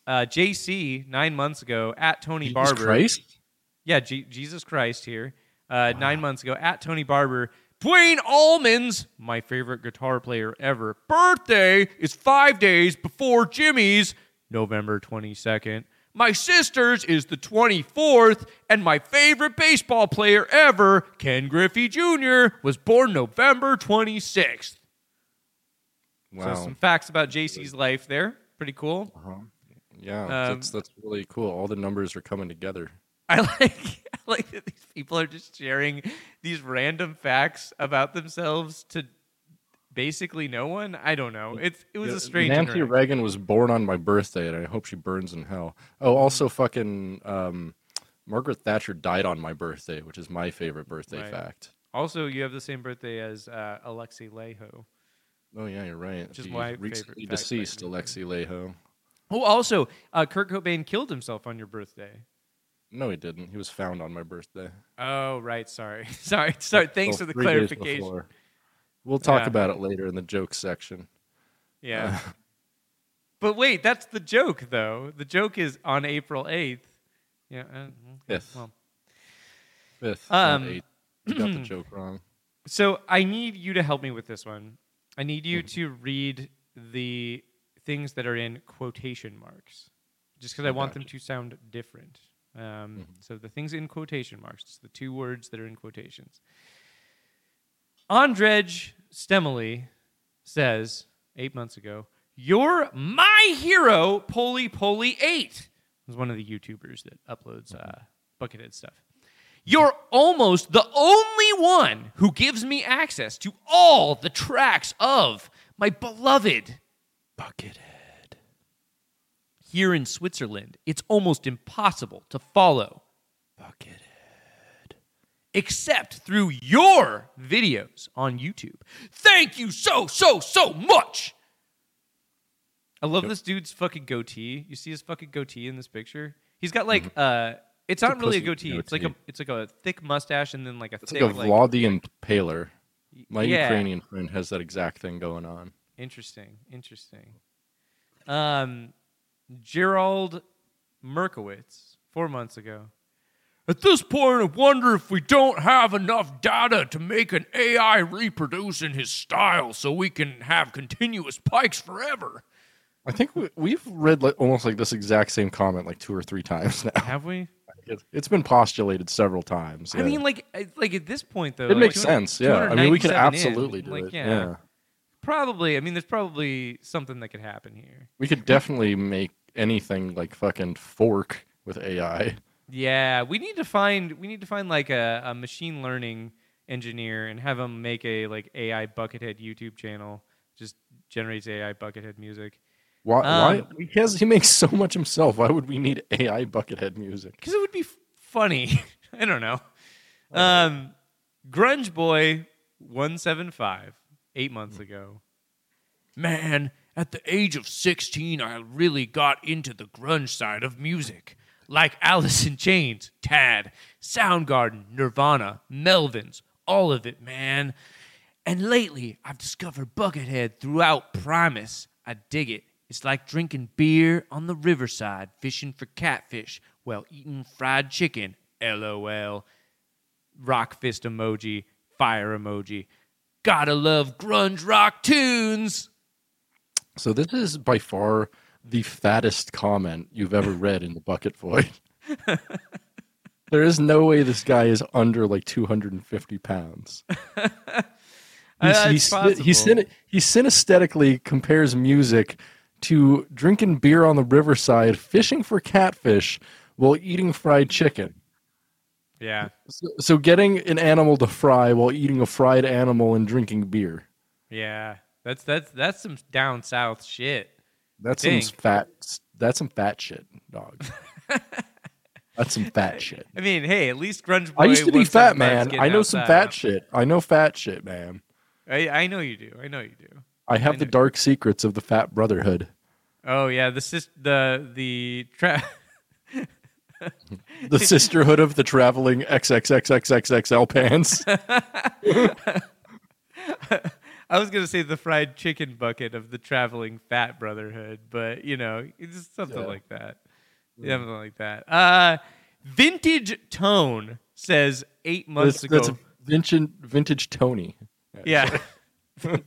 Uh, JC nine months ago at Tony Jesus Barber. Christ. Yeah, G- Jesus Christ here. Uh, Nine months ago at Tony Barber. Duane Allman's, my favorite guitar player ever, birthday is five days before Jimi's, November 22nd. My sister's is the 24th, and my favorite baseball player ever, Ken Griffey Jr., was born November 26th. Wow. So some facts about JC's life there. Pretty cool. yeah, um, that's that's really cool. All the numbers are coming together. I [LAUGHS] like I like that these people are just sharing these random facts about themselves to basically no one. I don't know. It's it was Yeah, a strange. Thing. Nancy. Reagan was born on my birthday, and I hope she burns in hell. Oh, also, fucking um, Margaret Thatcher died on my birthday, which is my favorite birthday Right. fact. Also, you have the same birthday as uh, Alexi Laiho. Oh yeah, you're right. Which is my recently deceased Alexi Laiho. Oh, also, uh, Kurt Cobain killed himself on your birthday. No, he didn't. He was found on my birthday. Oh, right. Sorry, [LAUGHS] sorry, sorry. Thanks for the clarification. We'll talk Yeah. about it later in the joke section. Yeah. [LAUGHS] but wait, that's the joke, though. The joke is on April eighth. Yeah. uh. Fifth. Well, Fifth. Um, eighth. You got the [CLEARS THROAT] joke wrong. So I need you to help me with this one. I need you to read the things that are in quotation marks, just because I want them to sound different. Um, So the things in quotation marks, the two words that are in quotations. Andrej Stemily says eight months ago, "You're my hero, Poly Poly Eight." Was one of the YouTubers that uploads uh, Buckethead stuff. You're almost the only one who gives me access to all the tracks of my beloved Buckethead. here in Switzerland, it's almost impossible to follow Buckethead except through your videos on YouTube. Thank you so, so, so much. I love this dude's fucking goatee. You see his fucking goatee in this picture? He's got like uh it's not Mm-hmm. a really a pussy goatee. It's like a it's like a thick mustache and then like a It's thick like a like, Vlad the Impaler. My yeah. Ukrainian friend has that exact thing going on. Interesting. Interesting. Um, Gerald Merkowitz, four months ago. At this point, I wonder if we don't have enough data to make an AI reproduce in his style so we can have continuous pikes forever. I think we, we've read like almost like this exact same comment like two or three times now. Have we? [LAUGHS] It's- it's been postulated several times. I mean, like, like at this point, though, it like, makes sense. Yeah, I mean, we can 297 in, absolutely do like, it. Yeah, yeah, probably. I mean, there's probably something that could happen here. we could definitely make anything like fucking fork with AI. Yeah, we need to find we need to find like a, a machine learning engineer and have him make a like AI Buckethead YouTube channel. Just generates AI Buckethead music Why? why? Um, He has he makes so much himself. Why would we need AI buckethead music? because it would be f- funny. [LAUGHS] I don't know. Um, Grunge Boy one seven five eight months ago. Man, at the age of sixteen, I really got into the grunge side of music. Like Alice in Chains, Tad, Soundgarden, Nirvana, Melvins, all of it, man. And lately, I've discovered Buckethead throughout Primus. I dig it. It's like drinking beer on the riverside, fishing for catfish while eating fried chicken. LOL. Rock fist emoji, fire emoji. Gotta love grunge rock tunes. So this is by far the fattest comment you've ever read in the bucket void. [LAUGHS] there is no way this guy is under like 250 pounds. [LAUGHS] He's, it's he's, he's, he synesthetically compares music to drinking beer on the riverside, fishing for catfish, while eating fried chicken. Yeah. So, so getting an animal to fry while eating a fried animal and drinking beer. Yeah. That's that's that's some down south shit. That's some fat. That's some fat shit, dog. [LAUGHS] that's some fat shit. I mean, hey, at least grunge boy. I used to be fat, man. I know some fat shit. I know fat shit, man. I, I know you do. I know you do. I have the know. dark secrets of the fat brotherhood. Oh yeah, the sis- the the tra- [LAUGHS] The sisterhood of the traveling XXXXXXL pants. [LAUGHS] I was gonna say the fried chicken bucket of the traveling fat brotherhood, but you know, it's just something Yeah. like that. Yeah. Something like that. Uh, vintage tone says eight months That's, ago. that's vintage, vintage Tony. [LAUGHS] yeah. [LAUGHS]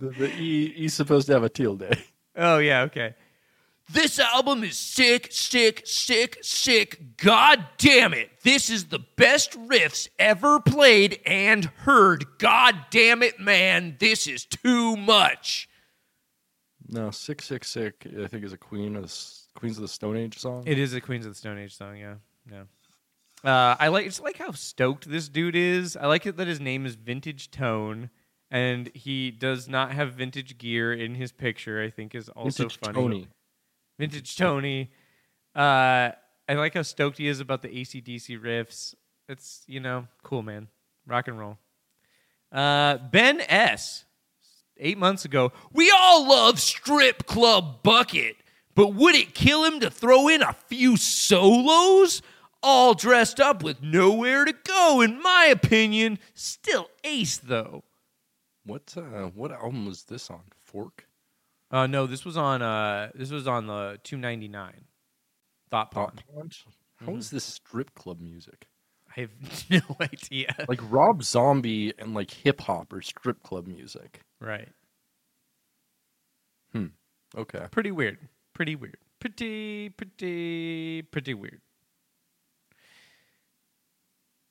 The, the, he, he's supposed to have a teal day. Oh yeah, okay. This album is sick, sick, sick, sick. God damn it. This is the best riffs ever played and heard. God damn it, man. This is too much. No, sick, sick, sick. I think is a Queen of the Queens of the Stone Age song. It is a Queens of the Stone Age song, yeah. Yeah. Uh, I like it's like how stoked this dude is. I like it that his name is Vintage Tone and he does not have vintage gear in his picture, I think is also Vintage funny. Tony. Vintage Tony. Uh, I like how stoked he is about the ACDC riffs. It's, you know, cool, man. Rock and roll. Uh, ben S. Eight months ago, we all love Strip Club Bucket, but would it kill him to throw in a few solos? All dressed up with nowhere to go, in my opinion. Still ace, though. What uh, what album was this on? Fork. Uh, no, this was on uh, this was on the 299. Thought Thought Pond. Punch? How is this strip club music? I have [LAUGHS] no idea. Like Rob Zombie and like hip hop or strip club music. Right. Hmm. Okay. Pretty weird. Pretty weird. Pretty, pretty, pretty weird.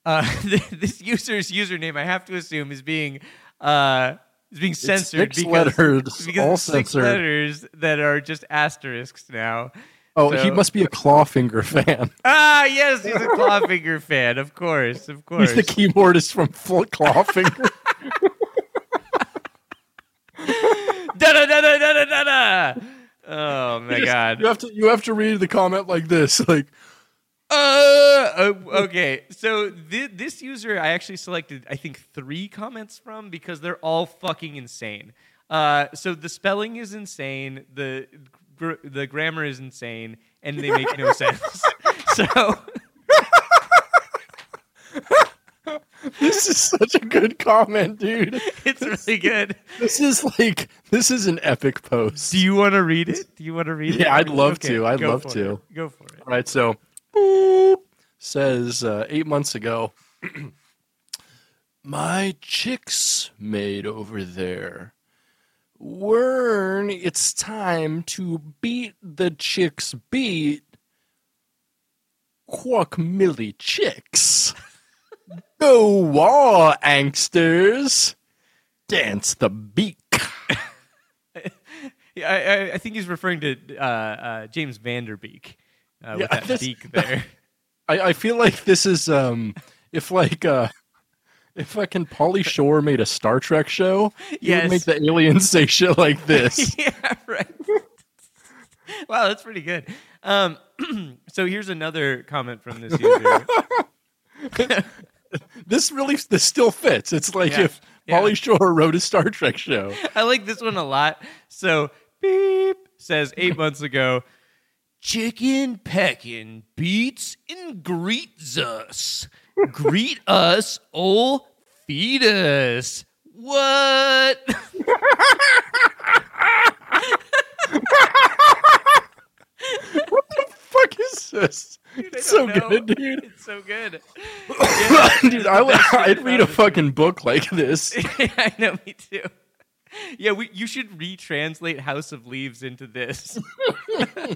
Uh, [LAUGHS] this user's username, I have to assume, is being uh, is being censored six because, letters, [LAUGHS] because all it's six censored. letters that are just asterisks now. Oh, he must be a Clawfinger fan. [LAUGHS] Ah, yes, he's a Clawfinger [LAUGHS] fan, of course, of course. He's the keyboardist from Full Clawfinger. da da da da da da da. Oh my You just- god. You have to you have to read the comment like this, like Uh, uh, [LAUGHS] okay. So thi- this user, I actually selected, I think, three comments from because they're all fucking insane. Uh, so the spelling is insane. The gr- the grammar is insane, and they make no sense. [LAUGHS] So [LAUGHS] this is such a good comment, dude. it's really good. This is like this is an epic post. Do you want to read it? Do you want to read it? Yeah, I'd love Okay, to. I'd love to. it. Go for it. All right, so boop, says uh, eight months ago, [CLEARS THROAT] my chicks made over there. Wern, it's time to beat the chicks beat. Quack millie chicks. [LAUGHS] Go war, angsters. Dance the beak. [LAUGHS] [LAUGHS] I, I, I think he's referring to uh, uh, James Van Der Beek uh, with Yeah, that that's- beak there. [LAUGHS] I, I feel like this is um if like uh if fucking Pauly Shore made a Star Trek show, he Yes. would make the aliens [LAUGHS] say shit like [LAUGHS] this. yeah, right. wow, that's pretty good. Um, [CLEARS THROAT] so here's another comment from this user. this really this still fits. It's like Yeah. if Yeah. Pauly Shore wrote a Star Trek show. I like this one a lot. So beep says eight months ago, chicken peckin beats and greets us. Greet us, ol' fetus. What? What the fuck is this? I It's so know. good, dude. [LAUGHS] It's so good. [COUGHS] dude, I would I'd read a fucking book like this. [LAUGHS] I know, me too. Yeah, we, you should retranslate House of Leaves into this. [LAUGHS]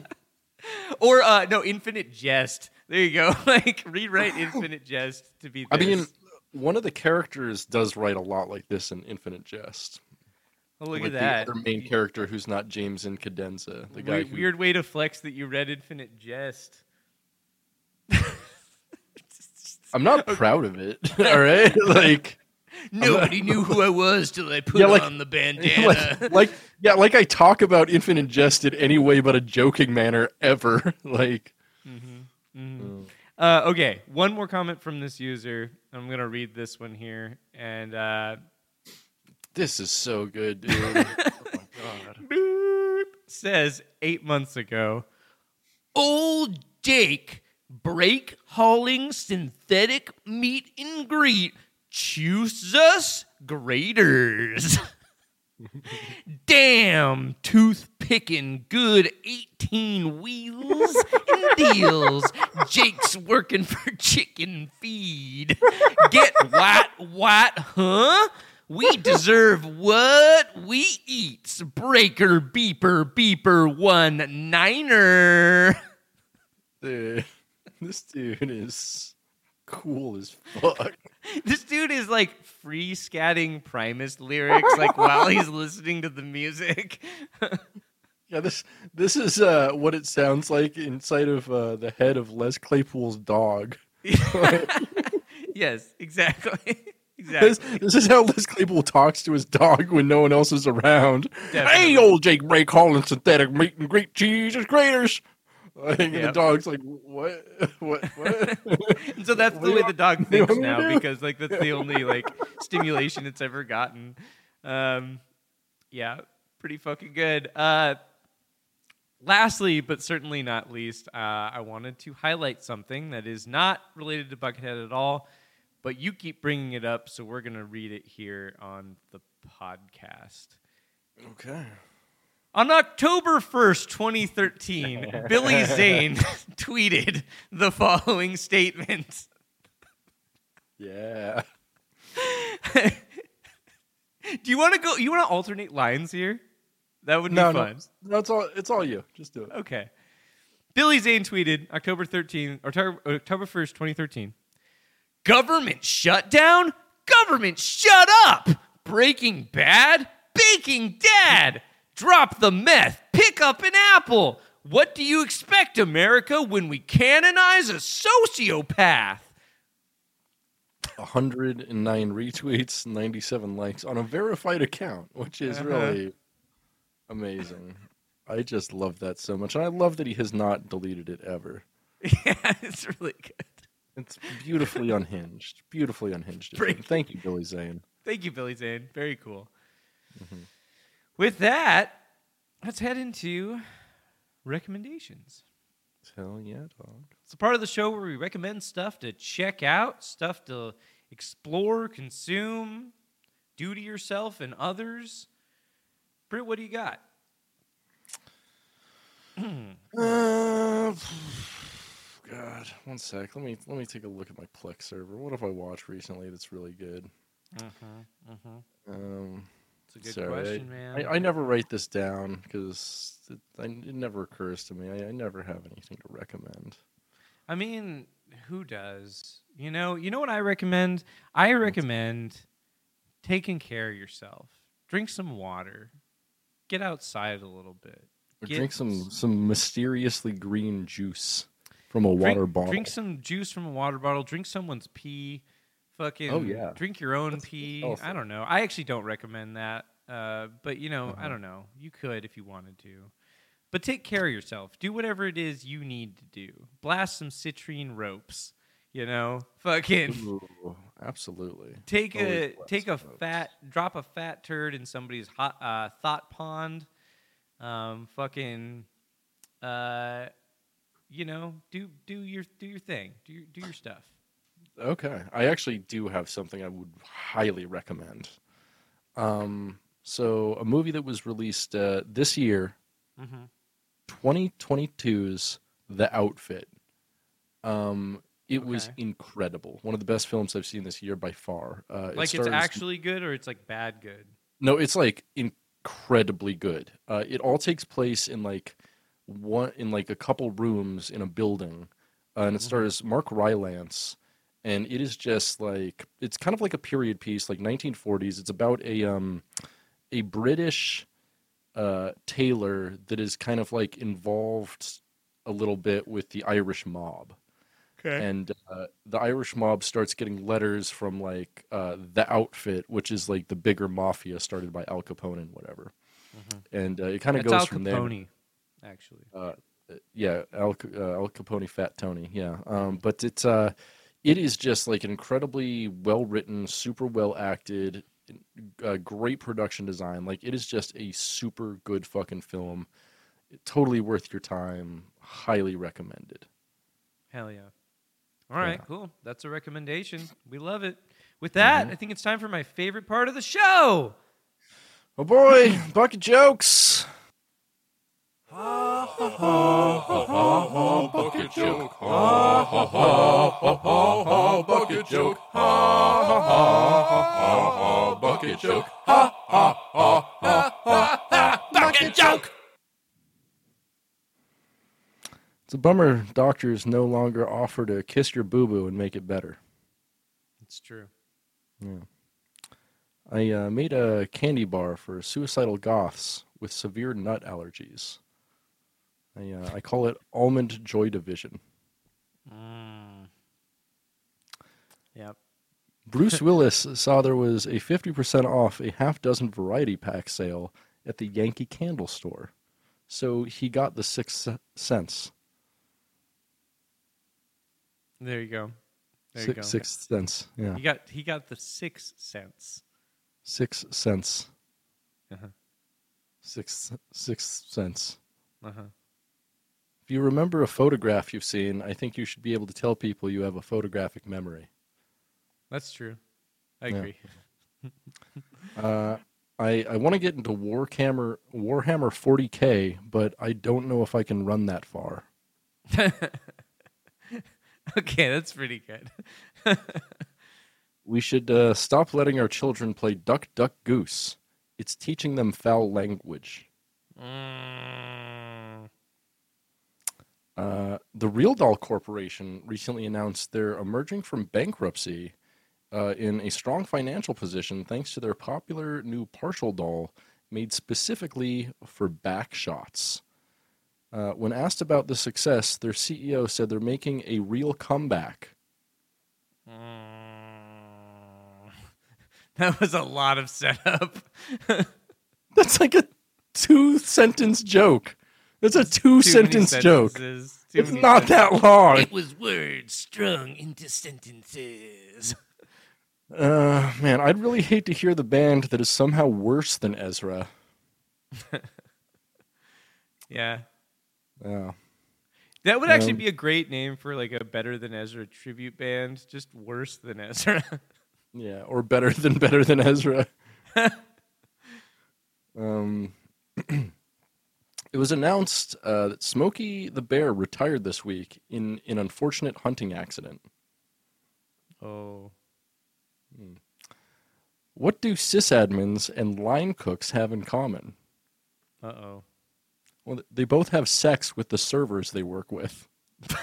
[LAUGHS] or uh no, Infinite Jest. There you go. [LAUGHS] like rewrite Infinite Jest to be this. I mean, one of the characters does write a lot like this in Infinite Jest. oh, look like at that. The other main character who's not James Incandenza, the guy We- who Weird way to flex that you read Infinite Jest. [LAUGHS] I'm not proud of it. All right, like, Nobody knew who I was till I put Yeah, like- on the [LAUGHS] bandana. like, like, yeah, like I talk about Infinite Jest in any way but a joking manner ever. [LAUGHS] Like, Uh, okay, one more comment from this user. I'm gonna read this one here, and uh, this is so good, dude. [LAUGHS] oh my god. Says eight months ago, Old Jake break hauling synthetic meet and greet chooses graders. [LAUGHS] Damn, tooth picking good 18 wheels and deals. Jake's working for chicken feed. Get white, white, huh? We deserve what we eats. Breaker, beeper, beeper, one niner. Dude, [LAUGHS] this dude is cool as fuck. [LAUGHS] This dude is like free scatting Primus lyrics like while he's [LAUGHS] listening to the music. [LAUGHS] Yeah, this this is uh, what it sounds like inside of uh, the head of Les Claypool's dog. yes, exactly. This, exactly. this is how Les Claypool talks to his dog when no one else is around. Definitely. Hey, old Jake Break hauling synthetic meat and great cheese and graters. Like, and the dog's like, [LAUGHS] what? What? What? [LAUGHS] So that's What the way the dog [LAUGHS] what do you thinks want me to now because like that's the only like stimulation it's ever gotten. Um, yeah, pretty fucking good. Uh, lastly, but certainly not least, uh, I wanted to highlight something that is not related to Buckethead at all, but you keep bringing it up, so we're gonna read it here on the podcast. okay. On October 1st, 2013, [LAUGHS] Billy Zane [LAUGHS] tweeted the following statement. Yeah. [LAUGHS] Do you want to go? You want to alternate lines here? That would be No, no, fun. no, it's all it's all you. Just do it. Okay. Billy Zane tweeted October 13th, or October October 1st, 2013. Government shutdown? Government shut up! Breaking Bad? Baking Dad! Drop the meth, pick up an apple! What do you expect, America, when we canonize a sociopath? 109 retweets, 97 likes on a verified account, which is Uh-huh. really amazing. I just love that so much, and I love that he has not deleted it ever. [LAUGHS] yeah, it's really good. It's beautifully [LAUGHS] unhinged. Beautifully unhinged. of him. Break- Thank you, Billy Zane. Thank you, Billy Zane. Very cool. Mm-hmm. With that, let's head into recommendations. Hell yeah, dog. It's a part of the show where we recommend stuff to check out, stuff to explore, consume, do to yourself and others. Britt, what do you got? [CLEARS THROAT] Uh, God, one sec. Let me let me take a look at my Plex server. What have I watched recently that's really good? Uh huh. Um, It's a good sorry, question, I, man. I, I never write this down because it, it never occurs to me. I, I never have anything to recommend. I mean, who does? You know, you know what I recommend? I recommend taking care of yourself. Drink some water. Get outside a little bit. Or drink some some mysteriously green juice from a drink, water bottle. Drink some juice from a water bottle. Drink someone's pee. Fucking Oh, yeah. Drink your own That's pee. healthy. I don't know. I actually don't recommend that. Uh, but you know, Uh-huh. I don't know. You could if you wanted to. But take care of yourself. Do whatever it is you need to do. Blast some citrine ropes. You know, [LAUGHS] fucking Ooh, absolutely. take a Always blast take a ropes. fat drop a fat turd in somebody's hot uh, thought pond. Um, fucking, uh, you know, do do your do your thing. Do your do your stuff. Okay. I actually do have something I would highly recommend. Um, so a movie that was released uh, this year, Mm-hmm. 2022's The Outfit. Um, it was incredible. One of the best films I've seen this year by far. Uh, it Like it's actually good or it's like bad good. No, it's like incredibly good. Uh, it all takes place in like one in like a couple rooms in a building, uh, and it stars Mark Rylance, and it is just like it's kind of like a period piece, like 1940s. It's about a um a British uh, tailor that is kind of like involved a little bit with the Irish mob Okay. and uh, the Irish mob starts getting letters from like uh, the outfit, which is like the bigger mafia started by Al Capone and whatever. And uh, it kind of goes Al from there. Capone, actually. Uh, yeah, Al, uh, Al Capone, Fat Tony. Yeah, um, but it's uh, it is just like an incredibly well written, super well acted, uh, great production design. Like it is just a super good fucking film. Totally worth your time. Highly recommended. Hell yeah. All right, Yeah. cool. That's a recommendation. We love it. With that, Mm-hmm. I think it's time for my favorite part of the show. Oh boy, bucket jokes. Bucket joke. Ha ha ha ha ha ha. Bucket joke. Ha ha ha ha ha. Bucket joke. Ha ha ha ha ha ha. Bucket joke. It's a bummer doctors no longer offer to kiss your boo boo and make it better. It's true. Yeah. I uh, made a candy bar for suicidal goths with severe nut allergies. I, uh, I call it Almond Joy Division. Mm. Yep. Bruce [LAUGHS] Willis saw there was a 50% off a half dozen variety pack sale at the Yankee Candle store. So he got the six cents. There you go. There you Six, go. six cents. Yeah. He got he got the six cents. Six cents. Uh-huh. Six, six cents. Uh-huh. If you remember a photograph you've seen, I think you should be able to tell people you have a photographic memory. That's true. I Yeah. agree. [LAUGHS] Uh, I I want to get into Warhammer Warhammer 40k, but I don't know if I can run that far. [LAUGHS] okay, that's pretty good. [LAUGHS] We should uh, stop letting our children play Duck Duck Goose. It's teaching them foul language. Mm. Uh, the Real Doll Corporation recently announced they're emerging from bankruptcy uh, in a strong financial position thanks to their popular new partial doll made specifically for back shots. Uh, when asked about the success, their CEO said they're making a real comeback. Mm. [LAUGHS] That was a lot of setup. [LAUGHS] That's like a two sentence joke. It's a two sentence joke. too It's many not that long. It was words strung into sentences. Uh, man, I'd really hate to hear the band that is somehow worse than Ezra. [LAUGHS] Yeah. Yeah. That would actually Um, be a great name for like a better than Ezra tribute band, just worse than Ezra. [LAUGHS] Yeah, or better than better than Ezra. [LAUGHS] um, [CLEARS THROAT] it was announced uh, that Smokey the Bear retired this week in an unfortunate hunting accident. oh. What do sysadmins and line cooks have in common? Uh oh. Well, they both have sex with the servers they work with. [LAUGHS]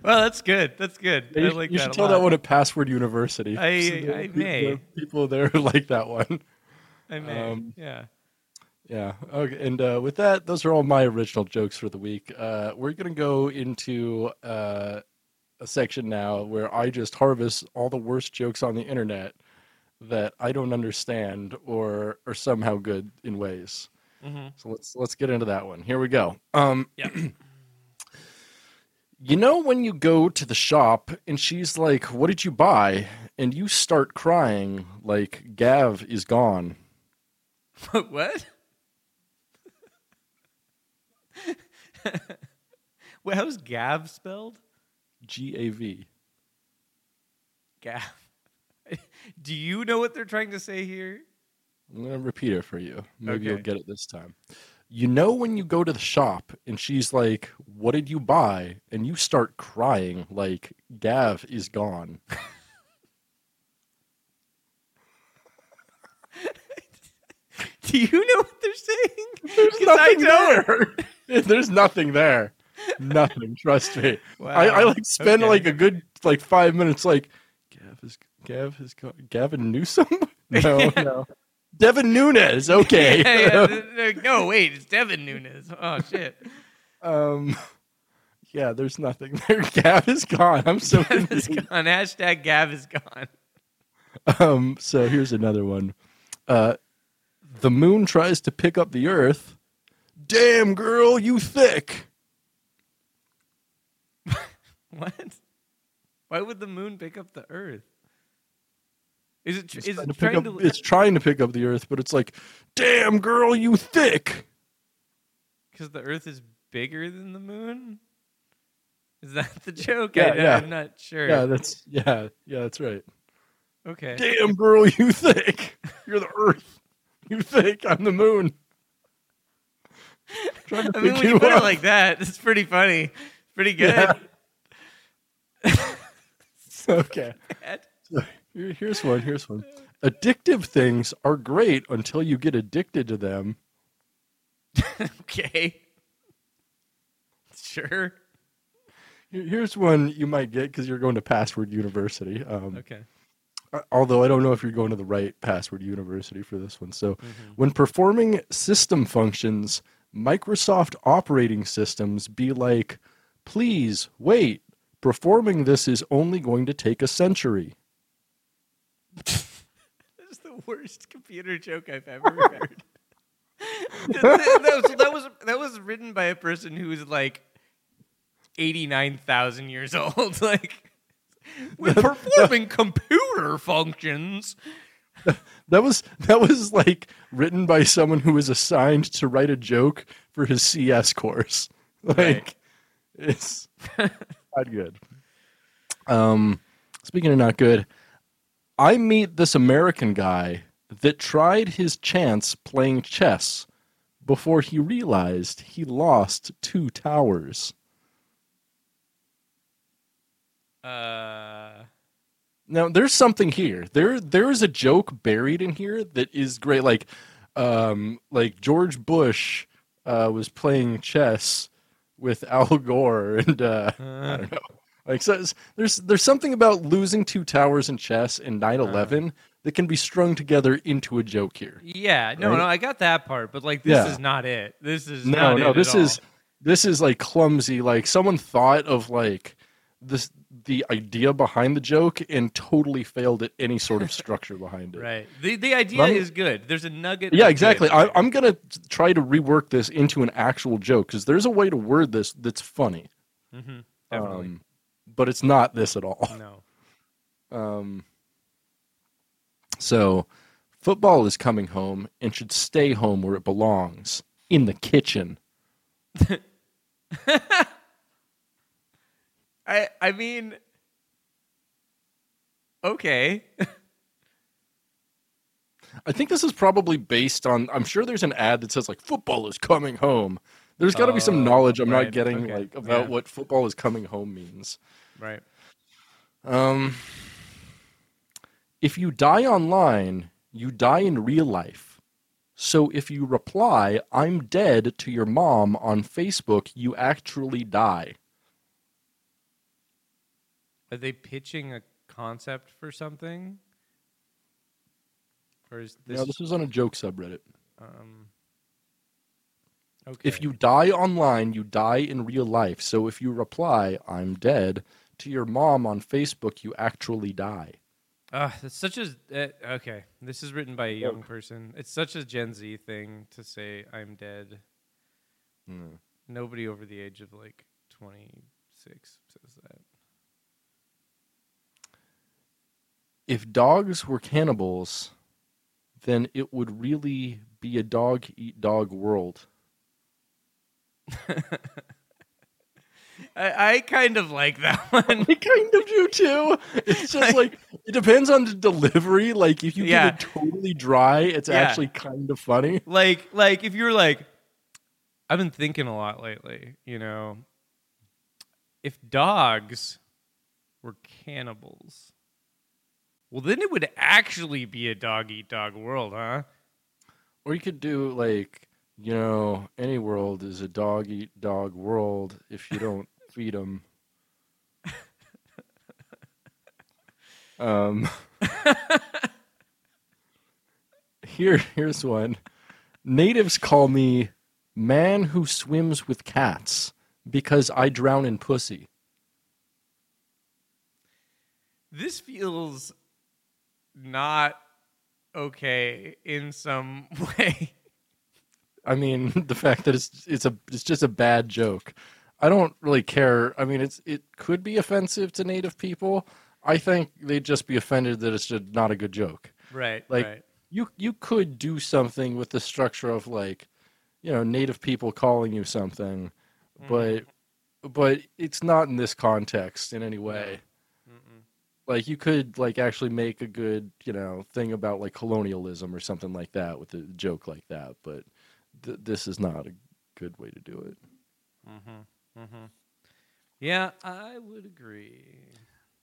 Well, that's good. That's good. I you like you that should tell lot. that one at Password University. I- are I people- may. there People there [LAUGHS] like that one. I may. um, yeah. Yeah. Okay. And uh, with that, those are all my original jokes for the week. Uh, we're gonna go into uh, a section now where I just harvest all the worst jokes on the internet that I don't understand or are somehow good in ways. Mhm. So let's let's get into that one. Here we go. Um, Yeah. [CLEARS THROAT] you know when you go to the shop and she's like, "What did you buy?" and you start crying like Gav is gone. [LAUGHS] what? [LAUGHS] Wait, how's Gav spelled? G A V. Gav. [LAUGHS] Do you know what they're trying to say here? I'm gonna repeat it for you. Maybe you'll get it this time. You know when you go to the shop and she's like, "What did you buy?" and you start crying like Gav is gone. [LAUGHS] [LAUGHS] Do you know what they're saying? [LAUGHS] There's nothing there. [LAUGHS] There's nothing there. Nothing. Trust me. Wow. I, I like spend Okay. like a good like five minutes like Gav is Gav is Gavin Newsom. No, no. Devin Nunes. Okay. Yeah, yeah, no, wait, it's Devin Nunes. Oh shit. um. Yeah, there's nothing there. Gav is gone. I'm so Gav is gone. Hashtag Gav is gone. Um, so here's another one. Uh, the moon tries to pick up the earth. Damn, girl, you thick. [LAUGHS] What? Why would the moon pick up the Earth? Is it? tr- It's Is trying, it to pick trying up, to? it's trying to pick up the earth, but it's like, damn, girl, you thick. Because the Earth is bigger than the moon. Is that the joke? Yeah, I, yeah. I'm not sure. Yeah, that's yeah, yeah, that's right. okay. Damn, girl, you thick. You're the earth. [LAUGHS] You think I'm the moon. I mean, when you you put it like that, it's pretty funny. Pretty good. Yeah. [LAUGHS] [LAUGHS] okay. So, here- here's one. Here's one. Addictive things are great until you get addicted to them. okay. Sure. Here- Here's one you might get because you're going to Password University. Um, Okay. Uh, although I don't know if you're going to the right Password University for this one. So, Mm-hmm. when performing system functions, Microsoft operating systems be like, please wait, performing this is only going to take a century. [LAUGHS] This is the worst computer joke I've ever [LAUGHS] heard. [LAUGHS] that, that was, that was that was written by a person who is like eighty nine thousand years old. Like when performing computer functions. [LAUGHS] That was that was like written by someone who was assigned to write a joke for his CS course. [LAUGHS] Like Right. it's [LAUGHS] not good. Um speaking of not good, I meet this American guy that tried his chance playing chess before he realized he lost two towers. Uh, Now there's something here. There there is a joke buried in here that is great. Like um like George Bush uh was playing chess with [LAUGHS] Al Gore and uh I don't know. Like so there's there's something about losing two towers in chess and 9/11 that can be strung together into a joke here. yeah, no, Right? no, I got that part, but like this Yeah. is not it. This is No, not no, it this is all. this is like clumsy. Like someone thought of like this the idea behind the joke and totally failed at any sort of structure behind it. Right. The the idea I'm- is good. There's a nugget. Yeah, exactly. I, I'm gonna try to rework this into an actual joke because there's a way to word this that's funny, Mm-hmm, Definitely. um, but it's not this at all. no. [LAUGHS] Um, so, football is coming home and should stay home where it belongs in the kitchen. [LAUGHS] I I mean Okay. I think this is probably based on. I'm sure there's an ad that says like "football is coming home." There's got to be some Oh, knowledge I'm right, not getting okay, like about yeah. what football is coming home means. right. Um, if you die online, you die in real life. So if you reply, "I'm dead" to your mom on Facebook, you actually die. Are they pitching a concept for something? Or is this no, this was on a joke subreddit. um Okay. If you die online, you die in real life. So if you reply, "I'm dead" to your mom on Facebook, you actually die. Uh, it's such a uh, okay. This is written by a young person. It's such a Gen Z thing to say I'm dead. Nobody over the age of like 26 says that. If dogs were cannibals, then it would really be a dog eat dog world. [LAUGHS] I, I kind of like that [LAUGHS] one. I kind of do too. It's just [LAUGHS] like it depends on the delivery. Like if you Yeah. get it totally dry, it's Yeah. actually kind of funny. like like if you're like I've been thinking a lot lately, you know. If dogs were cannibals, well then it would actually be a dog eat dog world, huh? Or you could do like, you know, any world is a dog eat dog world if you don't [LAUGHS] feed them. Um, [LAUGHS] here, here's one. Natives call me man who swims with cats because I drown in pussy. This feels not okay in some [LAUGHS] way. I mean, [LAUGHS] the fact that it's it's a it's just a bad joke. I don't really care. I mean, it's it could be offensive to native people. I think they'd just be offended that it's just not a good joke. Right. Like right. you you could do something with the structure of like, you know, native people calling you something, mm. but but it's not in this context in any way. Like you could like actually make a good, you know, thing about like colonialism or something like that with a joke like that, but th- this is not a good way to do it. Mm-hmm, mm-hmm. Yeah, I would agree.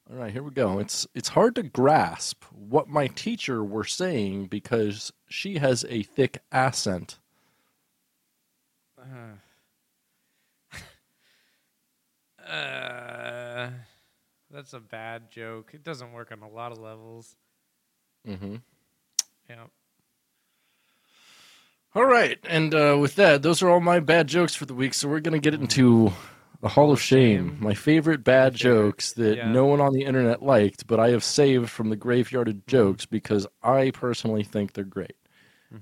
All right, here we go. It's it's hard to grasp what my teacher were saying because she has a thick accent. Uh, [LAUGHS] uh. That's a bad joke. It doesn't work on a lot of levels. Mm-hmm. Yeah. All right, and uh, with that, those are all my bad jokes for the week. So we're gonna get into the Hall of Shame, my favorite bad favorite. jokes that Yeah. no one on the internet liked, but I have saved from the graveyard of jokes because I personally think they're great.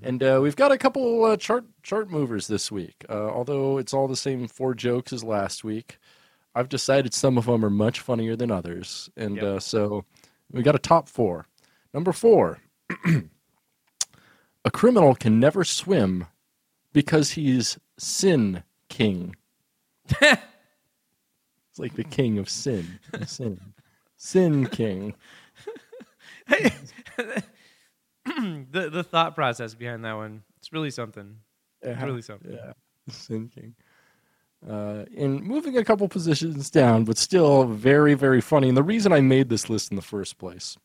And uh, we've got a couple uh, chart chart movers this week. Uh, although it's all the same four jokes as last week, I've decided some of them are much funnier than others, and Yep. uh, so we got a top four. Number four. [CLEARS THROAT] A criminal can never swim because he's sin king. [LAUGHS] it's like the king of sin. Sin. Sin king. [LAUGHS] the the thought process behind that one. It's really something. It's Yeah. really something. Yeah. Sin king. Uh, and moving a couple positions down, but still very, very funny. And the reason I made this list in the first place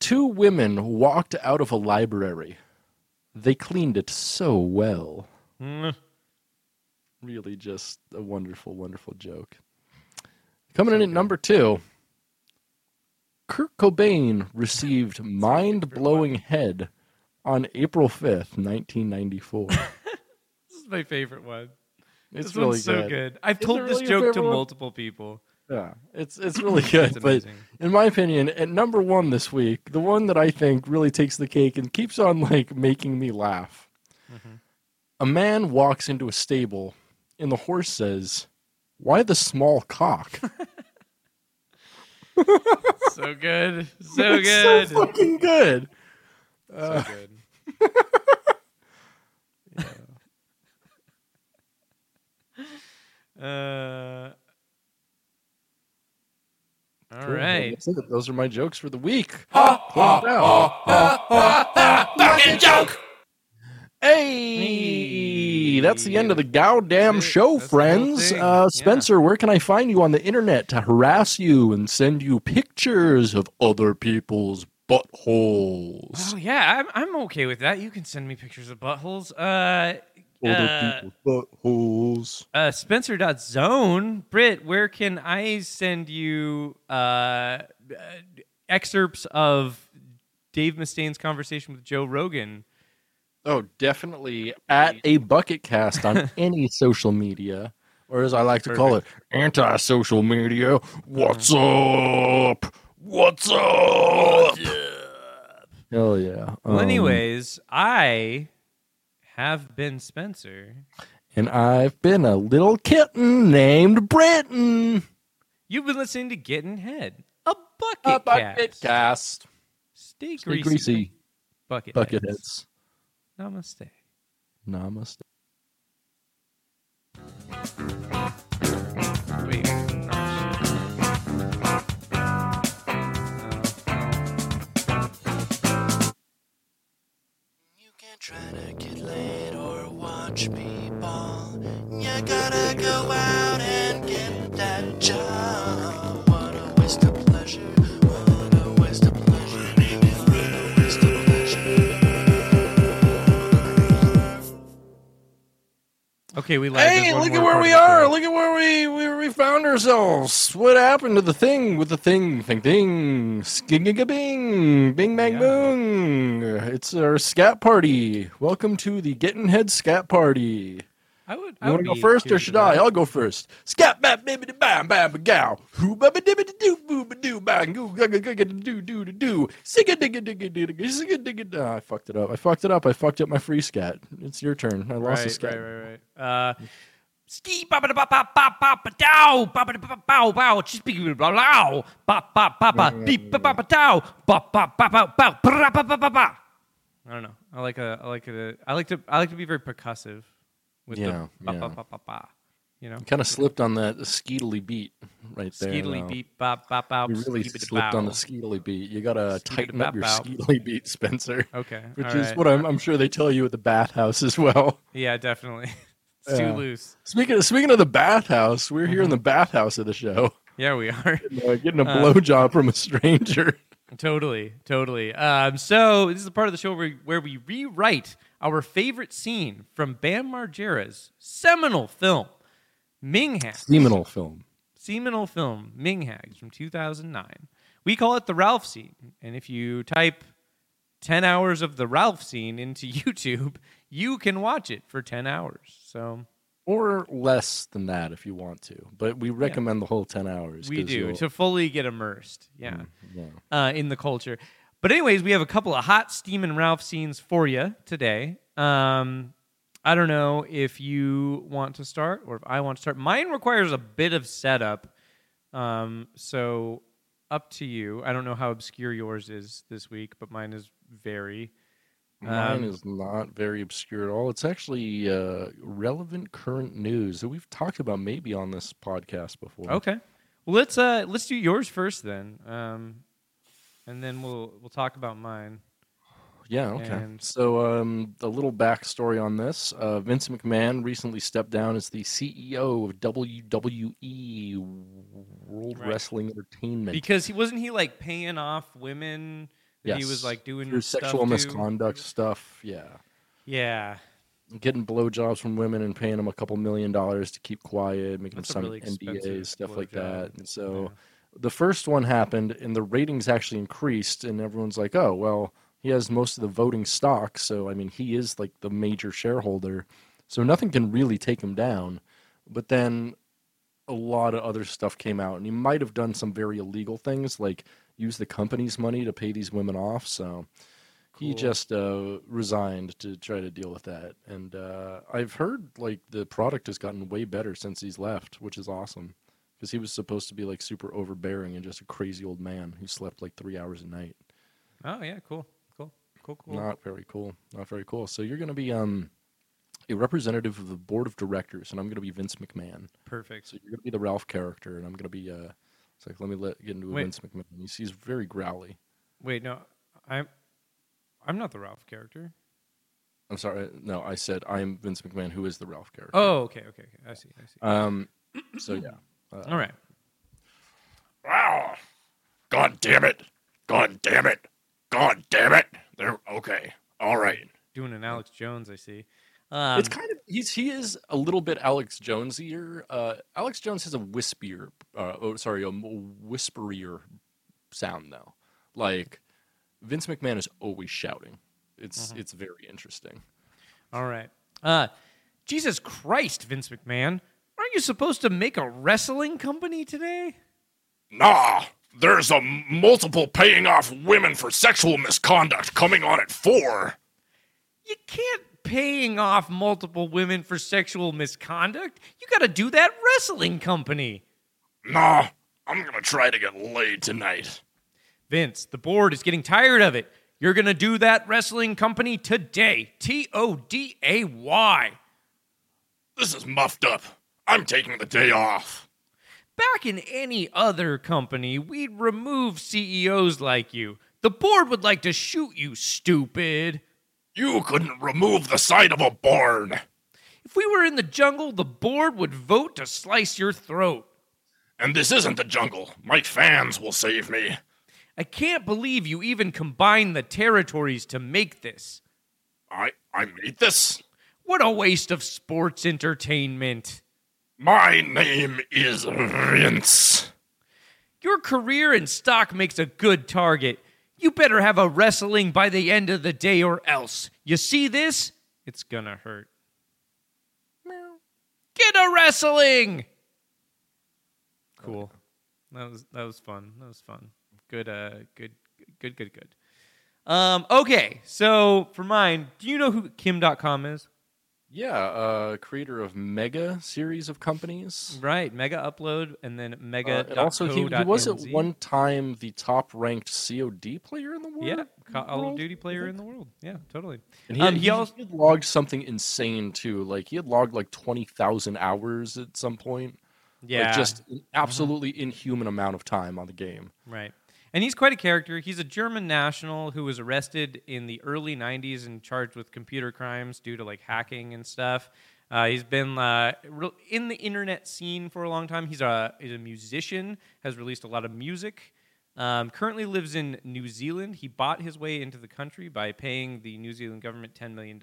two women walked out of a library. They cleaned it so well. Mm. really just a wonderful, wonderful joke. Coming in at number two, Kurt Cobain received [LAUGHS] mind blowing head on April 5th, 1994. [LAUGHS] This is my favorite one. It's this really one's so good. good. I've Is told this really joke to one? multiple people. Yeah, it's it's really good. It's but in my opinion, at number one this week, the one that I think really takes the cake and keeps on like making me laugh. Mhm. A man walks into a stable, and the horse says, "Why the small cock?" [LAUGHS] so good. So [LAUGHS] It's good. so fucking good. So Uh, good. [LAUGHS] Uh, all cool. right. That's it. Those are my jokes for the week. Ha ha Close it out. ha ha ha! Fucking joke. Hey, that's the end of the goddamn show, That's friends. thing. Uh, Yeah. Spencer, where can I find you on the internet to harass you and send you pictures of other people's buttholes? Oh yeah, I'm I'm okay with that. You can send me pictures of buttholes. Uh, Other uh, people's buttholes. uh, Spencer.zone. Britt, where can I send you uh, uh, excerpts of Dave Mustaine's conversation with Joe Rogan? Oh, definitely at a bucket cast on [LAUGHS] any social media, or as I like to call it, anti-social media. What's up? What's up? Hell yeah! Well, Um, anyways, I have been Spencer. and I've been a little kitten named Britton. You've been listening to Getting Head, a bucket, A bucket cast. cast. Stay Stay greasy, greasy. bucket, Bucket heads. heads. Namaste. Namaste. Wait. You can't try to get laid or watch people. You gotta go out and get that job. Okay, we lied. Hey, look at where we are. Look at where we where we found ourselves. What happened to the thing with the thing? Thing ding, Skigga bing. Bing bang Yeah. boom. It's our scat party. Welcome to the Getting Head Scat Party. I would. You want to go first or should I? I'll go first. Scat bam bibbidi bam bam gow. Who ba dibbidi doo boo ba doo bang goo ga ga ga ga doo doo doo doo. Sigga digga digga digga digga sigga digga da. I fucked it up. I fucked it up. I fucked up my free scat. It's your turn. I lost Right, the scat. right, right, right. Uh, ski ba ba da ba ba ba ba ba dow ba ba da ba bow bow just be blah blah ba ba ba ba beep ba ba ba dow ba ba ba ba ba ba ba ba ba ba. I don't know. I like a. I like a. I like to. I like to be very percussive. With Yeah, the ba ba ba. You know. Kind of slipped on that skeetily beat right there. Skeetily beep ba ba ba. You really slipped on the skeetily beat. You gotta tighten up your skeetily beat, [LAUGHS] Spencer. Okay. Which is what I'm, I'm sure they tell you at the bathhouse as well. Yeah, definitely. [LAUGHS] it's too loose. Speaking of, speaking of the bathhouse, we're here in the bathhouse of the show, Yeah, we are. getting a Uh, blowjob from a stranger. Totally, totally. Um, so this is the part of the show where, where we rewrite our favorite scene from Bam Margera's seminal film, Minghags. Seminal film. Seminal film, Minghags from 2009. We call it the Ralph scene. And if you type 10 hours of the Ralph scene into [LAUGHS] YouTube, you can watch it for 10 hours. So Or less than that if you want to. But we recommend the whole 10 hours. we do you'll- to fully get immersed. Yeah. yeah. uh, in the culture. But anyways, we have a couple of hot Steam and Ralph scenes for you today. Um, I don't know if you want to start or if I want to start. Mine requires a bit of setup, um, so up to you. I don't know how obscure yours is this week, but mine is very. Mine Um, is not very obscure at all. It's actually uh, relevant current news that we've talked about maybe on this podcast before. Okay. Well, let's uh, let's do yours first then, um, and then we'll we'll talk about mine. Yeah, okay. And- So, um, a little backstory on this. Uh, Vince McMahon recently stepped down as the CEO of WWE World Right. Wrestling Entertainment. Because he wasn't he like paying off women. that He was like doing sexual misconduct stuff, yeah. Yeah, Getting blowjobs from women and paying them a couple million dollars to keep quiet, making That's them sign really NDAs, stuff like blowjob. that. And so Yeah. The first one happened, and the ratings actually increased, and everyone's like, "Oh, well, he has most of the voting stock, so I mean, he is like the major shareholder, so nothing can really take him down." But then a lot of other stuff came out, and he might have done some very illegal things, like use the company's money to pay these women off. So he just uh, resigned to try to deal with that. And uh, I've heard like the product has gotten way better since he's left, which is awesome. Because he was supposed to be like super overbearing and just a crazy old man who slept like three hours a night. Oh yeah, cool, cool, cool, cool. Not very cool. Not very cool. So you're going to be um a representative of the board of directors, and I'm going to be Vince McMahon. Perfect. So you're going to be the Ralph character, and I'm going to be uh. It's like let me let get into a Wait. Vince McMahon. He's, he's very growly. Wait, no, I'm I'm not the Ralph character. I'm sorry. No, I said I am Vince McMahon, who is the Ralph character. Oh, okay, okay, okay. I see, I see. Um. So yeah. Uh, All right. Wow. God damn it. God damn it. God damn it. There. Okay. All right. Doing an Alex Jones, I see. Um, it's kind of he's he is a little bit Alex Jonesier. Uh, Alex Jones has a wispier, uh, oh sorry, a whisperier sound though. Like Vince McMahon is always shouting. It's it's very interesting. all right. Uh, Jesus Christ, Vince McMahon, aren't you supposed to make a wrestling company today? Nah. There's a multiple paying off women for sexual misconduct coming on at four. You can't paying off multiple women for sexual misconduct. You got to do that wrestling company. Nah. I'm gonna try to get laid tonight. Vince, the board is getting tired of it. You're to do that wrestling company today. T O D A Y. This is muffed up. I'm taking the day off. Back in any other company, we'd remove CEOs like you. The board would like to shoot you, stupid. You couldn't remove the side of a barn. If we were in the jungle, the board would vote to slice your throat. And this isn't the jungle. My fans will save me. I can't believe you even combined the territories to make this. I I made this. What a waste of sports entertainment. My name is Vince. Your career in stock makes a good target. You better have a wrestling by the end of the day or else. You see this? It's gonna hurt. Get a wrestling! Cool. That was that was fun. That was fun. Good uh good good good good. Um okay, so for mine, do you know who Kim Dotcom is? Yeah, uh, creator of Mega series of companies. Right, Megaupload and then Mega. Uh, and also, he, he was at one time the top ranked COD player in the world. Yeah, Call of Duty player in the world. Yeah, totally. And he, Um, had, he also- he logged something insane too. Like he had logged like twenty thousand hours at some point. Yeah, like, just an absolutely inhuman amount of time on the game. Right. And he's quite a character. He's a German national who was arrested in the early 90s and charged with computer crimes due to like hacking and stuff. Uh, he's been uh, in the internet scene for a long time. He's a, he's a musician, has released a lot of music. Um, currently lives in New Zealand. He bought his way into the country by paying the New Zealand government $10 million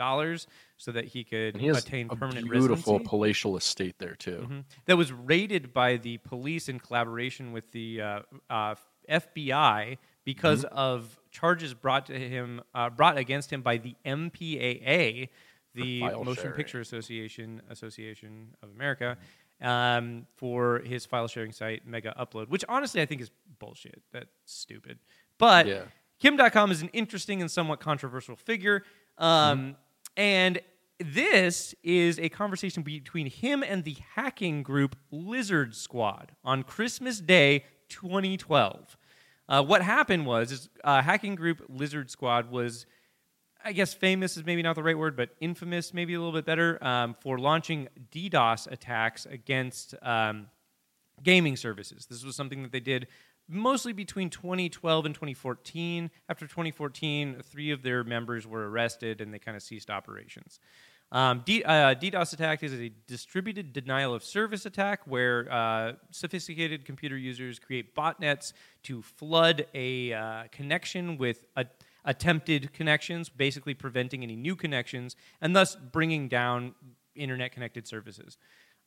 so that he could he has attain a permanent beautiful residency palatial estate there too. Mhm. that was raided by the police in collaboration with the uh, uh, FBI because Mm-hmm. of charges brought to him uh, brought against him by the MPAA, the file Motion sharing. Picture Association Association of America, um, for his file sharing site Megaupload, which honestly I think is bullshit. That's stupid. But Yeah. Kim Dotcom is an interesting and somewhat controversial figure. Um, And this is a conversation between him and the hacking group Lizard Squad on Christmas Day 2012. Uh, what happened was, is uh, hacking group Lizard Squad was, I guess, famous is maybe not the right word, but infamous, maybe a little bit better, um, for launching DDoS attacks against um, gaming services. This was something that they did mostly between 2012 and 2014. After 2014, three of their members were arrested and they kind of ceased operations. Um, D, uh, DDoS attack is a distributed denial of service attack where uh, sophisticated computer users create botnets to flood a uh, connection with a, attempted connections, basically preventing any new connections, and thus bringing down internet connected services.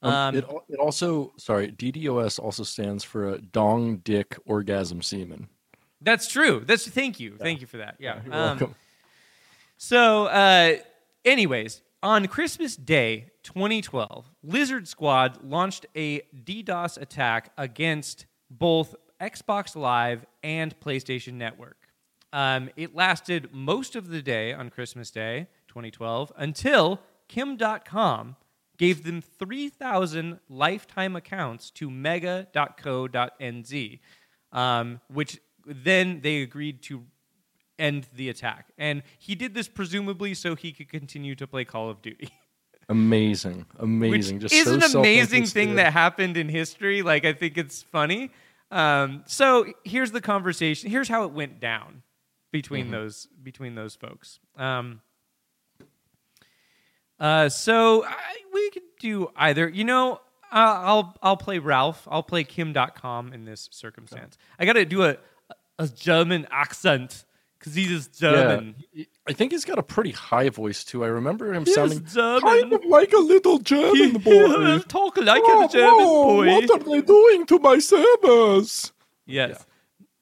Um, Um, it, it also, sorry, DDoS also stands for a dong dick orgasm semen. That's true. That's thank you, thank you for that. Yeah. [LAUGHS] You're Um, welcome. So, uh, anyways, on Christmas Day, 2012, Lizard Squad launched a DDoS attack against both Xbox Live and PlayStation Network. Um, it lasted most of the day on Christmas Day, 2012, until Kim Dotcom gave them 3,000 lifetime accounts to mega.co.nz, um, which then they agreed to end the attack. And he did this presumably so he could continue to play Call of Duty. [LAUGHS] Amazing, amazing. Which Just is so an amazing thing that happened in history. Like I think it's funny. Um, so here's the conversation. Here's how it went down between Mm-hmm. those between those folks. Um, uh, so I, we could do either. You know, uh, I'll I'll play Ralph. I'll play Kim Dotcom in this circumstance. I got to do a a German accent because he's is German. Yeah, I think he's got a pretty high voice too. I remember him He sounding German. kind of like a little German boy. [LAUGHS] Talk like Oh, a German whoa, boy. What are they doing to my servers? Yes.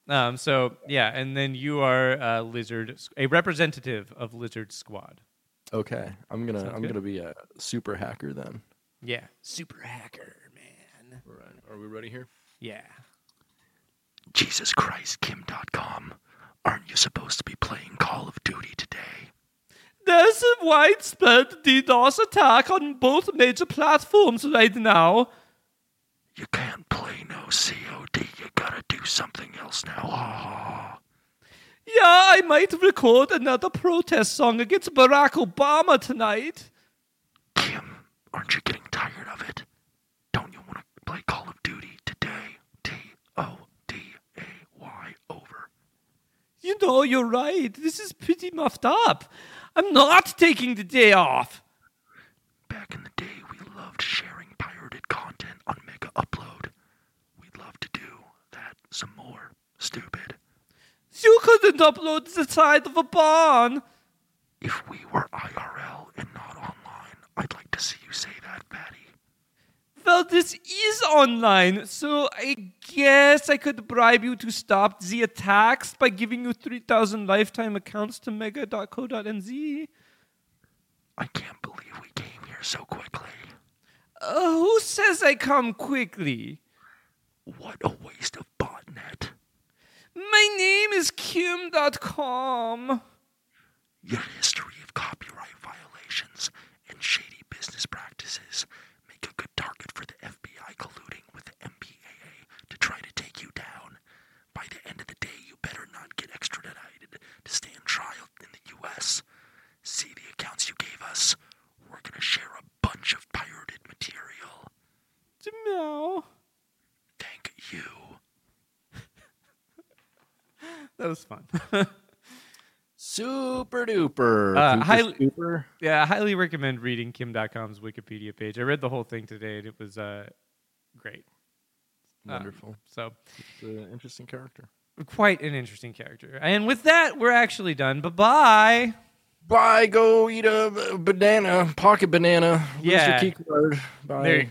Um, so yeah, and then you are a Lizard, a representative of Lizard Squad. Okay, I'm gonna Sounds I'm good. gonna be a super hacker then. Yeah, super hacker, man. All right, are we ready here? Yeah. Jesus Christ, Kim Dotcom. Aren't you supposed to be playing Call of Duty today? There's a widespread DDoS attack on both major platforms right now. You can't play no COD. You gotta do something else now. Ah. Yeah, I might record another protest song against Barack Obama tonight. Kim, aren't you getting tired of it? Don't you want to play Call of Duty today? T O D A Y over. You know, you're right. This is pretty muffed up. I'm not taking the day off. Back in the day, we loved sharing pirated content on Megaupload. We'd love to do that some more. Stupid. You couldn't upload the side of a barn. If we were IRL and not online, I'd like to see you say that, Patty. Well, this is online, so I guess I could bribe you to stop the attacks by giving you 3,000 lifetime accounts to mega.co.nz. I can't believe we came here so quickly. Uh, who says I come quickly? What a waste of botnet. My name is Kim Dotcom. Your history of copyright violations and shady business practices make a good target for the FBI colluding with the MPAA to try to take you down. By the end of the day, you better not get extradited to stand trial in the U.S. See the accounts you gave us. We're gonna share a bunch of pirated material. Meow. Thank you. [LAUGHS] That was fun. [LAUGHS] Super duper. Uh, highly- scooper. yeah, I highly recommend reading Kim Dotcom's Wikipedia page. I read the whole thing today, and it was uh, great. Uh, Wonderful. so, It's an interesting character. quite an interesting character. And with that, we're actually done. Bye bye. Bye. Go eat a banana, pocket banana. Lose Yeah. your key card. Bye. There,